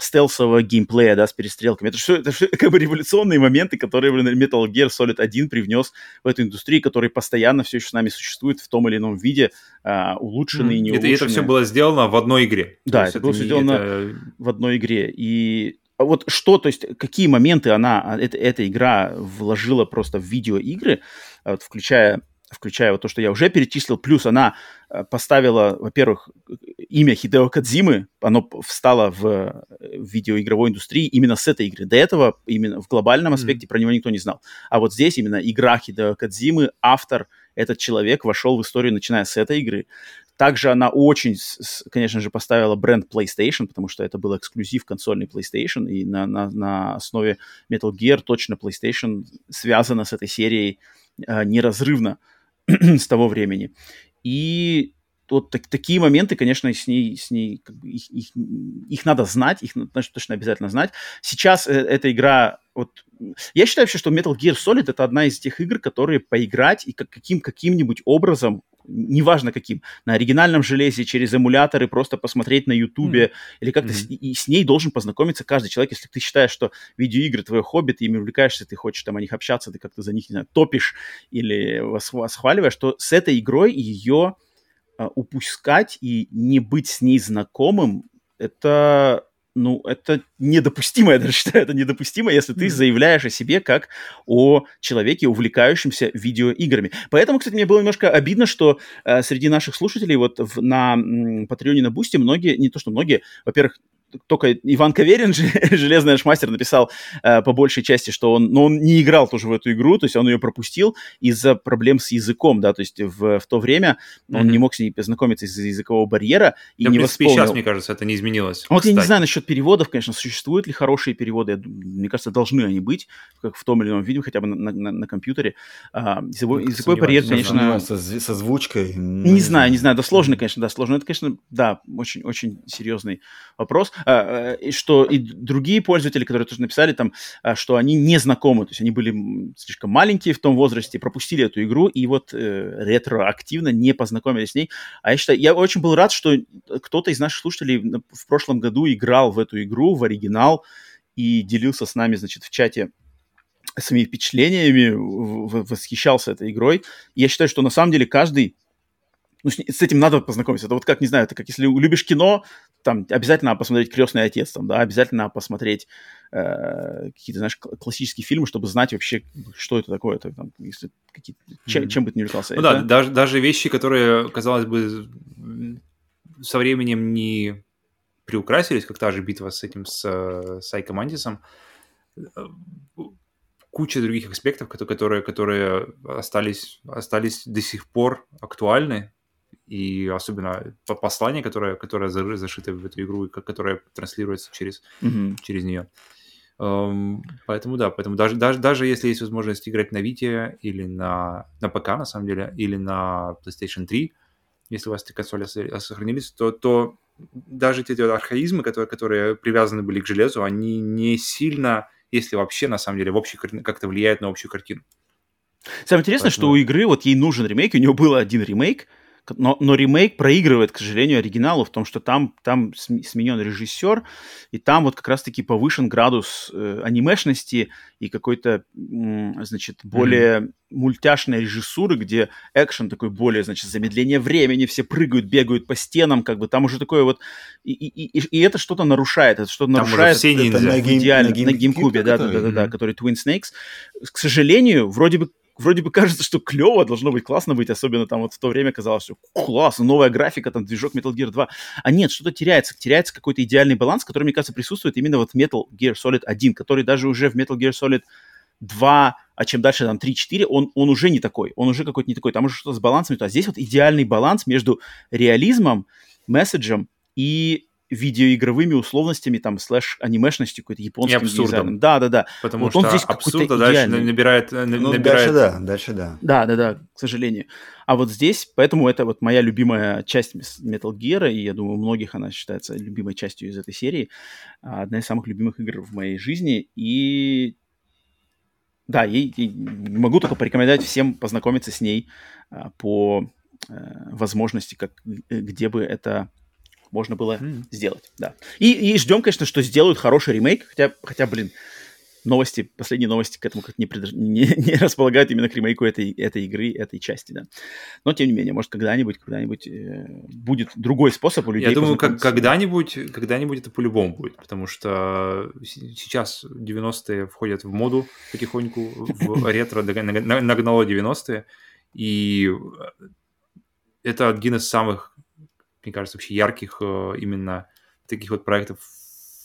стелсового геймплея, да, с перестрелками. Это все, это всё как бы революционные моменты, которые, блин, Metal Gear Solid 1 привнес в эту индустрию, который постоянно все еще с нами существует в том или ином виде, а, улучшенный, не это, и это все было сделано в одной игре. Да, То есть это было не- сделано это- в одной игре. И а вот что, то есть какие моменты она, а, эта, эта игра вложила просто в видеоигры, а вот включая включая вот то, что я уже перечислил, плюс она э, поставила, во-первых, имя Хидео Кадзимы, оно встало в, в видеоигровой индустрии именно с этой игры. До этого именно в глобальном аспекте mm-hmm. про него никто не знал. А вот здесь именно игра Хидео Кадзимы, автор, этот человек вошел в историю, начиная с этой игры. Также она очень, конечно же, поставила бренд PlayStation, потому что это был эксклюзив консольный PlayStation, и на, на, на основе Metal Gear точно PlayStation связана с этой серией э, неразрывно с того времени. И вот так, такие моменты, конечно, с ней, с ней как бы их, их, их надо знать, их значит, точно обязательно знать. Сейчас э, эта игра, вот я считаю вообще, что Metal Gear Solid это одна из тех игр, которые поиграть и как, каким, каким-нибудь образом неважно каким, на оригинальном железе, через эмуляторы, просто посмотреть на Ютубе, mm-hmm. или как-то mm-hmm. с, и с ней должен познакомиться каждый человек. Если ты считаешь, что видеоигры твое хобби, ты ими увлекаешься, ты хочешь там о них общаться, ты как-то за них, не знаю, топишь или восхваливаешь, то с этой игрой ее а, упускать и не быть с ней знакомым, это ну, это недопустимо, я даже считаю, это недопустимо, если ты заявляешь о себе как о человеке, увлекающемся видеоиграми. Поэтому, кстати, мне было немножко обидно, что э, среди наших слушателей вот в, на Патреоне на Бусте многие, не то что многие, во-первых, только Иван Каверин, [LAUGHS] железный мастер, написал э, по большей части, что он, но он не играл тоже в эту игру, то есть он ее пропустил из-за проблем с языком, да, то есть в, в то время mm-hmm. он не мог с ней познакомиться из-за языкового барьера и да, не восполнил. сейчас, мне кажется, это не изменилось. Вот кстати. я не знаю насчет переводов, конечно, существуют ли хорошие переводы, мне кажется, должны они быть, как в том или ином виде, хотя бы на, на, на компьютере. А, языковой, ну, языковой барьер, конечно... Со, со звучкой. Не, не знаю, не знаю, да сложно, конечно, да, сложно. Это, конечно, да, очень-очень серьезный вопрос. А, и что и другие пользователи, которые тоже написали там, а, что они не знакомы, то есть они были слишком маленькие в том возрасте, пропустили эту игру и вот э, ретроактивно не познакомились с ней. А я считаю, я очень был рад, что кто-то из наших слушателей в прошлом году играл в эту игру, в оригинал, и делился с нами, значит, в чате своими впечатлениями, восхищался этой игрой. Я считаю, что на самом деле каждый ну, с этим надо познакомиться. Это вот как, не знаю, это как если любишь кино, там обязательно надо посмотреть «Крестный отец», там, да, обязательно надо посмотреть э, какие-то, знаешь, классические фильмы, чтобы знать вообще, что это такое, это, там, если какие чем, mm-hmm. чем бы ты не увлекался. Ну это... да, даже, даже вещи, которые, казалось бы, со временем не приукрасились, как та же битва с этим, с Сайко Мантисом, э, куча других аспектов, которые, которые остались, остались до сих пор актуальны, и особенно послание, которое, которое зашито в эту игру, и которое транслируется через, mm-hmm. через нее. Um, поэтому да, поэтому даже, даже, даже если есть возможность играть на Vita или на, на ПК, на самом деле, или на PlayStation 3, если у вас эти консоли сохранились, то, то даже эти архаизмы, которые, которые привязаны были к железу, они не сильно, если вообще, на самом деле, в общей, как-то влияют на общую картину. Самое интересное, Поэтому... что у игры вот ей нужен ремейк, у нее был один ремейк, но, но ремейк проигрывает, к сожалению, оригиналу в том, что там, там сменен режиссер, и там вот как раз-таки повышен градус э, анимешности и какой-то, значит, более mm-hmm. мультяшной режиссуры, где экшен такой более, значит, замедление времени, все прыгают, бегают по стенам, как бы там уже такое вот... И, и, и, и это что-то нарушает, это что-то нарушает все это, на, Game, идеально, на, Game, на GameCube е, да, да, да, да, да, который Twin Snakes. К сожалению, вроде бы вроде бы кажется, что клево, должно быть классно быть, особенно там вот в то время казалось, что классно, новая графика, там движок Metal Gear 2. А нет, что-то теряется, теряется какой-то идеальный баланс, который, мне кажется, присутствует именно вот Metal Gear Solid 1, который даже уже в Metal Gear Solid 2, а чем дальше там 3-4, он, он уже не такой, он уже какой-то не такой, там уже что-то с балансом, а здесь вот идеальный баланс между реализмом, месседжем и видеоигровыми условностями, там, слэш-анимешностью, какой-то японским дизайном. Да, да, да. Потому вот что он здесь абсурда дальше идеальный. набирает... Ну, набирает... Дальше да, дальше да. Да, да, да, к сожалению. А вот здесь, поэтому это вот моя любимая часть Metal Gear, и я думаю, у многих она считается любимой частью из этой серии. А, одна из самых любимых игр в моей жизни. И да, ей, ей могу только порекомендовать всем познакомиться с ней а, по э, возможности, как, где бы это можно было mm. сделать, да. И, и ждем, конечно, что сделают хороший ремейк, хотя, хотя, блин, новости, последние новости к этому как не, предр... не, не располагают именно к ремейку этой, этой игры, этой части, да. Но, тем не менее, может, когда-нибудь, когда-нибудь э, будет другой способ у людей. Я думаю, как, когда-нибудь, когда-нибудь это по-любому будет, потому что сейчас 90-е входят в моду потихоньку, в [LAUGHS] ретро нагнало 90-е, И это один из самых, мне кажется, вообще ярких именно таких вот проектов.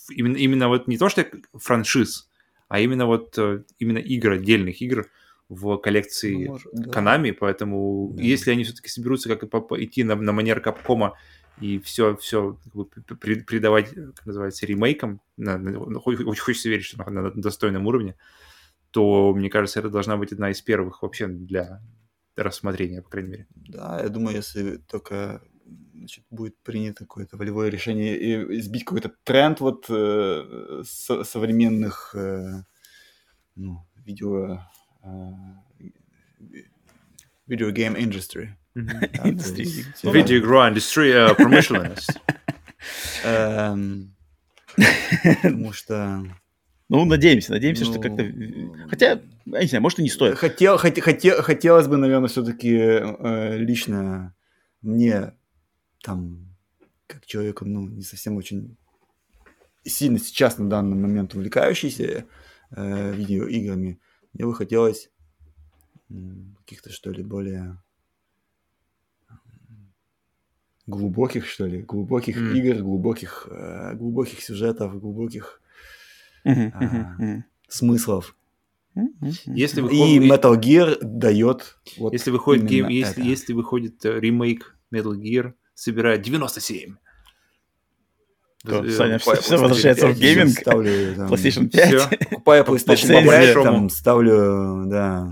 Именно, именно вот не то, что франшиз, а именно вот именно игр, отдельных игр, в коллекции ну, может, Konami, да. поэтому да. если они все-таки соберутся как идти на, на манер Капкома и все, все как бы, придавать, как называется, ремейкам, на, на, очень хочется верить, что на, на достойном уровне, то, мне кажется, это должна быть одна из первых вообще для рассмотрения, по крайней мере. Да, я думаю, если только значит, будет принято какое-то волевое решение и сбить какой-то тренд вот э, со- современных э, ну, видео video game industry. [LAUGHS] Video игра индустрия промышленность. Потому что... Ну, надеемся, надеемся, что как-то... Ну, Хотя, я не знаю, может и не стоит. Хотел, хотел, хотелось бы, наверное, все-таки э, лично мне там, как человеку, ну, не совсем очень сильно сейчас на данный момент увлекающийся э, видеоиграми, мне бы хотелось каких-то, что ли, более глубоких, что ли, глубоких mm. игр, глубоких, э, глубоких сюжетов, глубоких mm-hmm, mm-hmm. смыслов. Если выход... И Metal Gear дает вот если выходит гейм, если, если выходит э, ремейк Metal Gear, собирает 97 то э, Саня все, все возвращается в гейминг. Ставлю, там, [LAUGHS] PlayStation 5. Все. Покупаю PlayStation 5, там, ставлю, да,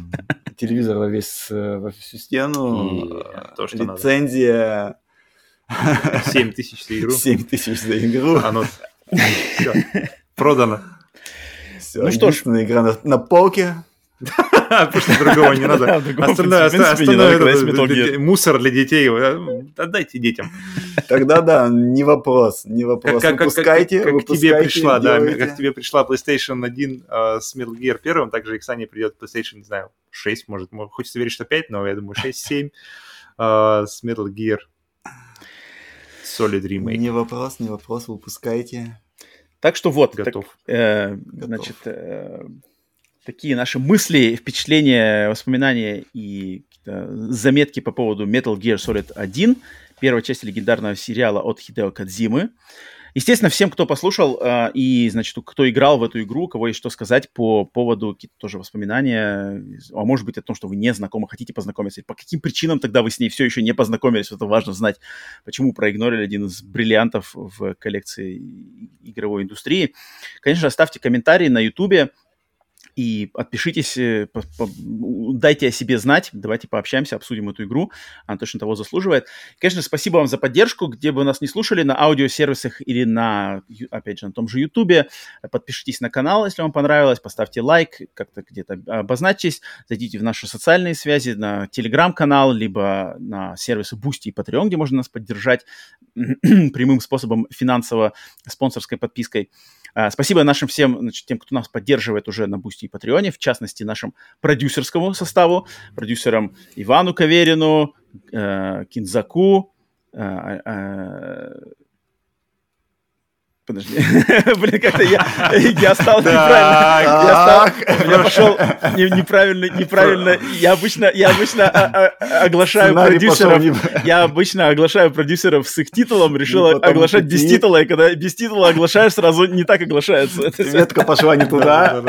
телевизор во, весь, э, во всю стену, И то, что лицензия. Надо. 7 тысяч за игру. 7 тысяч за игру. Оно... Все. Продано. Все, ну что ж. игра на, на полке. [LAUGHS] [LAUGHS] Потому что другого [LAUGHS] не надо. Остальное, остальное мусор для детей. Отдайте детям. Тогда да, не вопрос, не вопрос. Как, выпускайте, как, как, как тебе пришла, да, как тебе пришла PlayStation 1 uh, с Metal Gear 1, также Иксане придет PlayStation, не знаю, 6, может, хочется верить, что 5, но я думаю 6-7 uh, [LAUGHS] с Metal Gear Solid Remake. Не вопрос, не вопрос, выпускайте. Так что вот, готов. Так, э, готов. Значит, э, такие наши мысли, впечатления, воспоминания и заметки по поводу Metal Gear Solid 1, первой части легендарного сериала от Хидео Кадзимы. Естественно, всем, кто послушал э, и, значит, кто играл в эту игру, кого есть что сказать по поводу какие-то тоже воспоминания, а может быть о том, что вы не знакомы, хотите познакомиться, по каким причинам тогда вы с ней все еще не познакомились, это важно знать, почему проигнорили один из бриллиантов в коллекции игровой индустрии. Конечно, оставьте комментарии на YouTube, и отпишитесь, э, дайте о себе знать, давайте пообщаемся, обсудим эту игру, она точно того заслуживает. Конечно, спасибо вам за поддержку, где бы вы нас не слушали, на аудиосервисах или на, опять же, на том же Ютубе. Подпишитесь на канал, если вам понравилось, поставьте лайк, как-то где-то обозначьтесь, зайдите в наши социальные связи, на Телеграм-канал, либо на сервисы Boosty и Patreon, где можно нас поддержать [CLEARS THROAT] прямым способом финансово-спонсорской подпиской. А, спасибо нашим всем, значит, тем, кто нас поддерживает уже на Boosty и Patreon е, в частности, нашему продюсерскому составу, продюсерам Ивану Каверину, э, Кинзаку, э, э, Подожди. [LAUGHS] Блин, как-то я, я стал неправильно. Я, стал, я пошел неправильно, неправильно. Я обычно, я обычно а, а, оглашаю продюсеров. Я обычно оглашаю продюсеров с их титулом. Решил оглашать без титула. И когда без титула оглашаешь, сразу не так оглашается. Ветка пошла не туда.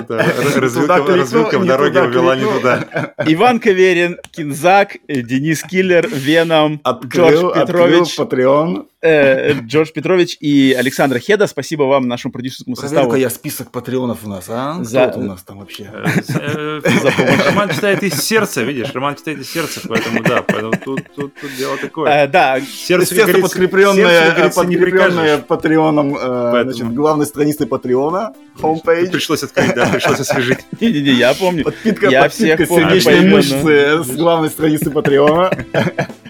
Развилка в дороге увела не туда. Иван Каверин, Кинзак, Денис Киллер, Веном, Джордж Петрович. Patreon. Э, Джордж Петрович и Александр Хеда. Спасибо вам, нашему продюсерскому составу. Я список патреонов у нас, а? За... Кто у нас там вообще? Э, [LAUGHS] Роман читает из сердца, видишь? Роман читает из сердца, поэтому да, поэтому тут, тут, тут дело такое. Э, да, сердце, сердце подкрепленное, подкрепленное Патреоном, значит, главной страницы Патреона, homepage. Пришлось открыть, да, пришлось освежить. [LAUGHS] Не-не-не, я помню. Подпитка, я подпитка сердечной мышцы с главной страницы Патреона. [LAUGHS]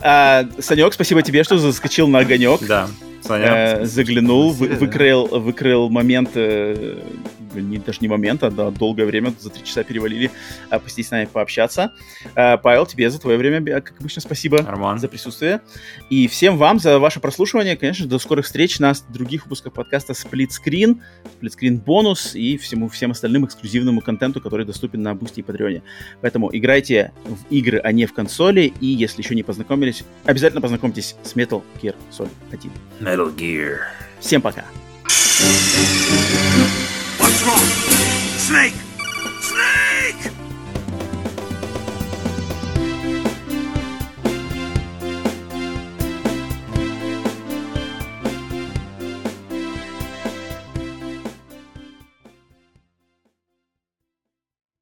А, Санек, спасибо тебе, что заскочил на огонек. Да. Саня, э, заглянул, вы, выкрыл, выкрыл момент э, не, даже не момент, а да, долгое время, за три часа перевалили, а, посидеть с нами пообщаться. А, Павел, тебе за твое время, как обычно, спасибо Роман. за присутствие. И всем вам за ваше прослушивание. Конечно, до скорых встреч на других выпусках подкаста Split Screen, Split Screen бонус и всему, всем остальным эксклюзивному контенту, который доступен на Boosty и Patreon. Поэтому играйте в игры, а не в консоли. И если еще не познакомились, обязательно познакомьтесь с Metal Gear Solid 1. Metal Gear. Всем пока. What's wrong? Snake!